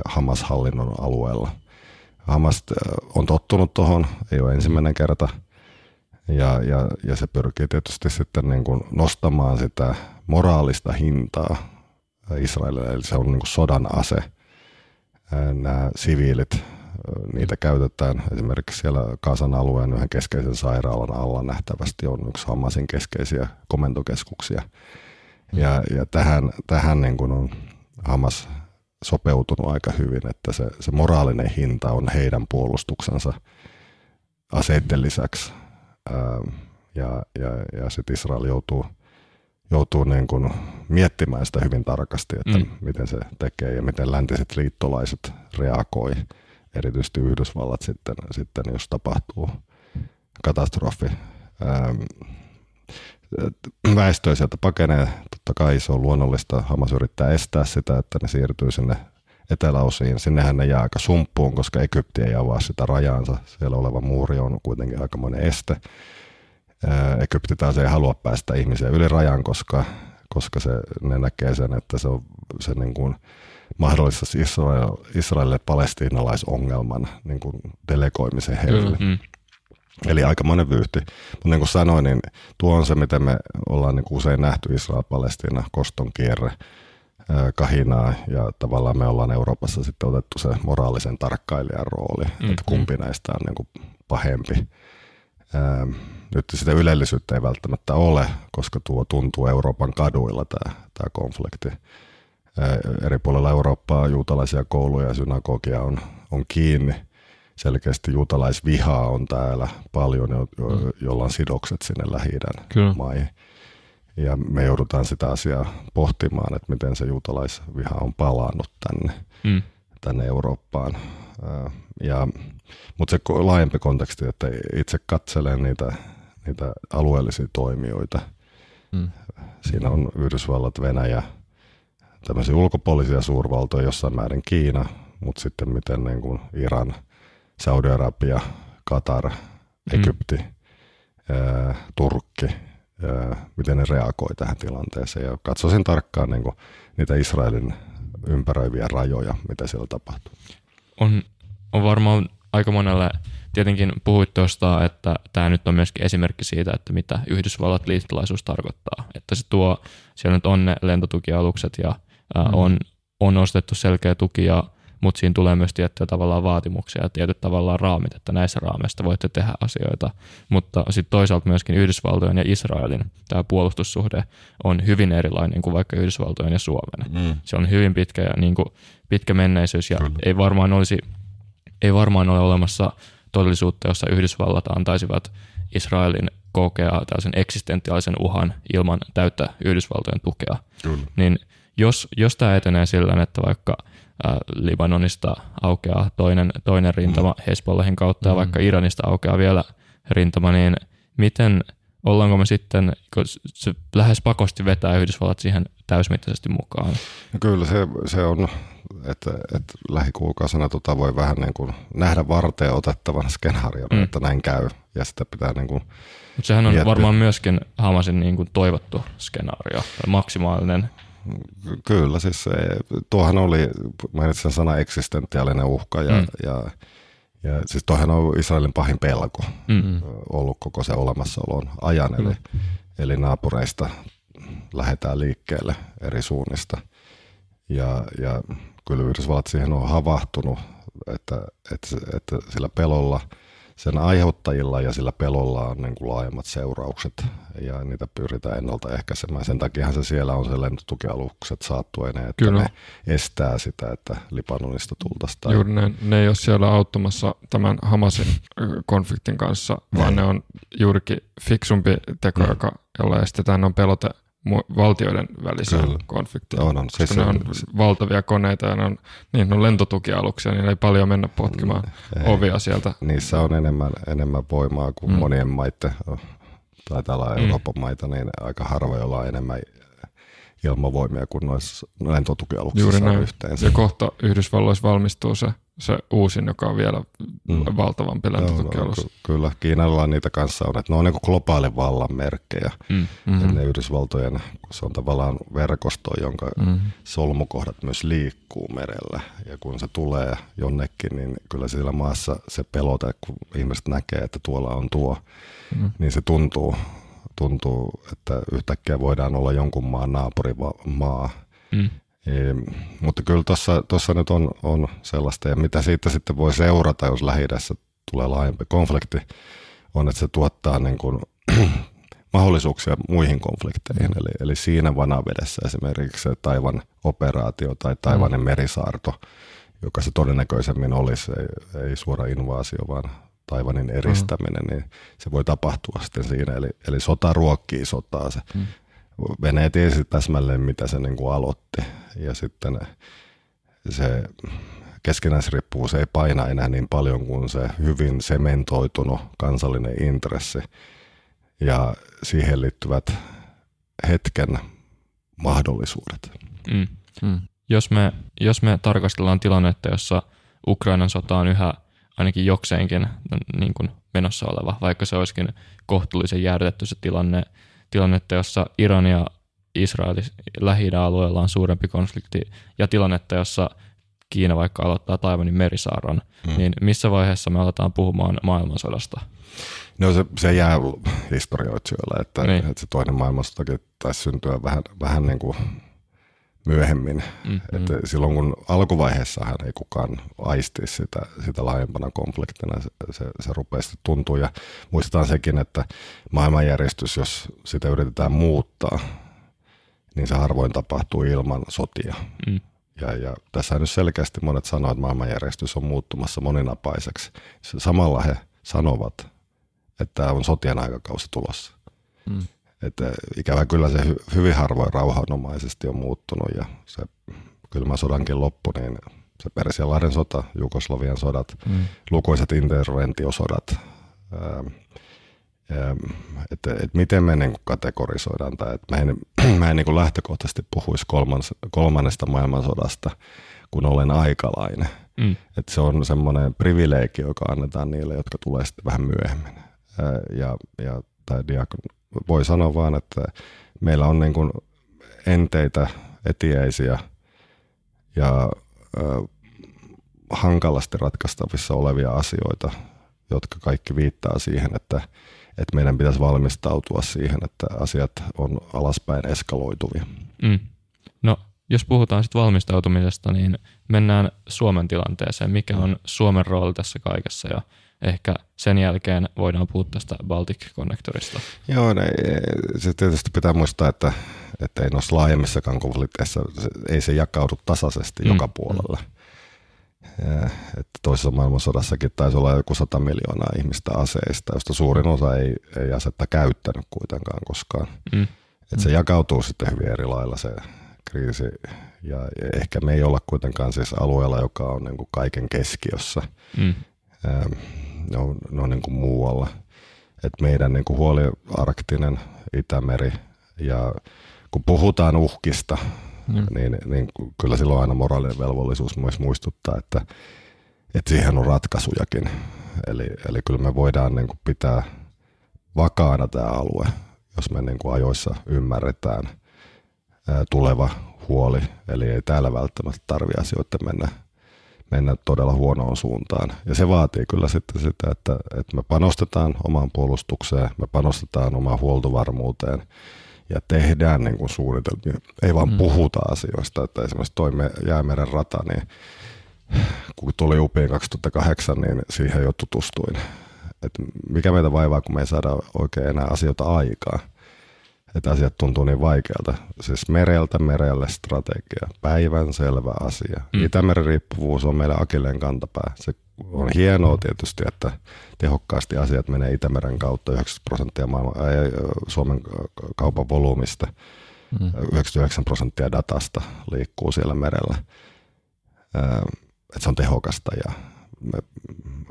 Hamas-hallinnon alueella. Hamas on tottunut tuohon, ei ole ensimmäinen kerta, ja, ja, ja se pyrkii tietysti sitten niin kuin nostamaan sitä moraalista hintaa Israelille, eli se on niin kuin sodan ase. Nämä siviilit niitä käytetään esimerkiksi siellä Kasan alueen yhden keskeisen sairaalan alla nähtävästi on yksi Hamasin keskeisiä komentokeskuksia. Ja, ja tähän, tähän niin kuin on Hamas sopeutunut aika hyvin, että se, se moraalinen hinta on heidän puolustuksensa aseiden lisäksi. ja ja, ja sitten Israel joutuu, joutuu niin kuin miettimään sitä hyvin tarkasti, että mm. miten se tekee ja miten läntiset liittolaiset reagoi erityisesti Yhdysvallat sitten, sitten jos tapahtuu katastrofi. Ähm, väestö sieltä pakenee, totta kai se on luonnollista. Hamas yrittää estää sitä, että ne siirtyy sinne eteläosiin. Sinnehän ne jää aika sumppuun, koska Egypti ei avaa sitä rajaansa. Siellä oleva muuri on kuitenkin aikamoinen este. Äh, Egypti taas ei halua päästä ihmisiä yli rajan, koska, koska se, ne näkee sen, että se on se niin kuin, mahdollistaisi Israel, Israelille palestiinalaisongelman niin kuin delegoimisen heille. Mm-hmm. Eli aikamoinen vyyhti. Mutta niin kuin sanoin, niin tuo on se, miten me ollaan niin kuin usein nähty Israel-Palestiina koston kierre kahinaa ja tavallaan me ollaan Euroopassa sitten otettu se moraalisen tarkkailijan rooli, mm-hmm. että kumpi näistä on niin kuin pahempi. Nyt sitä ylellisyyttä ei välttämättä ole, koska tuo tuntuu Euroopan kaduilla tämä, tämä konflikti. Eri puolilla Eurooppaa juutalaisia kouluja ja synagogia on, on kiinni. Selkeästi juutalaisvihaa on täällä paljon, jo, jo, mm. jolla on sidokset sinne lähi maihin. Ja me joudutaan sitä asiaa pohtimaan, että miten se juutalaisviha on palannut tänne, mm. tänne Eurooppaan. Ja, mutta se laajempi konteksti, että itse katselen niitä, niitä alueellisia toimijoita. Mm. Siinä on Yhdysvallat, Venäjä, tämmöisiä ulkopuolisia suurvaltoja, jossain määrin Kiina, mutta sitten miten niin kuin Iran, Saudi-Arabia, Katar, mm. Egypti, mm. ää, Turkki, ää, miten ne reagoi tähän tilanteeseen. Ja katsoisin tarkkaan niin kuin niitä Israelin ympäröiviä rajoja, mitä siellä tapahtuu. On on varmaan aika monelle, tietenkin puhuit tuosta, että tämä nyt on myöskin esimerkki siitä, että mitä Yhdysvallat liittolaisuus tarkoittaa. Että se tuo, siellä nyt on ne lentotukialukset ja mm. on, on ostettu selkeä tuki ja mutta siinä tulee myös tiettyjä tavallaan vaatimuksia ja tietyt tavallaan raamit, että näissä raameista voitte tehdä asioita. Mutta sitten toisaalta myöskin Yhdysvaltojen ja Israelin tämä puolustussuhde on hyvin erilainen kuin vaikka Yhdysvaltojen ja Suomen. Mm. Se on hyvin pitkä ja niin kuin pitkä menneisyys ja Kyllä. ei varmaan olisi ei varmaan ole olemassa todellisuutta, jossa Yhdysvallat antaisivat Israelin kokea tällaisen eksistentiaalisen uhan ilman täyttä Yhdysvaltojen tukea. Kyllä. Niin jos, jos tämä etenee sillä että vaikka äh, Libanonista aukeaa toinen, toinen rintama mm. Hezbollahin kautta mm. ja vaikka Iranista aukeaa vielä rintama, niin miten ollaanko me sitten, kun se lähes pakosti vetää Yhdysvallat siihen täysmittaisesti mukaan? No kyllä se, se on että, että lähikuukausina tota voi vähän niin kuin nähdä varteen otettavan skenaarion, mm. että näin käy. Ja sitä pitää niin kuin Mut sehän on miettiä. varmaan myöskin Hamasin niin kuin toivottu skenaario, maksimaalinen. Kyllä, siis se, tuohan oli, mainitsin sana eksistentiaalinen uhka ja, mm. ja, ja siis tuohan on Israelin pahin pelko mm. ollut koko se olemassaolon ajan, eli, mm. eli naapureista lähdetään liikkeelle eri suunnista. Ja, ja kyllä Yhdysvallat siihen on havahtunut, että, että, että sillä pelolla, sen aiheuttajilla ja sillä pelolla on niin kuin laajemmat seuraukset ja niitä pyritään ennaltaehkäisemään. Sen takia se siellä on se lentotukialukset saattuinen, että Kyllä. ne estää sitä, että Libanonista tultaisiin. Juuri ne, ne ei ole siellä auttamassa tämän Hamasin konfliktin kanssa, vaan ne on juurikin fiksumpi teko, mm. joka, jolla estetään on pelote valtioiden välisiä Kyllä. konflikteja. On, on. Siis ne on valtavia koneita ja ne on, niin, ne on lentotukialuksia, niin ei paljon mennä potkimaan ei. ovia sieltä. Niissä on enemmän, enemmän voimaa kuin mm. monien maiden, tai täällä mm. Euroopan maita, niin aika harvoin jolla on enemmän ilmavoimia kuin noissa lentotukialuksissa Juuri näin. yhteensä. Ja kohta Yhdysvalloissa valmistuu se se uusin, joka on vielä mm. valtavampi lentotukialus. No, kyllä, Kiinalla niitä kanssa on, että ne on niin globaalin vallan merkkejä. Mm. Mm-hmm. Ne Yhdysvaltojen, se on tavallaan verkosto, jonka mm. solmukohdat myös liikkuu merellä. Ja kun se tulee jonnekin, niin kyllä siellä maassa se pelote, kun ihmiset näkee, että tuolla on tuo, mm. niin se tuntuu, tuntuu, että yhtäkkiä voidaan olla jonkun maan naapurimaa. Mm E, mutta kyllä tuossa nyt on, on sellaista, ja mitä siitä sitten voi seurata, jos lähi tulee laajempi konflikti, on, että se tuottaa niin kuin, mahdollisuuksia muihin konflikteihin. Mm. Eli, eli siinä vanavedessä esimerkiksi se Taivan operaatio tai Taivanin mm. merisaarto, joka se todennäköisemmin olisi, ei, ei suora invaasio, vaan Taivanin eristäminen, mm. niin se voi tapahtua sitten siinä. Eli, eli sota ruokkii sotaa. Se mm. Venäjä tiesi täsmälleen, mitä se niin kuin aloitti. Ja sitten se keskinäisriippuvuus ei paina enää niin paljon kuin se hyvin sementoitunut kansallinen intressi ja siihen liittyvät hetken mahdollisuudet. Mm. Mm. Jos, me, jos me tarkastellaan tilannetta, jossa Ukrainan sota on yhä ainakin jokseenkin niin kuin menossa oleva, vaikka se olisikin kohtuullisen jäädytetty se tilanne, tilannetta, jossa Iran ja Israel lähi alueella on suurempi konflikti ja tilannetta, jossa Kiina vaikka aloittaa Taiwanin merisaaron, mm. niin missä vaiheessa me aletaan puhumaan maailmansodasta? No se, se jää historioitsijoille, että, niin. että se toinen maailmansotakin taisi syntyä vähän, vähän niin kuin myöhemmin. Mm-hmm. Että silloin kun alkuvaiheessahan ei kukaan aisti sitä, sitä laajempana konfliktina, se, se, se rupeaa sitten tuntua. Ja muistetaan sekin, että maailmanjärjestys, jos sitä yritetään muuttaa, niin se harvoin tapahtuu ilman sotia. Mm. Ja, ja tässä nyt selkeästi monet sanoivat, että maailmanjärjestys on muuttumassa moninapaiseksi. Samalla he sanovat, että on sotien aikakausi tulossa. Mm. Että ikävä kyllä se hy, hyvin harvoin rauhanomaisesti on muuttunut ja se kylmä sodankin loppu, niin se Persianlahden sota, Jugoslavian sodat, mm. lukuiset interventiosodat, ää, että, että miten me niin kategorisoidaan tämä. Että mä en, mä en niin lähtökohtaisesti puhuisi kolmans, kolmannesta maailmansodasta, kun olen aikalainen. Mm. Että se on semmoinen privileegi, joka annetaan niille, jotka tulee sitten vähän myöhemmin. Ja, ja tai diakon, voi sanoa vaan, että meillä on niin kuin enteitä, etieisiä ja äh, hankalasti ratkaistavissa olevia asioita, jotka kaikki viittaa siihen, että, että meidän pitäisi valmistautua siihen, että asiat on alaspäin eskaloituvia. Mm. No, jos puhutaan sitten valmistautumisesta, niin mennään Suomen tilanteeseen. Mikä on Suomen rooli tässä kaikessa ja ehkä sen jälkeen voidaan puhua tästä Baltic Connectorista. Joo, ne, se tietysti pitää muistaa, että, että ei noissa laajemmissakaan konflikteissa, ei se jakaudu tasaisesti mm. joka puolella. Ja, että toisessa maailmansodassakin taisi olla joku 100 miljoonaa ihmistä aseista, josta suurin osa ei, ei asetta käyttänyt kuitenkaan koskaan. Mm. Että se jakautuu sitten hyvin eri lailla se kriisi. Ja ehkä me ei olla kuitenkaan siis alueella, joka on niin kuin kaiken keskiössä. Mm ne on, ne on niin kuin muualla. Et meidän niin kuin huoli arktinen Itämeri ja kun puhutaan uhkista, mm. niin, niin kyllä silloin aina moraalinen velvollisuus myös muistuttaa, että, että siihen on ratkaisujakin. Eli, eli kyllä me voidaan niin kuin pitää vakaana tämä alue, jos me niin kuin ajoissa ymmärretään ää, tuleva huoli. Eli ei täällä välttämättä tarvitse asioita mennä mennä todella huonoon suuntaan. Ja se vaatii kyllä sitten sitä, että, että me panostetaan omaan puolustukseen, me panostetaan omaan huoltovarmuuteen ja tehdään niin kuin suunnitelmia. Ei vaan mm. puhuta asioista, että esimerkiksi toi jäämeren rata, niin kun tuli upiin 2008, niin siihen jo tutustuin. että mikä meitä vaivaa, kun me ei saada oikein enää asioita aikaa että asiat tuntuu niin vaikealta. Siis mereltä merelle strategia, päivän selvä asia. Mm. Itämeren riippuvuus on meidän akilleen kantapää. Se on hienoa tietysti, että tehokkaasti asiat menee Itämeren kautta 90 prosenttia maailman, ää, Suomen kaupan volyymista. Mm. 99 prosenttia datasta liikkuu siellä merellä. Ää, että se on tehokasta ja me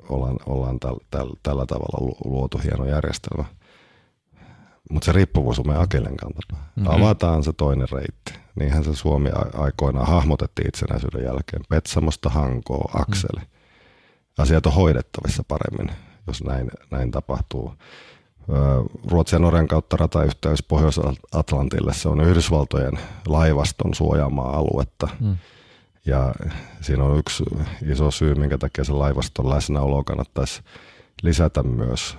ollaan, ollaan täl, täl, tällä tavalla luotu hieno järjestelmä. Mutta se riippuvuus on meidän akellen kantapää. Mm-hmm. Avataan se toinen reitti. Niinhän se Suomi aikoinaan hahmotettiin itsenäisyyden jälkeen. Petsamosta Hankoo, Akseli. Mm. Asiat on hoidettavissa paremmin, jos näin, näin tapahtuu. Ruotsin ja Norjan kautta ratayhteys Pohjois-Atlantille, se on Yhdysvaltojen laivaston suojaamaa aluetta. Mm. Ja siinä on yksi iso syy, minkä takia se laivaston läsnäolo kannattaisi lisätä myös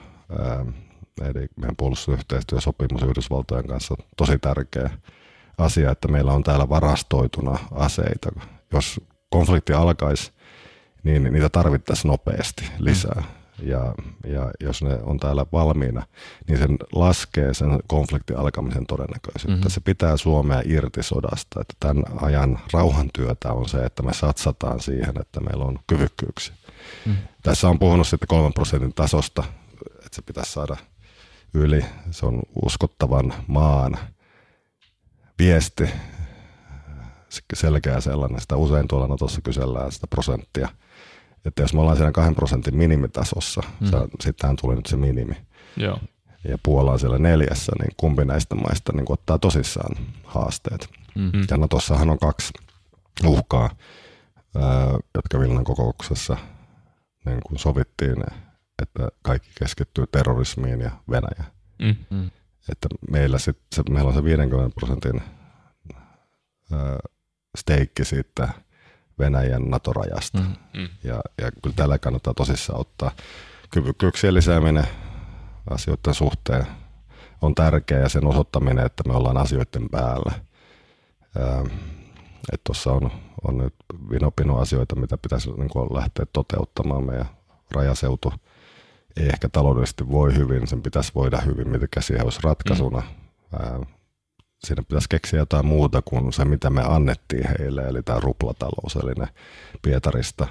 Eli meidän puolustusyhteistyösopimus Yhdysvaltojen kanssa on tosi tärkeä asia, että meillä on täällä varastoituna aseita. Jos konflikti alkaisi, niin niitä tarvittaisiin nopeasti lisää. Ja, ja jos ne on täällä valmiina, niin sen laskee sen konfliktin alkamisen todennäköisyyttä. Mm-hmm. Se pitää Suomea irti sodasta. Että tämän ajan rauhantyötä on se, että me satsataan siihen, että meillä on kyvykkyyksiä. Mm-hmm. Tässä on puhunut sitten kolmen prosentin tasosta, että se pitäisi saada – yli. Se on uskottavan maan viesti, selkeä sellainen. Sitä usein tuolla Natossa kysellään sitä prosenttia. Että jos me ollaan siinä kahden prosentin minimitasossa, mm. sittenhän tuli nyt se minimi. Joo. Ja Puola on siellä neljässä, niin kumpi näistä maista niin ottaa tosissaan haasteet. Mm-hmm. Ja Natossahan on kaksi uhkaa, jotka Vilnan kokouksessa niin kuin sovittiin että kaikki keskittyy terrorismiin ja Venäjä. Mm. mm. Että meillä, sit, se, meillä on se 50 prosentin ö, steikki siitä Venäjän NATO-rajasta. Mm. Mm. Ja, ja kyllä tällä kannattaa tosissaan ottaa. Kyvykkyyksien lisääminen asioiden suhteen on tärkeää ja sen osoittaminen, että me ollaan asioiden päällä. Tuossa on, on nyt vinopino asioita, mitä pitäisi niin kuin lähteä toteuttamaan. Meidän rajaseutu ei ehkä taloudellisesti voi hyvin, sen pitäisi voida hyvin, mitkä siihen olisi ratkaisuna. Mm. Ää, siinä pitäisi keksiä jotain muuta kuin se, mitä me annettiin heille, eli tämä ruplatalous, eli ne Pietarista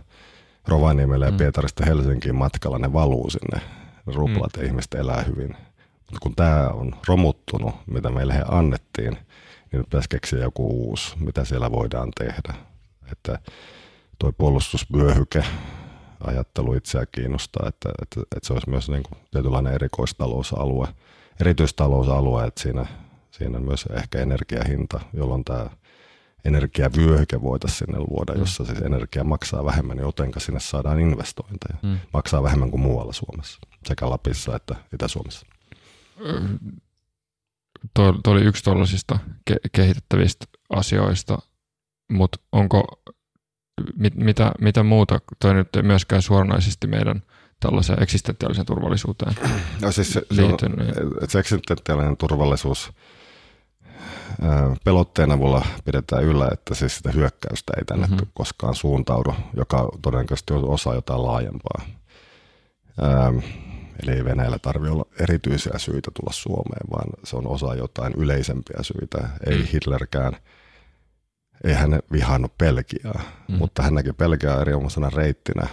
Rovaniemelle ja mm. Pietarista Helsinkiin matkalla, ne valuu sinne, ne ruplat mm. ja ihmiset elää hyvin. Mutta kun tämä on romuttunut, mitä meille he annettiin, niin pitäisi keksiä joku uusi, mitä siellä voidaan tehdä. Että tuo puolustusvyöhyke, ajattelu itseä kiinnostaa, että, että, että se olisi myös niin kuin tietynlainen erikoistalousalue, erityistalousalue, että siinä, siinä on myös ehkä energiahinta, jolloin tämä energiavyöhyke voitaisiin sinne luoda, mm. jossa siis energia maksaa vähemmän, jotenka sinne saadaan investointeja. Mm. Maksaa vähemmän kuin muualla Suomessa, sekä Lapissa että Itä-Suomessa. Tuo, tuo oli yksi tuollaisista ke- kehitettävistä asioista, mutta onko mit, mitä, mitä muuta, toi nyt myöskään suoranaisesti meidän tällaiseen eksistentiaaliseen turvallisuuteen no siis se, liittynyt. Se, on, se eksistentiaalinen turvallisuus pelotteen avulla pidetään yllä, että siis sitä hyökkäystä ei tänne mm-hmm. koskaan suuntaudu, joka todennäköisesti on osa jotain laajempaa. Ähm, eli ei Venäjällä tarvitse olla erityisiä syitä tulla Suomeen, vaan se on osa jotain yleisempiä syitä. Ei mm. Hitlerkään, ei hän vihannut Pelkiaa, mm. mutta hän näki Pelkiaa erinomaisena reittinä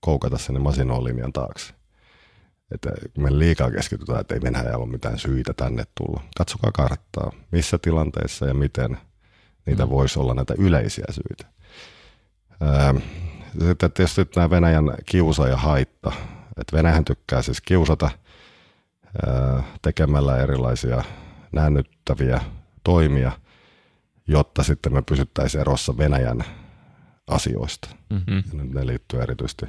koukata sinne Masinolinjan taakse. Että me liikaa keskitytään, että ei Venäjällä ole mitään syitä tänne tulla. Katsokaa karttaa, missä tilanteissa ja miten niitä mm. voisi olla näitä yleisiä syitä. Sitten tietysti nämä Venäjän kiusa ja haitta. Että Venäjän tykkää siis kiusata tekemällä erilaisia näännyttäviä toimia, jotta sitten me pysyttäisiin erossa Venäjän asioista. Mm-hmm. ne liittyy erityisesti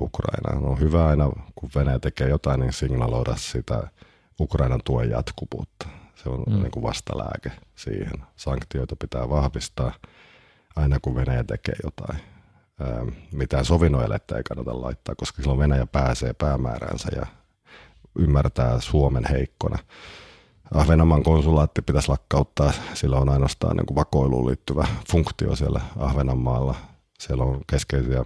Ukrainaan. On hyvä aina, kun Venäjä tekee jotain, niin signaloida sitä Ukrainan tuen jatkuvuutta. Se on mm. niin kuin vastalääke siihen. Sanktioita pitää vahvistaa aina, kun Venäjä tekee jotain. mitään sovinnoelettä ei kannata laittaa, koska silloin Venäjä pääsee päämääränsä ja ymmärtää Suomen heikkona. Ahvenanmaan konsulaatti pitäisi lakkauttaa, sillä on ainoastaan niin kuin vakoiluun liittyvä funktio siellä Ahvenanmaalla. Siellä on keskeisiä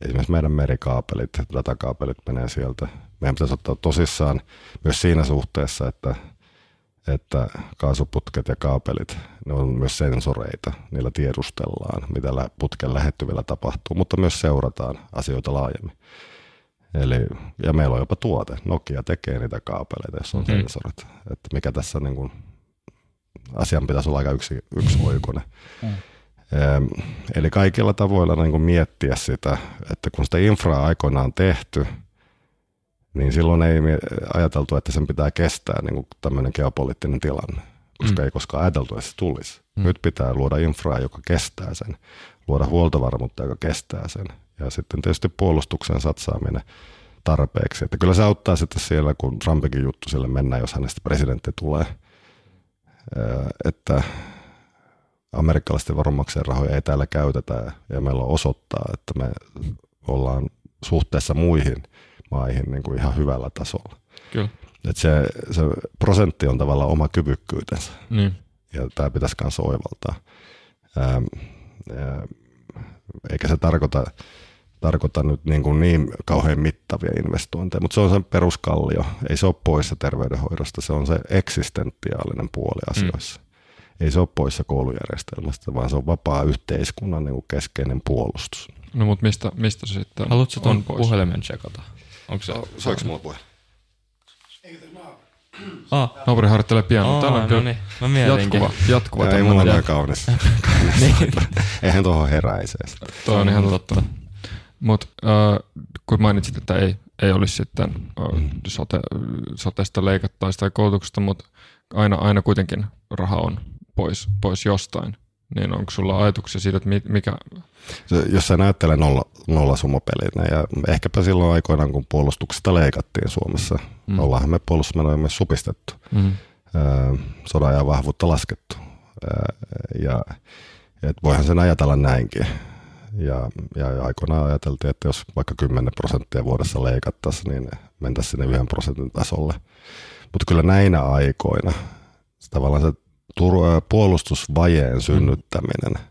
esimerkiksi meidän merikaapelit, datakaapelit menee sieltä. Meidän pitäisi ottaa tosissaan myös siinä suhteessa, että, että kaasuputket ja kaapelit, ne on myös sensoreita. Niillä tiedustellaan, mitä putken lähettyvillä tapahtuu, mutta myös seurataan asioita laajemmin. Eli, ja meillä on jopa tuote. Nokia tekee niitä kaapeleita, jos on mm-hmm. sensorit. Että mikä tässä niin kuin, asian pitäisi olla aika yksi, yksi oikone. Mm. Eli kaikilla tavoilla niin kuin miettiä sitä, että kun sitä infraa aikoinaan on tehty, niin silloin ei ajateltu, että sen pitää kestää niin kuin tämmöinen geopoliittinen tilanne, koska mm. ei koskaan ajateltu, että se tulisi. Mm. Nyt pitää luoda infraa, joka kestää sen, luoda huoltovarmuutta, joka kestää sen, ja sitten tietysti puolustuksen satsaaminen tarpeeksi. Että kyllä se auttaa sitten siellä, kun Trumpikin juttu sille mennään, jos hänestä presidentti tulee, että amerikkalaisten varonmaksajien rahoja ei täällä käytetä ja meillä on osoittaa, että me ollaan suhteessa muihin maihin niin kuin ihan hyvällä tasolla. Kyllä. Et se, se prosentti on tavallaan oma kyvykkyytensä niin. ja tämä pitäisi myös oivaltaa. Ähm, äh, eikä se tarkoita, tarkoita nyt niin, kuin niin kauhean mittavia investointeja, mutta se on se peruskallio. Ei se ole poissa terveydenhoidosta, se on se eksistentiaalinen puoli mm. asioissa. Mm ei se ole poissa koulujärjestelmästä, vaan se on vapaa yhteiskunnan niin kuin keskeinen puolustus. No mutta mistä, mistä se sitten Haluatko tuon puhelimen tsekata? Onko se... Oh, Soiko mulla puhe? Ah. Naapuri harjoittelee pianoa. Oh, Täällä on no niin. Mä jatkuva, jatkuva ja ei mulla ole kaunis. niin. Eihän tuohon heräise. Tuo on ihan totta. Mutta äh, kun mainitsit, että ei, ei olisi sitten äh, sote, sotesta leikattaisi tai koulutuksesta, mutta aina, aina kuitenkin raha on pois, pois jostain, niin onko sulla ajatuksia siitä, että mikä... Se, jos sä näyttelee nolla, nollasumopelinä ja ehkäpä silloin aikoinaan, kun puolustuksesta leikattiin Suomessa, mm. ollaanhan me puolustusmenoja myös supistettu, mm. sodan ja vahvuutta laskettu. Ja et voihan sen ajatella näinkin. Ja, ja aikoinaan ajateltiin, että jos vaikka 10 prosenttia vuodessa leikattaisiin, niin mentäisiin sinne 1 prosentin tasolle. Mutta kyllä näinä aikoina tavallaan se puolustusvajeen synnyttäminen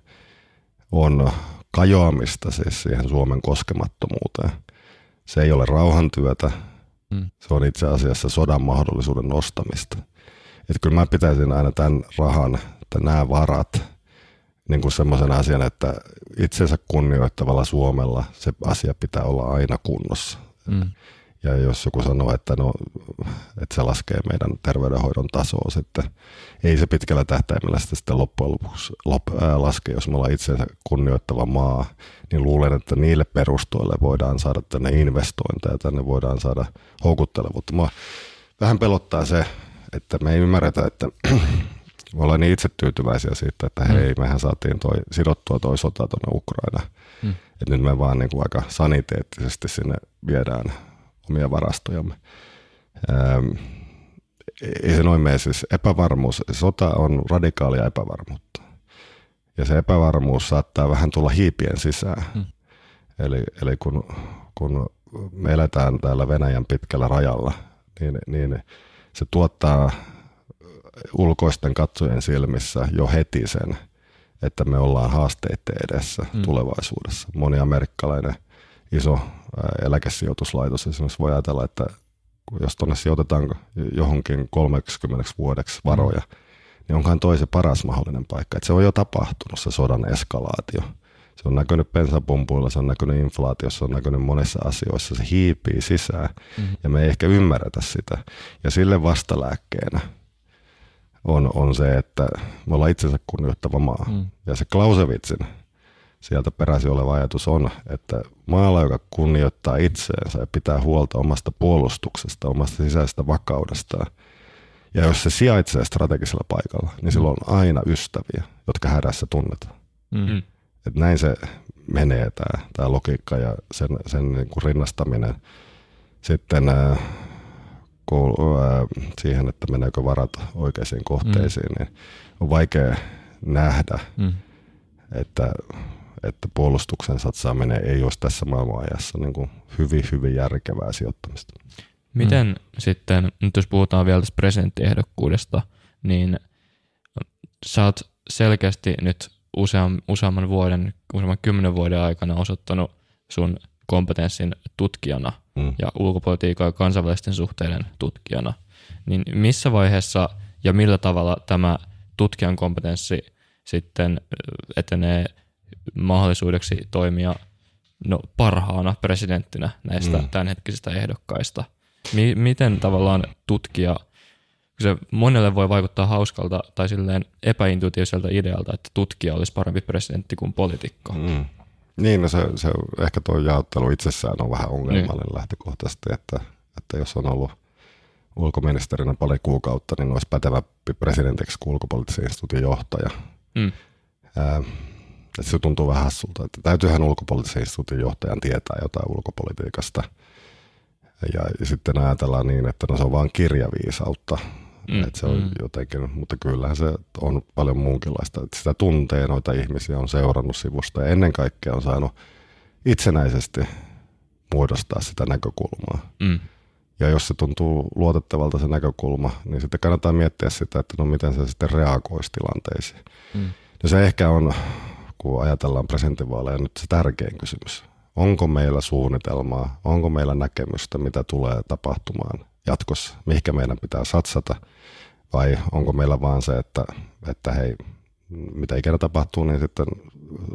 on kajoamista siis siihen Suomen koskemattomuuteen. Se ei ole rauhantyötä, mm. se on itse asiassa sodan mahdollisuuden nostamista. Että kyllä mä pitäisin aina tämän rahan, että nämä varat, niin kuin semmoisen asian, että itsensä kunnioittavalla Suomella se asia pitää olla aina kunnossa. Mm. Ja jos joku sanoo, että, no, että se laskee meidän terveydenhoidon tasoa sitten, ei se pitkällä tähtäimellä sitä sitten loppujen lopuksi lop, ää, laske, jos me ollaan itsensä kunnioittava maa, niin luulen, että niille perustoille voidaan saada tänne investointeja, tänne voidaan saada houkuttelevuutta. Mua vähän pelottaa se, että me ei ymmärretä, että me ollaan niin itse tyytyväisiä siitä, että hei, mm. mehän saatiin toi, sidottua toi sota tuonne Ukraina. Mm. Että nyt me vaan niin kuin aika saniteettisesti sinne viedään omia varastojamme. Ähm, ei se noin mene, siis epävarmuus, sota on radikaalia epävarmuutta. Ja se epävarmuus saattaa vähän tulla hiipien sisään. Hmm. Eli, eli kun, kun me eletään täällä Venäjän pitkällä rajalla, niin, niin se tuottaa ulkoisten katsojen silmissä jo heti sen, että me ollaan haasteiden edessä hmm. tulevaisuudessa. Moni amerikkalainen iso eläkesijoituslaitos esimerkiksi voi ajatella, että jos tuonne sijoitetaan johonkin 30 vuodeksi varoja, mm. niin onkaan toi se paras mahdollinen paikka. Että se on jo tapahtunut se sodan eskalaatio. Se on näkynyt pensapumpuilla, se on näkynyt inflaatiossa, se on näkynyt monissa asioissa. Se hiipii sisään mm. ja me ei ehkä ymmärretä sitä. Ja sille vastalääkkeenä on, on se, että me ollaan itsensä kunnioittava maa. Mm. Ja se Clausewitsin sieltä peräisin oleva ajatus on, että maalla, joka kunnioittaa itseensä ja pitää huolta omasta puolustuksesta, omasta sisäisestä vakaudestaan, ja jos se sijaitsee strategisella paikalla, niin silloin on aina ystäviä, jotka hädässä tunnetaan. Mm. Et näin se menee tämä, tämä logiikka ja sen, sen niin kuin rinnastaminen sitten äh, koulu, ää, siihen, että meneekö varat oikeisiin kohteisiin, mm. niin on vaikea nähdä, mm. että että puolustuksen satsaaminen ei olisi tässä maailmanajassa niin kuin hyvin, hyvin järkevää sijoittamista. Miten mm. sitten, nyt jos puhutaan vielä tästä presidenttiehdokkuudesta, niin sä oot selkeästi nyt useam, useamman vuoden, useamman kymmenen vuoden aikana osoittanut sun kompetenssin tutkijana mm. ja ulkopolitiikan ja kansainvälisten suhteiden tutkijana. Niin missä vaiheessa ja millä tavalla tämä tutkijan kompetenssi sitten etenee mahdollisuudeksi toimia no, parhaana presidenttinä näistä mm. tämänhetkisistä ehdokkaista. M- miten tavallaan tutkija, se monelle voi vaikuttaa hauskalta tai silleen epäintuitiiviselta idealta, että tutkija olisi parempi presidentti kuin poliitikko. Mm. Niin, no se, se, ehkä tuo jaottelu itsessään on vähän ongelmallinen niin. lähtökohtaisesti, että, että jos on ollut ulkoministerinä pari kuukautta, niin olisi pätevämpi presidentiksi kuin ulkopoliittisen instituutin johtaja. Mm. Ää, että se tuntuu vähän hassulta. Että täytyyhän ulkopoliittisen instituutin johtajan tietää jotain ulkopolitiikasta. Ja, ja sitten ajatellaan niin, että no se on vain kirjaviisautta. Mm, että se on mm. jotenkin, mutta kyllähän se on paljon muunkinlaista. Että sitä tuntee noita ihmisiä, on seurannut sivusta ja ennen kaikkea on saanut itsenäisesti muodostaa sitä näkökulmaa. Mm. Ja jos se tuntuu luotettavalta se näkökulma, niin sitten kannattaa miettiä sitä, että no miten se sitten reagoisi tilanteisiin. Mm. No se ehkä on kun ajatellaan presidentinvaaleja nyt se tärkein kysymys. Onko meillä suunnitelmaa, onko meillä näkemystä, mitä tulee tapahtumaan jatkossa, mihinkä meidän pitää satsata, vai onko meillä vaan se, että, että hei, mitä ikinä tapahtuu, niin sitten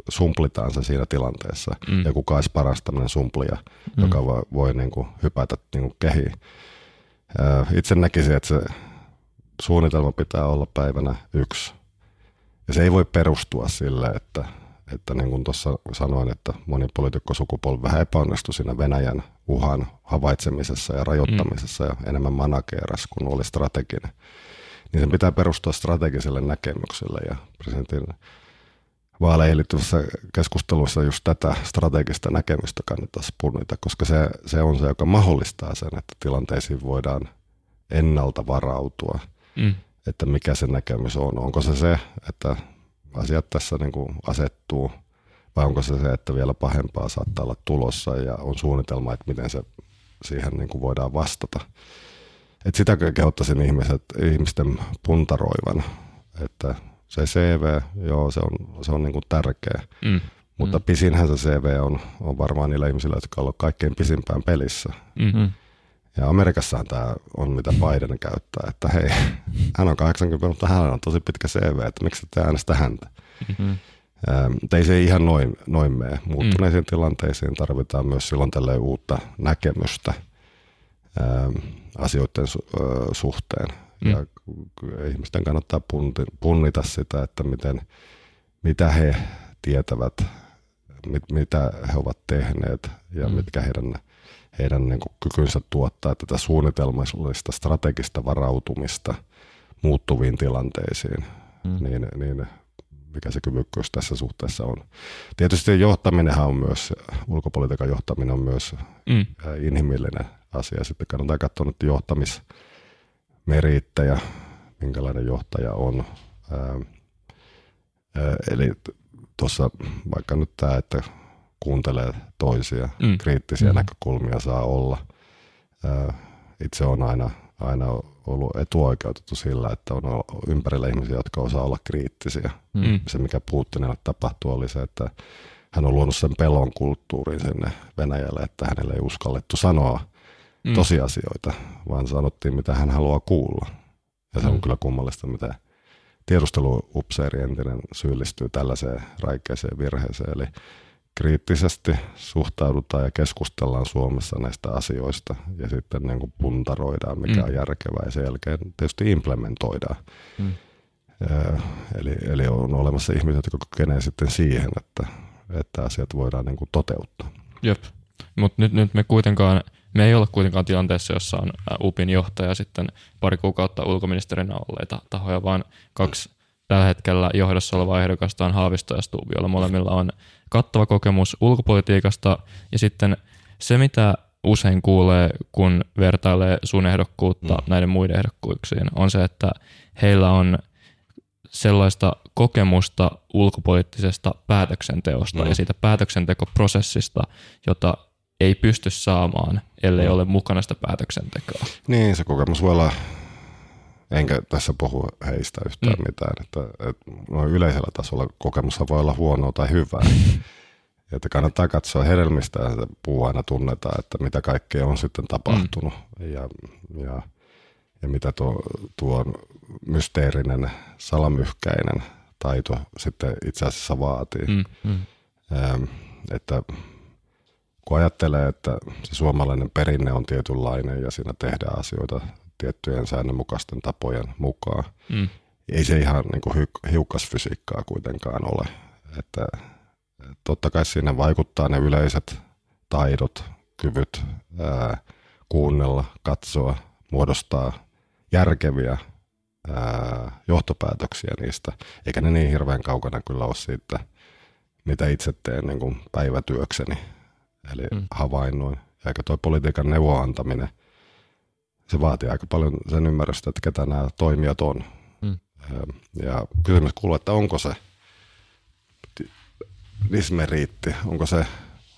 sumplitaan se siinä tilanteessa. Mm. Ja kuka olisi paras tämmöinen sumplia, mm. joka voi, voi niin kuin hypätä niin kuin kehiin. Itse näkisin, että se suunnitelma pitää olla päivänä yksi. Ja se ei voi perustua sille, että että niin kuin tuossa sanoin, että moni poliitikkosukupolvi vähän epäonnistui siinä Venäjän uhan havaitsemisessa ja rajoittamisessa mm. ja enemmän manageeras kuin oli strateginen. Niin sen pitää perustua strategiselle näkemykselle ja presidentin vaaleihin liittyvässä keskustelussa just tätä strategista näkemystä kannattaisi punnita, koska se, se on se, joka mahdollistaa sen, että tilanteisiin voidaan ennalta varautua, mm. että mikä se näkemys on. Onko se se, että asiat tässä niin kuin asettuu, vai onko se se, että vielä pahempaa saattaa olla tulossa ja on suunnitelma, että miten se siihen niin kuin voidaan vastata. Et sitä kehottaisin ihmiset, ihmisten puntaroivan että se CV, joo, se on, se on niin kuin tärkeä. Mm. Mutta mm. pisinhän se CV on, on varmaan niillä ihmisillä, jotka ovat kaikkein pisimpään pelissä. Mm-hmm. Ja Amerikassahan tämä on, mitä Biden käyttää, että hei, hän on 80, mutta hän on tosi pitkä CV, että miksi te äänestä häntä. Mm-hmm. Ei se ihan noin, noin mene. Muuttuneisiin mm. tilanteisiin tarvitaan myös silloin tälle uutta näkemystä ähm, asioiden su- äh, suhteen. Mm. Ja ihmisten kannattaa punnita sitä, että miten, mitä he tietävät, mit, mitä he ovat tehneet ja mm. mitkä heidän, heidän niin kuin kykynsä tuottaa tätä suunnitelmallista strategista varautumista muuttuviin tilanteisiin. Mm. Niin, niin mikä se kyvykkyys tässä suhteessa on. Tietysti johtaminenhan on myös, ulkopolitiikan johtaminen on myös mm. inhimillinen asia. Sitten kannattaa katsoa nyt johtamismeriittejä, minkälainen johtaja on. Ää, ää, eli tuossa vaikka nyt tämä, että kuuntelee toisia, mm. kriittisiä mm. näkökulmia saa olla. Ää, itse on aina, aina ollut etuoikeutettu sillä, että on ympärillä ihmisiä, jotka osaa olla kriittisiä. Mm. Se, mikä Putinille tapahtui, oli se, että hän on luonut sen pelon kulttuurin sinne Venäjälle, että hänelle ei uskallettu sanoa mm. tosiasioita, vaan sanottiin, mitä hän haluaa kuulla. Ja se on mm. kyllä kummallista, mitä tiedusteluupseeri entinen syyllistyy tällaiseen räikeäseen virheeseen. Eli kriittisesti suhtaudutaan ja keskustellaan Suomessa näistä asioista ja sitten niin kuin puntaroidaan, mikä mm. on järkevää ja sen jälkeen tietysti implementoidaan. Mm. Eli, eli on olemassa ihmisiä, jotka kykenee sitten siihen, että, että asiat voidaan niin kuin toteuttaa. Jep, mutta nyt, nyt me kuitenkaan, me ei olla kuitenkaan tilanteessa, jossa on UPin johtaja sitten pari kuukautta ulkoministerinä olleita tahoja, vaan kaksi tällä hetkellä johdossa oleva ehdokasta on Haavisto ja Stubb, joilla molemmilla on kattava kokemus ulkopolitiikasta ja sitten se, mitä usein kuulee, kun vertailee sun ehdokkuutta mm. näiden muiden ehdokkuuksiin, on se, että heillä on sellaista kokemusta ulkopoliittisesta päätöksenteosta mm. ja siitä päätöksentekoprosessista, jota ei pysty saamaan, ellei mm. ole mukana sitä päätöksentekoa. Niin, se kokemus voi olla enkä tässä puhu heistä yhtään mm. mitään. Että, että yleisellä tasolla kokemus voi olla huonoa tai hyvää. että kannattaa katsoa hedelmistä ja se puu aina tunnetaan, että mitä kaikkea on sitten tapahtunut mm. ja, ja, ja mitä tuo, tuo mysteerinen, salamyhkäinen taito sitten itse asiassa vaatii. Mm. Mm. Ähm, että kun ajattelee, että se suomalainen perinne on tietynlainen ja siinä tehdään asioita tiettyjen säännönmukaisten tapojen mukaan. Mm. Ei se ihan niin kuin hiukkasfysiikkaa kuitenkaan ole. Että, totta kai siinä vaikuttaa ne yleiset taidot, kyvyt ää, kuunnella, katsoa, muodostaa järkeviä ää, johtopäätöksiä niistä. Eikä ne niin hirveän kaukana kyllä ole siitä, mitä itse teen niin kuin päivätyökseni. Eli mm. havainnoin. Eikä tuo politiikan neuvonantaminen – se vaatii aika paljon sen ymmärrystä, että ketä nämä toimijat on. Mm. Ja kysymys kuuluu, että onko se dismeriitti, onko se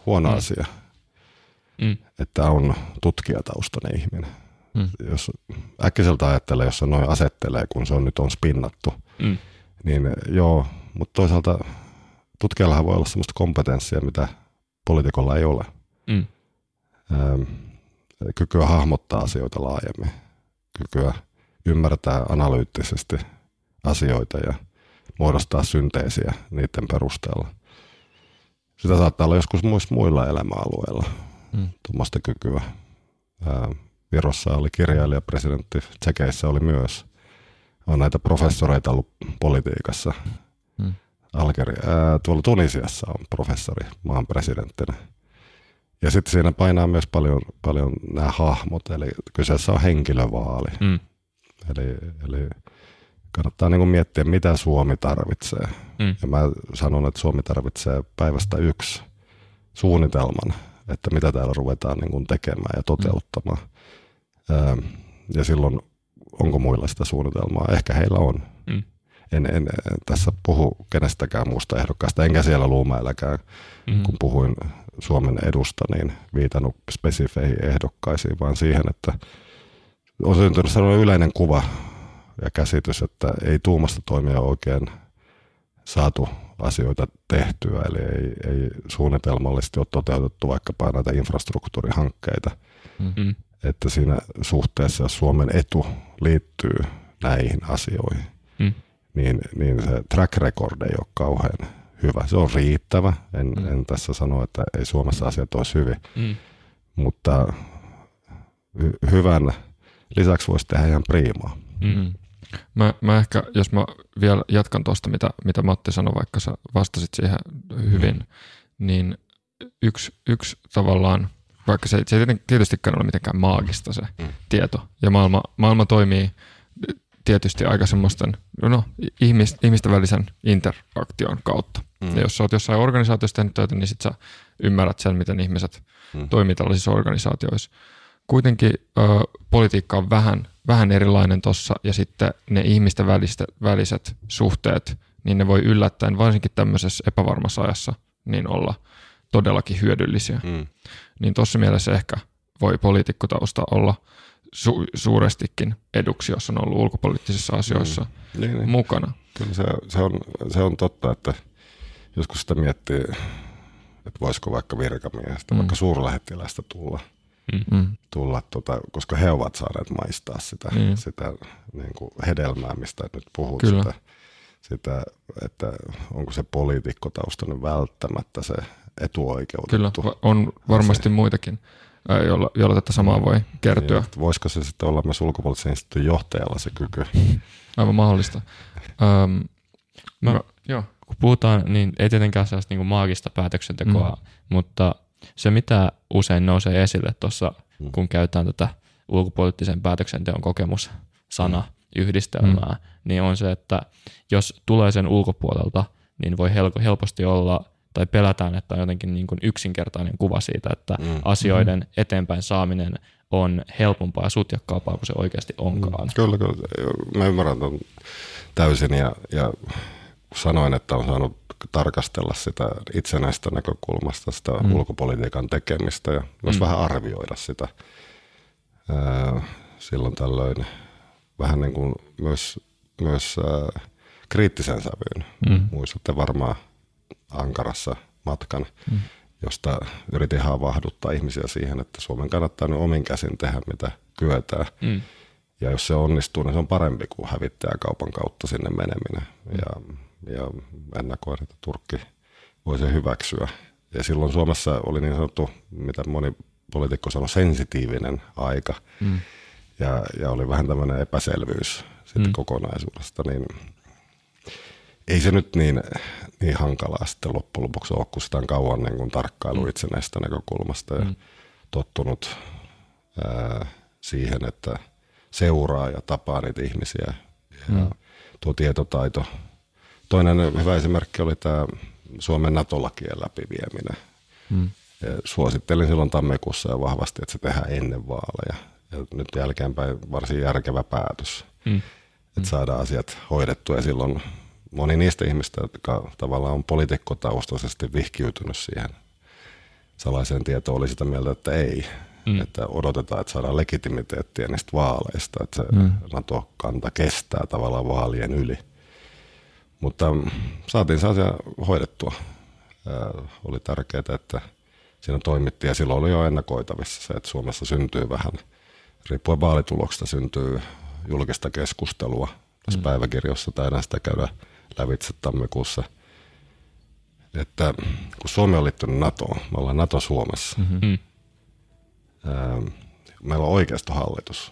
huono mm. asia, mm. että on tutkijataustainen ihminen. Mm. Jos äkkiseltä ajattelee, jos se noin asettelee, kun se on nyt on spinnattu, mm. niin joo, mutta toisaalta tutkijallahan voi olla sellaista kompetenssia, mitä poliitikolla ei ole. Mm kykyä hahmottaa asioita laajemmin, kykyä ymmärtää analyyttisesti asioita ja muodostaa synteesiä niiden perusteella. Sitä saattaa olla joskus muissa muilla elämäalueilla, mm. tuommoista kykyä. Ää, Virossa oli kirjailija, presidentti, Tsekeissä oli myös. On näitä professoreita ollut politiikassa. Mm. Algeri- ää, tuolla Tunisiassa on professori maan presidenttinä. Ja sitten siinä painaa myös paljon, paljon nämä hahmot, eli kyseessä on henkilövaali. Mm. Eli, eli kannattaa niin miettiä, mitä Suomi tarvitsee. Mm. Ja mä sanon, että Suomi tarvitsee päivästä yksi suunnitelman, että mitä täällä ruvetaan niin tekemään ja toteuttamaan. Mm. Ja silloin onko muilla sitä suunnitelmaa? Ehkä heillä on. Mm. En, en tässä puhu kenestäkään muusta ehdokkaasta, enkä siellä Luumäelläkään, mm. kun puhuin Suomen edusta, niin viitannut spesifeihin ehdokkaisiin, vaan siihen, että on syntynyt sellainen yleinen kuva ja käsitys, että ei tuumasta toimia oikein saatu asioita tehtyä, eli ei, ei suunnitelmallisesti ole toteutettu vaikkapa näitä infrastruktuurihankkeita. Mm-hmm. Että siinä suhteessa, jos Suomen etu liittyy näihin asioihin, mm. niin, niin se track record ei ole kauhean hyvä. Se on riittävä. En, mm. en tässä sano, että ei Suomessa asiat olisi hyvin, mm. mutta hy- hyvän lisäksi voisi tehdä ihan priimaa. Mm. Mä, mä ehkä, jos mä vielä jatkan tuosta, mitä, mitä Matti sanoi, vaikka sä vastasit siihen hyvin, mm. niin yksi, yksi tavallaan, vaikka se, se ei tietystikään ole mitenkään maagista se mm. tieto, ja maailma, maailma toimii tietysti aika semmoisten no, ihmis, ihmisten välisen interaktion kautta. Mm. Ja jos sä oot jossain organisaatiossa tehnyt töitä, niin sit sä ymmärrät sen, miten ihmiset mm. toimii tällaisissa organisaatioissa. Kuitenkin ö, politiikka on vähän, vähän erilainen tuossa, ja sitten ne ihmisten väliset, väliset suhteet, niin ne voi yllättäen, varsinkin tämmöisessä epävarmassa ajassa, niin olla todellakin hyödyllisiä. Mm. Niin tuossa mielessä ehkä voi poliitikkotausta olla – su- suurestikin eduksi, jos on ollut ulkopoliittisissa asioissa mm. niin, niin. mukana. Kyllä se, se, on, se on totta, että joskus sitä miettii, että voisiko vaikka virkamiehestä, mm. vaikka suurlähettilästä tulla, mm. mm. tulla tota, koska he ovat saaneet maistaa sitä, mm. sitä niin kuin hedelmää, mistä nyt puhut. Kyllä. Sitä, sitä, että onko se poliitikkotaustainen välttämättä se etuoikeutettu. Kyllä, on varmasti muitakin jolla, jolla tätä samaa voi kertyä. Niin, voisiko se sitten olla myös ulkopuolisen instituutin johtajalla se kyky? Aivan mahdollista. Öm, mä, mä, joo. Kun puhutaan, niin ei tietenkään sellaista niin maagista päätöksentekoa, mm. mutta se mitä usein nousee esille tuossa, mm. kun käytetään tätä ulkopoliittisen päätöksenteon kokemus sana mm. yhdistelmää, mm. niin on se, että jos tulee sen ulkopuolelta, niin voi helposti olla tai pelätään, että on jotenkin niin kuin yksinkertainen kuva siitä, että mm. asioiden mm. eteenpäin saaminen on helpompaa ja sutjakkaampaa kuin se oikeasti onkaan. Mm. Kyllä, kyllä. Mä ymmärrän tämän täysin ja, ja sanoin, että on saanut tarkastella sitä itsenäistä näkökulmasta, sitä mm. ulkopolitiikan tekemistä ja myös mm. vähän arvioida sitä ää, silloin tällöin vähän niin kuin myös, myös ää, kriittisen sävyyn. Mm. Muistatte varmaan Ankarassa matkan, mm. josta yritin havahduttaa ihmisiä siihen, että Suomen kannattaa nyt omin käsin tehdä mitä kyetään. Mm. Ja jos se onnistuu, niin se on parempi kuin kaupan kautta sinne meneminen. Mm. Ja, ja ennakoin, että Turkki voi sen hyväksyä. Ja silloin Suomessa oli niin sanottu, mitä moni poliitikko sanoi, sensitiivinen aika. Mm. Ja, ja oli vähän tämmöinen epäselvyys sitten mm. kokonaisuudesta. Niin ei se nyt niin, niin hankalaa sitten loppujen lopuksi ole, kun sitä on kauan niin kuin tarkkailu mm. itsenäistä näkökulmasta ja mm. tottunut ää, siihen, että seuraa ja tapaa niitä ihmisiä ja mm. tuo tietotaito. Toinen hyvä esimerkki oli tämä Suomen NATO-lakien läpivieminen. Mm. Ja suosittelin silloin tammikuussa jo vahvasti, että se tehdään ennen vaaleja. Ja nyt jälkeenpäin varsin järkevä päätös, mm. että mm. saadaan asiat hoidettua ja silloin moni niistä ihmistä, jotka tavallaan on poliitikkotaustaisesti vihkiytynyt siihen salaiseen tietoon, oli sitä mieltä, että ei. Mm. Että odotetaan, että saadaan legitimiteettiä niistä vaaleista, että se mm. NATO-kanta kestää tavallaan vaalien yli. Mutta saatiin se asia hoidettua. Ää, oli tärkeää, että siinä toimittiin ja silloin oli jo ennakoitavissa se, että Suomessa syntyy vähän, riippuen vaalituloksesta syntyy julkista keskustelua. Tässä mm. päiväkirjassa taidaan sitä käydä lävitse tammikuussa, että kun Suomi on liittynyt NATOon, me ollaan NATO Suomessa, mm-hmm. ää, meillä on oikeistohallitus,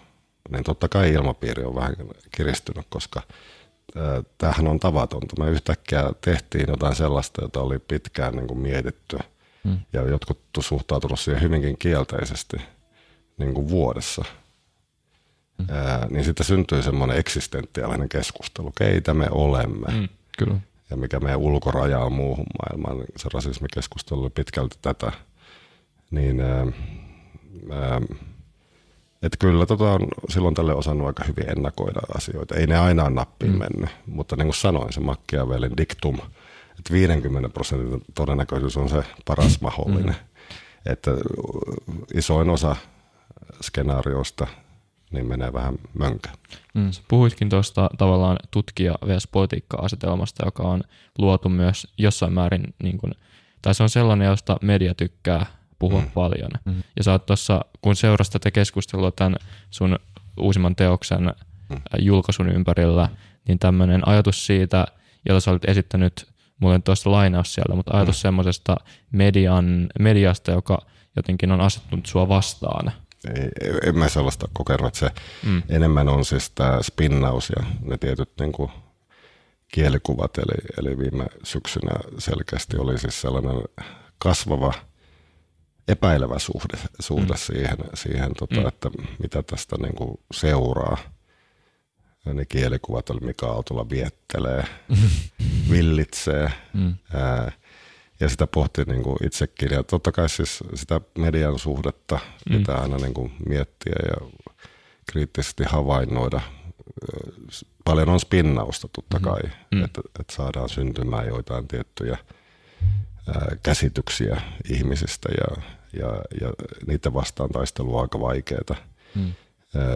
niin totta kai ilmapiiri on vähän kiristynyt, koska tämähän on tavatonta. Me yhtäkkiä tehtiin jotain sellaista, jota oli pitkään niin kuin mietitty, mm. ja jotkut suhtautuneet siihen hyvinkin kielteisesti niin kuin vuodessa – ää, niin sitten syntyy semmoinen eksistentiaalinen keskustelu, keitä me olemme. Mm, kyllä. Ja mikä meidän ulkoraja on muuhun maailmaan. Niin se rasismikeskustelu oli pitkälti tätä. Niin, ää, ää, että kyllä tota on silloin tälle osannut aika hyvin ennakoida asioita. Ei ne aina nappiin mm. mennyt, mutta niin kuin sanoin, se Machiavellin diktum, että 50 prosentin todennäköisyys on se paras mahdollinen. Mm. Että isoin osa skenaarioista niin menee vähän mönkä. Mm. puhuitkin tuosta tavallaan tutkija vs. politiikka-asetelmasta, joka on luotu myös jossain määrin, niin kun, tai se on sellainen, josta media tykkää puhua mm. paljon. Mm. Ja sä oot tuossa, kun seurasit tätä keskustelua tämän sun uusimman teoksen mm. julkaisun ympärillä, niin tämmöinen ajatus siitä, jota sä olit esittänyt, mulla on tuosta lainaus siellä, mutta ajatus mm. semmoisesta median, mediasta, joka jotenkin on asettunut sua vastaan. Ei, en mä sellaista kokenut, että se mm. enemmän on siis tämä spinnaus ja ne tietyt niin kuin kielikuvat, eli, eli viime syksynä selkeästi oli siis sellainen kasvava epäilevä suhde, suhde mm. siihen, siihen tota, mm. että mitä tästä niin kuin seuraa. Ja ne kielikuvat oli Mika Autolla viettelee, villitsee, mm. ää, ja sitä pohti niin kuin itsekin. Ja totta kai siis sitä median suhdetta mm. pitää aina niin kuin miettiä ja kriittisesti havainnoida. Paljon on spinnausta totta mm-hmm. kai, mm. että, että saadaan syntymään joitain tiettyjä käsityksiä ihmisistä ja, ja, ja niiden vastaan taistelu on aika vaikeaa. Mm.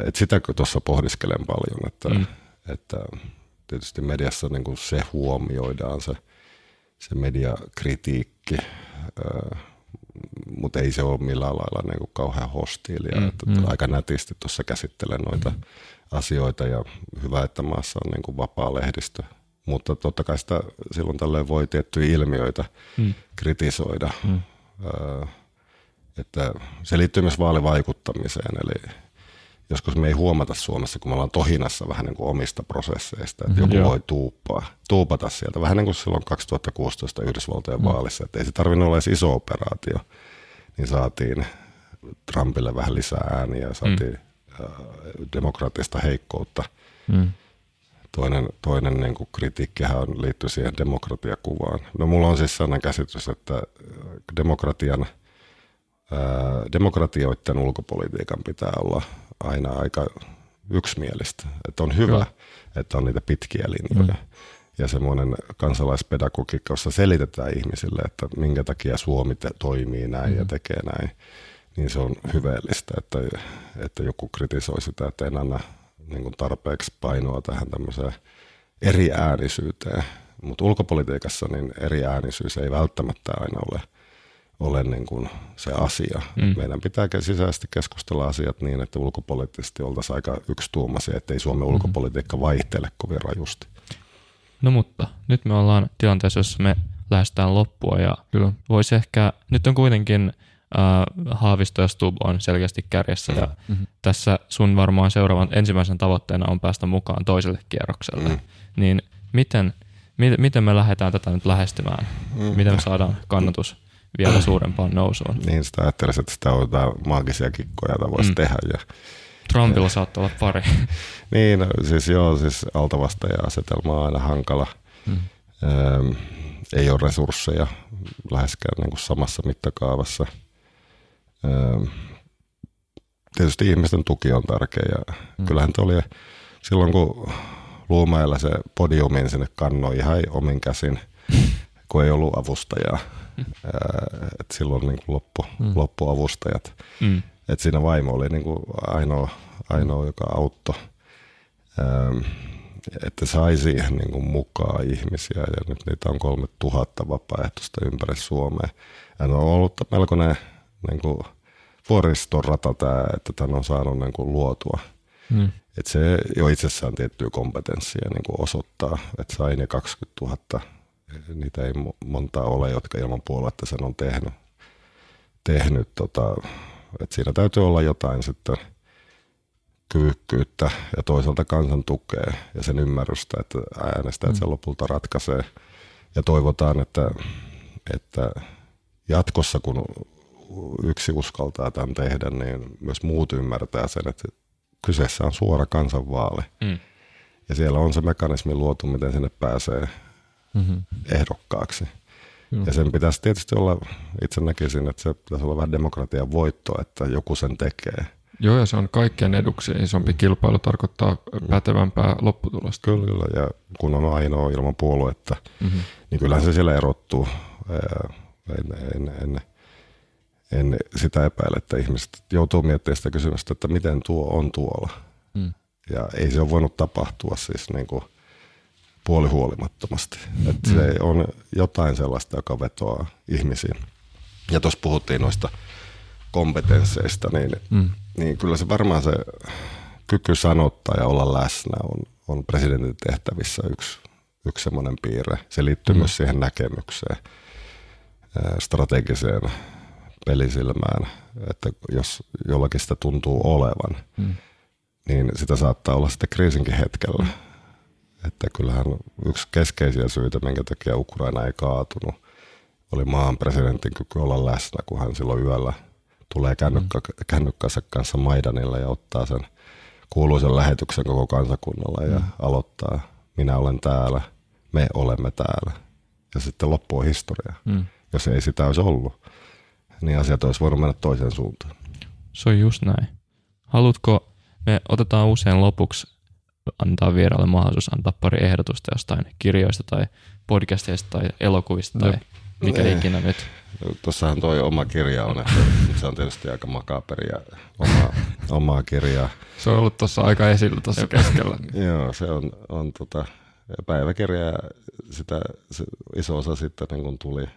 Et sitä tuossa pohdiskelen paljon, että, mm. että tietysti mediassa niin kuin se huomioidaan se – se mediakritiikki, mutta ei se ole millään lailla niin kuin kauhean hostiilia. Mm, että mm. Aika nätisti tuossa käsittelen noita mm. asioita ja hyvä, että maassa on niin kuin vapaa lehdistö. Mutta totta kai sitä silloin tällöin voi tiettyjä ilmiöitä mm. kritisoida. Mm. että se liittyy myös vaalivaikuttamiseen, eli joskus me ei huomata Suomessa, kun me ollaan tohinassa vähän niin kuin omista prosesseista, että mm-hmm, joku voi tuupaa, tuupata sieltä. Vähän niin kuin silloin 2016 Yhdysvaltojen mm. vaalissa, että ei se tarvinnut olla edes iso operaatio, niin saatiin Trumpille vähän lisää ääniä ja saatiin mm. demokraattista heikkoutta. Mm. Toinen, toinen niin kuin kritiikkihän liittyy siihen demokratiakuvaan. No mulla on siis sellainen käsitys, että äh, demokratian, ää, äh, demokratioiden ulkopolitiikan pitää olla – aina aika yksimielistä. Että on hyvä, Kyllä. että on niitä pitkiä linjoja. Mm. Ja semmoinen kansalaispedagogiikka, jossa selitetään ihmisille, että minkä takia Suomi te- toimii näin mm. ja tekee näin, niin se on hyveellistä, että, että joku kritisoi sitä, että en anna niin kuin tarpeeksi painoa tähän tämmöiseen äänisyyteen. Mutta ulkopolitiikassa niin äänisyys ei välttämättä aina ole – ole niin kuin se asia. Mm. Meidän pitää sisäisesti keskustella asiat niin, että ulkopoliittisesti oltaisiin aika yksituumaisia, ettei Suomen mm. ulkopolitiikka vaihtele kovin rajusti. No mutta nyt me ollaan tilanteessa, jossa me lähestytään loppua ja Kyllä. voisi ehkä, nyt on kuitenkin äh, Haavisto ja Stub on selkeästi kärjessä ja mm-hmm. tässä sun varmaan seuraavan ensimmäisen tavoitteena on päästä mukaan toiselle kierrokselle. Mm. Niin miten, miten, miten me lähdetään tätä nyt lähestymään? Mm. Miten me saadaan kannatus vielä suurempaan nousuun. Niin, sitä ajattelisin, että sitä on jotain maagisia kikkoja, joita voisi mm. tehdä. Ja, Trumpilla saattaa olla pari. niin, no, siis joo, siis altavastaja asetelma on aina hankala. Mm. Ähm, ei ole resursseja läheskään niin kuin samassa mittakaavassa. Ähm, tietysti ihmisten tuki on tärkeä ja mm. kyllähän oli silloin kun Luumäellä se podiumin sinne kannoi ihan omin käsin, kun ei ollut avustajaa et silloin niin kuin loppu, mm. loppuavustajat. Mm. Et siinä vaimo oli niin kuin ainoa, ainoa, joka auttoi, ähm, että sai siihen niin kuin mukaan ihmisiä. Ja nyt niitä on 3000 vapaaehtoista ympäri Suomea. Ja on ollut melkoinen niin kuin vuoriston rata tämä, että tämän on saanut niin kuin luotua. Mm. Et se jo itsessään tiettyä kompetenssia niin kuin osoittaa, että sai ne 20 000 niitä ei monta ole, jotka ilman puoluetta sen on tehnyt. tehnyt tota, et siinä täytyy olla jotain sitten kyvykkyyttä ja toisaalta kansan tukea ja sen ymmärrystä, että äänestäjät mm. sen lopulta ratkaisee. Ja toivotaan, että, että jatkossa kun yksi uskaltaa tämän tehdä, niin myös muut ymmärtää sen, että kyseessä on suora kansanvaali. Mm. Ja siellä on se mekanismi luotu, miten sinne pääsee mm-hmm. ehdokkaaksi. Mm. Ja sen pitäisi tietysti olla, itse näkisin, että se pitäisi olla vähän demokratian voitto, että joku sen tekee. Joo, ja se on kaikkien eduksi. Isompi kilpailu tarkoittaa pätevämpää lopputulosta. Kyllä, kyllä. ja kun on ainoa ilman puoluetta, mm-hmm. niin kyllähän se siellä erottuu. En, en, en, en sitä epäile, että ihmiset joutuu miettimään sitä kysymystä, että miten tuo on tuolla. Mm. Ja ei se ole voinut tapahtua siis niin kuin puolihuolimattomasti. Mm. se on jotain sellaista, joka vetoaa ihmisiin. Ja tuossa puhuttiin noista kompetensseista, niin, mm. niin kyllä se varmaan se kyky sanottaa ja olla läsnä on, on presidentin tehtävissä yksi, yksi semmoinen piirre. Se liittyy mm. myös siihen näkemykseen, strategiseen pelisilmään, että jos jollakin sitä tuntuu olevan, mm. niin sitä saattaa olla sitten kriisinkin hetkellä. Mm. Että kyllähän yksi keskeisiä syitä, minkä takia Ukraina ei kaatunut, oli maan presidentin kyky olla läsnä, kun hän silloin yöllä tulee kännykkä, mm. kännykkänsä kanssa Maidanilla ja ottaa sen kuuluisen lähetyksen koko kansakunnalla ja mm. aloittaa minä olen täällä, me olemme täällä. Ja sitten loppu on historia. Mm. Jos ei sitä olisi ollut, niin asiat olisi voinut mennä toiseen suuntaan. Se on just näin. Haluatko, me otetaan usein lopuksi antaa vieraalle mahdollisuus antaa pari ehdotusta jostain kirjoista tai podcasteista tai elokuvista tai mikä ei. ikinä nyt. Tuossahan toi oma kirja on, että se on tietysti aika makaperia oma, omaa kirjaa. Se on ollut tuossa aika esillä tuossa keskellä. Joo, se on, on tota, päiväkirja ja sitä, se iso osa sitten niin kun tuli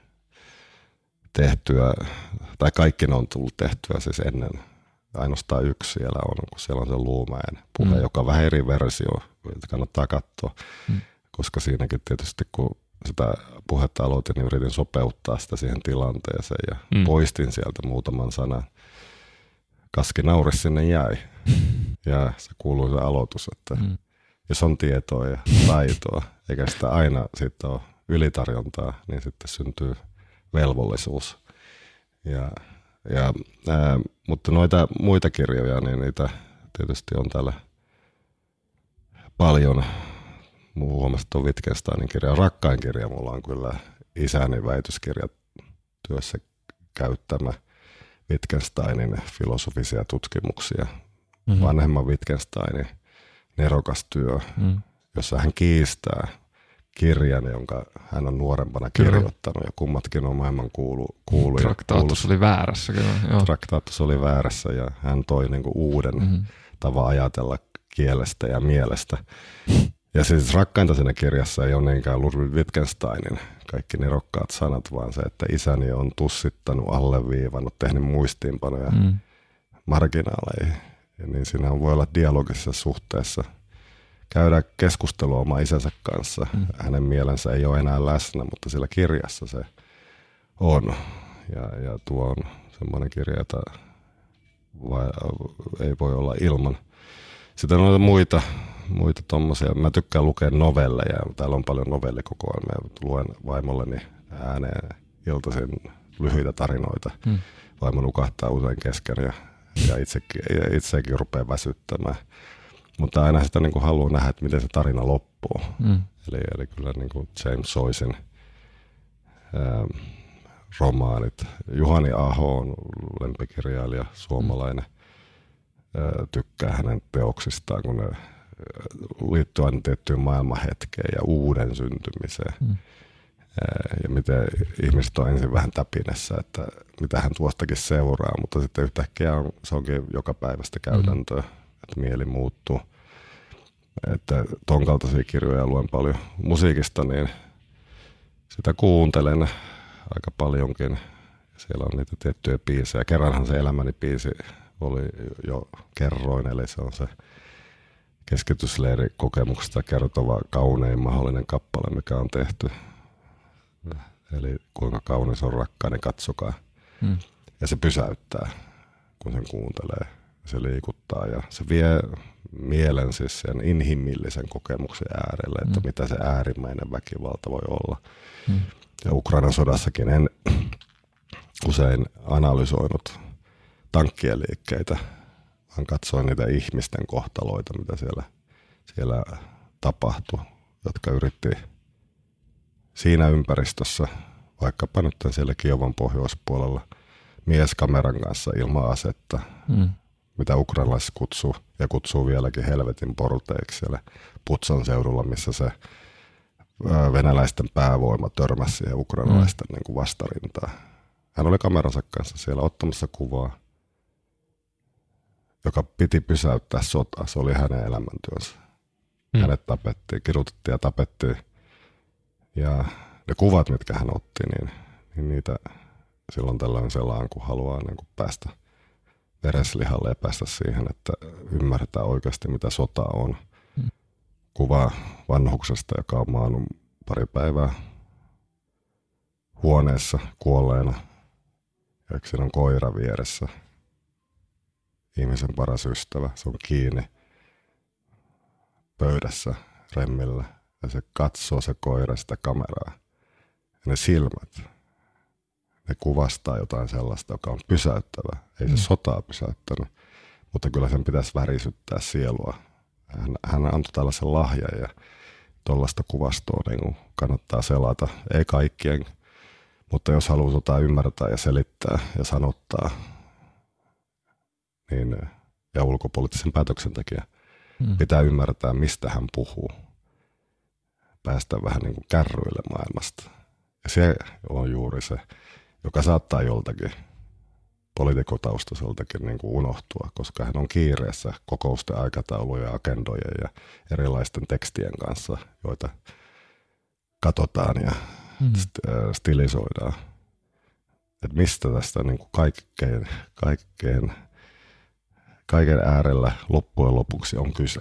tehtyä, tai kaikki ne on tullut tehtyä siis ennen. Ainoastaan yksi siellä on, kun siellä on se Luumäen puhe, mm. joka on vähän eri versio, että kannattaa katsoa. Mm. Koska siinäkin tietysti, kun sitä puhetta aloitin, niin yritin sopeuttaa sitä siihen tilanteeseen ja mm. poistin sieltä muutaman sanan. Kaski nauris sinne jäi. Ja se kuului se aloitus, että mm. jos on tietoa ja taitoa, eikä sitä aina sitten ole ylitarjontaa, niin sitten syntyy velvollisuus. Ja, ja, ää, mutta noita muita kirjoja, niin niitä tietysti on täällä paljon. Muu huomasi tuon Wittgensteinin kirja. Rakkain kirja mulla on kyllä isäni väitöskirja työssä käyttämä Wittgensteinin filosofisia tutkimuksia. Mm-hmm. Vanhemman Wittgensteinin nerokas työ, mm. jossa hän kiistää kirjan, jonka hän on nuorempana kyllä. kirjoittanut ja kummatkin on maailman kuulu, kuuluja. Traktaatus oli väärässä kyllä. Joo. Traktaatus oli väärässä ja hän toi niinku uuden mm-hmm. tavan ajatella kielestä ja mielestä. Ja siis rakkainta siinä kirjassa ei ole niinkään Ludwig Wittgensteinin kaikki nerokkaat sanat, vaan se, että isäni on tussittanut, alleviivannut, tehnyt muistiinpanoja mm. marginaaleihin. Ja niin siinä voi olla dialogisessa suhteessa – käydä keskustelua oma isänsä kanssa. Mm. Hänen mielensä ei ole enää läsnä, mutta sillä kirjassa se on. Ja, ja tuo on semmoinen kirja, jota vai, ei voi olla ilman. Sitten on noita muita, muita tommosia. Mä tykkään lukea novelleja. Täällä on paljon novellikokoelmia. Luen vaimolleni ääneen iltaisin lyhyitä tarinoita. Mm. Vaimo nukahtaa usein kesken ja, ja itsekin, itsekin rupeaa väsyttämään. Mutta aina sitä niin kuin haluaa nähdä, että miten se tarina loppuu. Mm. Eli, eli kyllä niin kuin James Soisin ää, romaanit. Juhani Aho on lempikirjailija, suomalainen. Ää, tykkää hänen teoksistaan, kun ne liittyy aina tiettyyn maailmanhetkeen ja uuden syntymiseen. Mm. Ja miten ihmiset on ensin vähän täpinessä, että mitä hän tuostakin seuraa, mutta sitten yhtäkkiä on, se onkin joka päivästä käytäntöä. Mm että mieli muuttuu. Että ton kaltaisia kirjoja luen paljon musiikista, niin sitä kuuntelen aika paljonkin. Siellä on niitä tiettyjä biisejä. Kerranhan se elämäni biisi oli jo kerroin, eli se on se keskitysleirikokemuksesta kertova kaunein mahdollinen kappale, mikä on tehty. Eli kuinka kaunis on rakkainen, katsokaa. Hmm. Ja se pysäyttää, kun sen kuuntelee se liikuttaa ja se vie mielen siis sen inhimillisen kokemuksen äärelle, että mm. mitä se äärimmäinen väkivalta voi olla. Mm. Ja Ukrainan sodassakin en usein analysoinut tankkien liikkeitä, vaan katsoin niitä ihmisten kohtaloita, mitä siellä, siellä tapahtui, jotka yritti siinä ympäristössä, vaikkapa nyt siellä Kiovan pohjoispuolella, mies kameran kanssa ilman asetta, mm mitä ukrainalaiset kutsuu, ja kutsuu vieläkin helvetin porteiksi siellä Putsan seudulla, missä se venäläisten päävoima törmäsi siihen ukrainalaisten mm. niin kuin vastarintaan. Hän oli kameransa kanssa siellä ottamassa kuvaa. joka piti pysäyttää sota. Se oli hänen elämäntyönsä. Hmm. Hänet tapettiin, kidutettiin ja tapettiin. Ja ne kuvat, mitkä hän otti, niin, niin niitä silloin tällöin selaan, kun haluaa niin kuin päästä vereslihalle ja päästä siihen, että ymmärretään oikeasti, mitä sota on. Hmm. Kuva vanhuksesta, joka on maannut pari päivää huoneessa kuolleena. Ja siinä on koira vieressä. Ihmisen paras ystävä. Se on kiinni pöydässä remmillä. Ja se katsoo se koira sitä kameraa. Ja ne silmät, ne kuvastaa jotain sellaista, joka on pysäyttävä. Ei se mm. sotaa pysäyttänyt, mutta kyllä sen pitäisi värisyttää sielua. Hän, hän antoi tällaisen lahjan ja tuollaista kuvastoa niin kannattaa selata. Ei kaikkien mutta jos haluaa tota ymmärtää ja selittää ja sanottaa, niin, ja ulkopoliittisen päätöksentekijä hmm. pitää ymmärtää, mistä hän puhuu. Päästä vähän niin kuin kärryille maailmasta. Ja se on juuri se, joka saattaa joltakin poliitikotaustaiseltakin niin kuin unohtua, koska hän on kiireessä kokousten aikatauluja, agendojen ja erilaisten tekstien kanssa, joita katsotaan ja mm. stilisoidaan. Että mistä tästä niin kuin kaikkein, kaikkein, kaiken äärellä loppujen lopuksi on kyse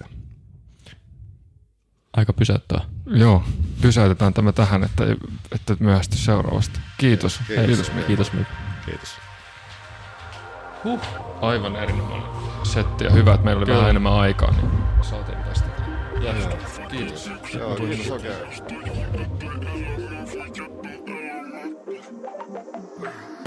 aika pysäyttää. Joo, pysäytetään tämä tähän, että, että myöhästy seuraavasta. Kiitos. Kiitos, kiitos Kiitos. Mikko. kiitos. Huh. Aivan erinomainen setti ja hyvä, että meillä oli Kyllä. vähän enemmän aikaa, niin saatiin tästä. Kiitos. Kiitos. Joo, kiitos oikein. Okay.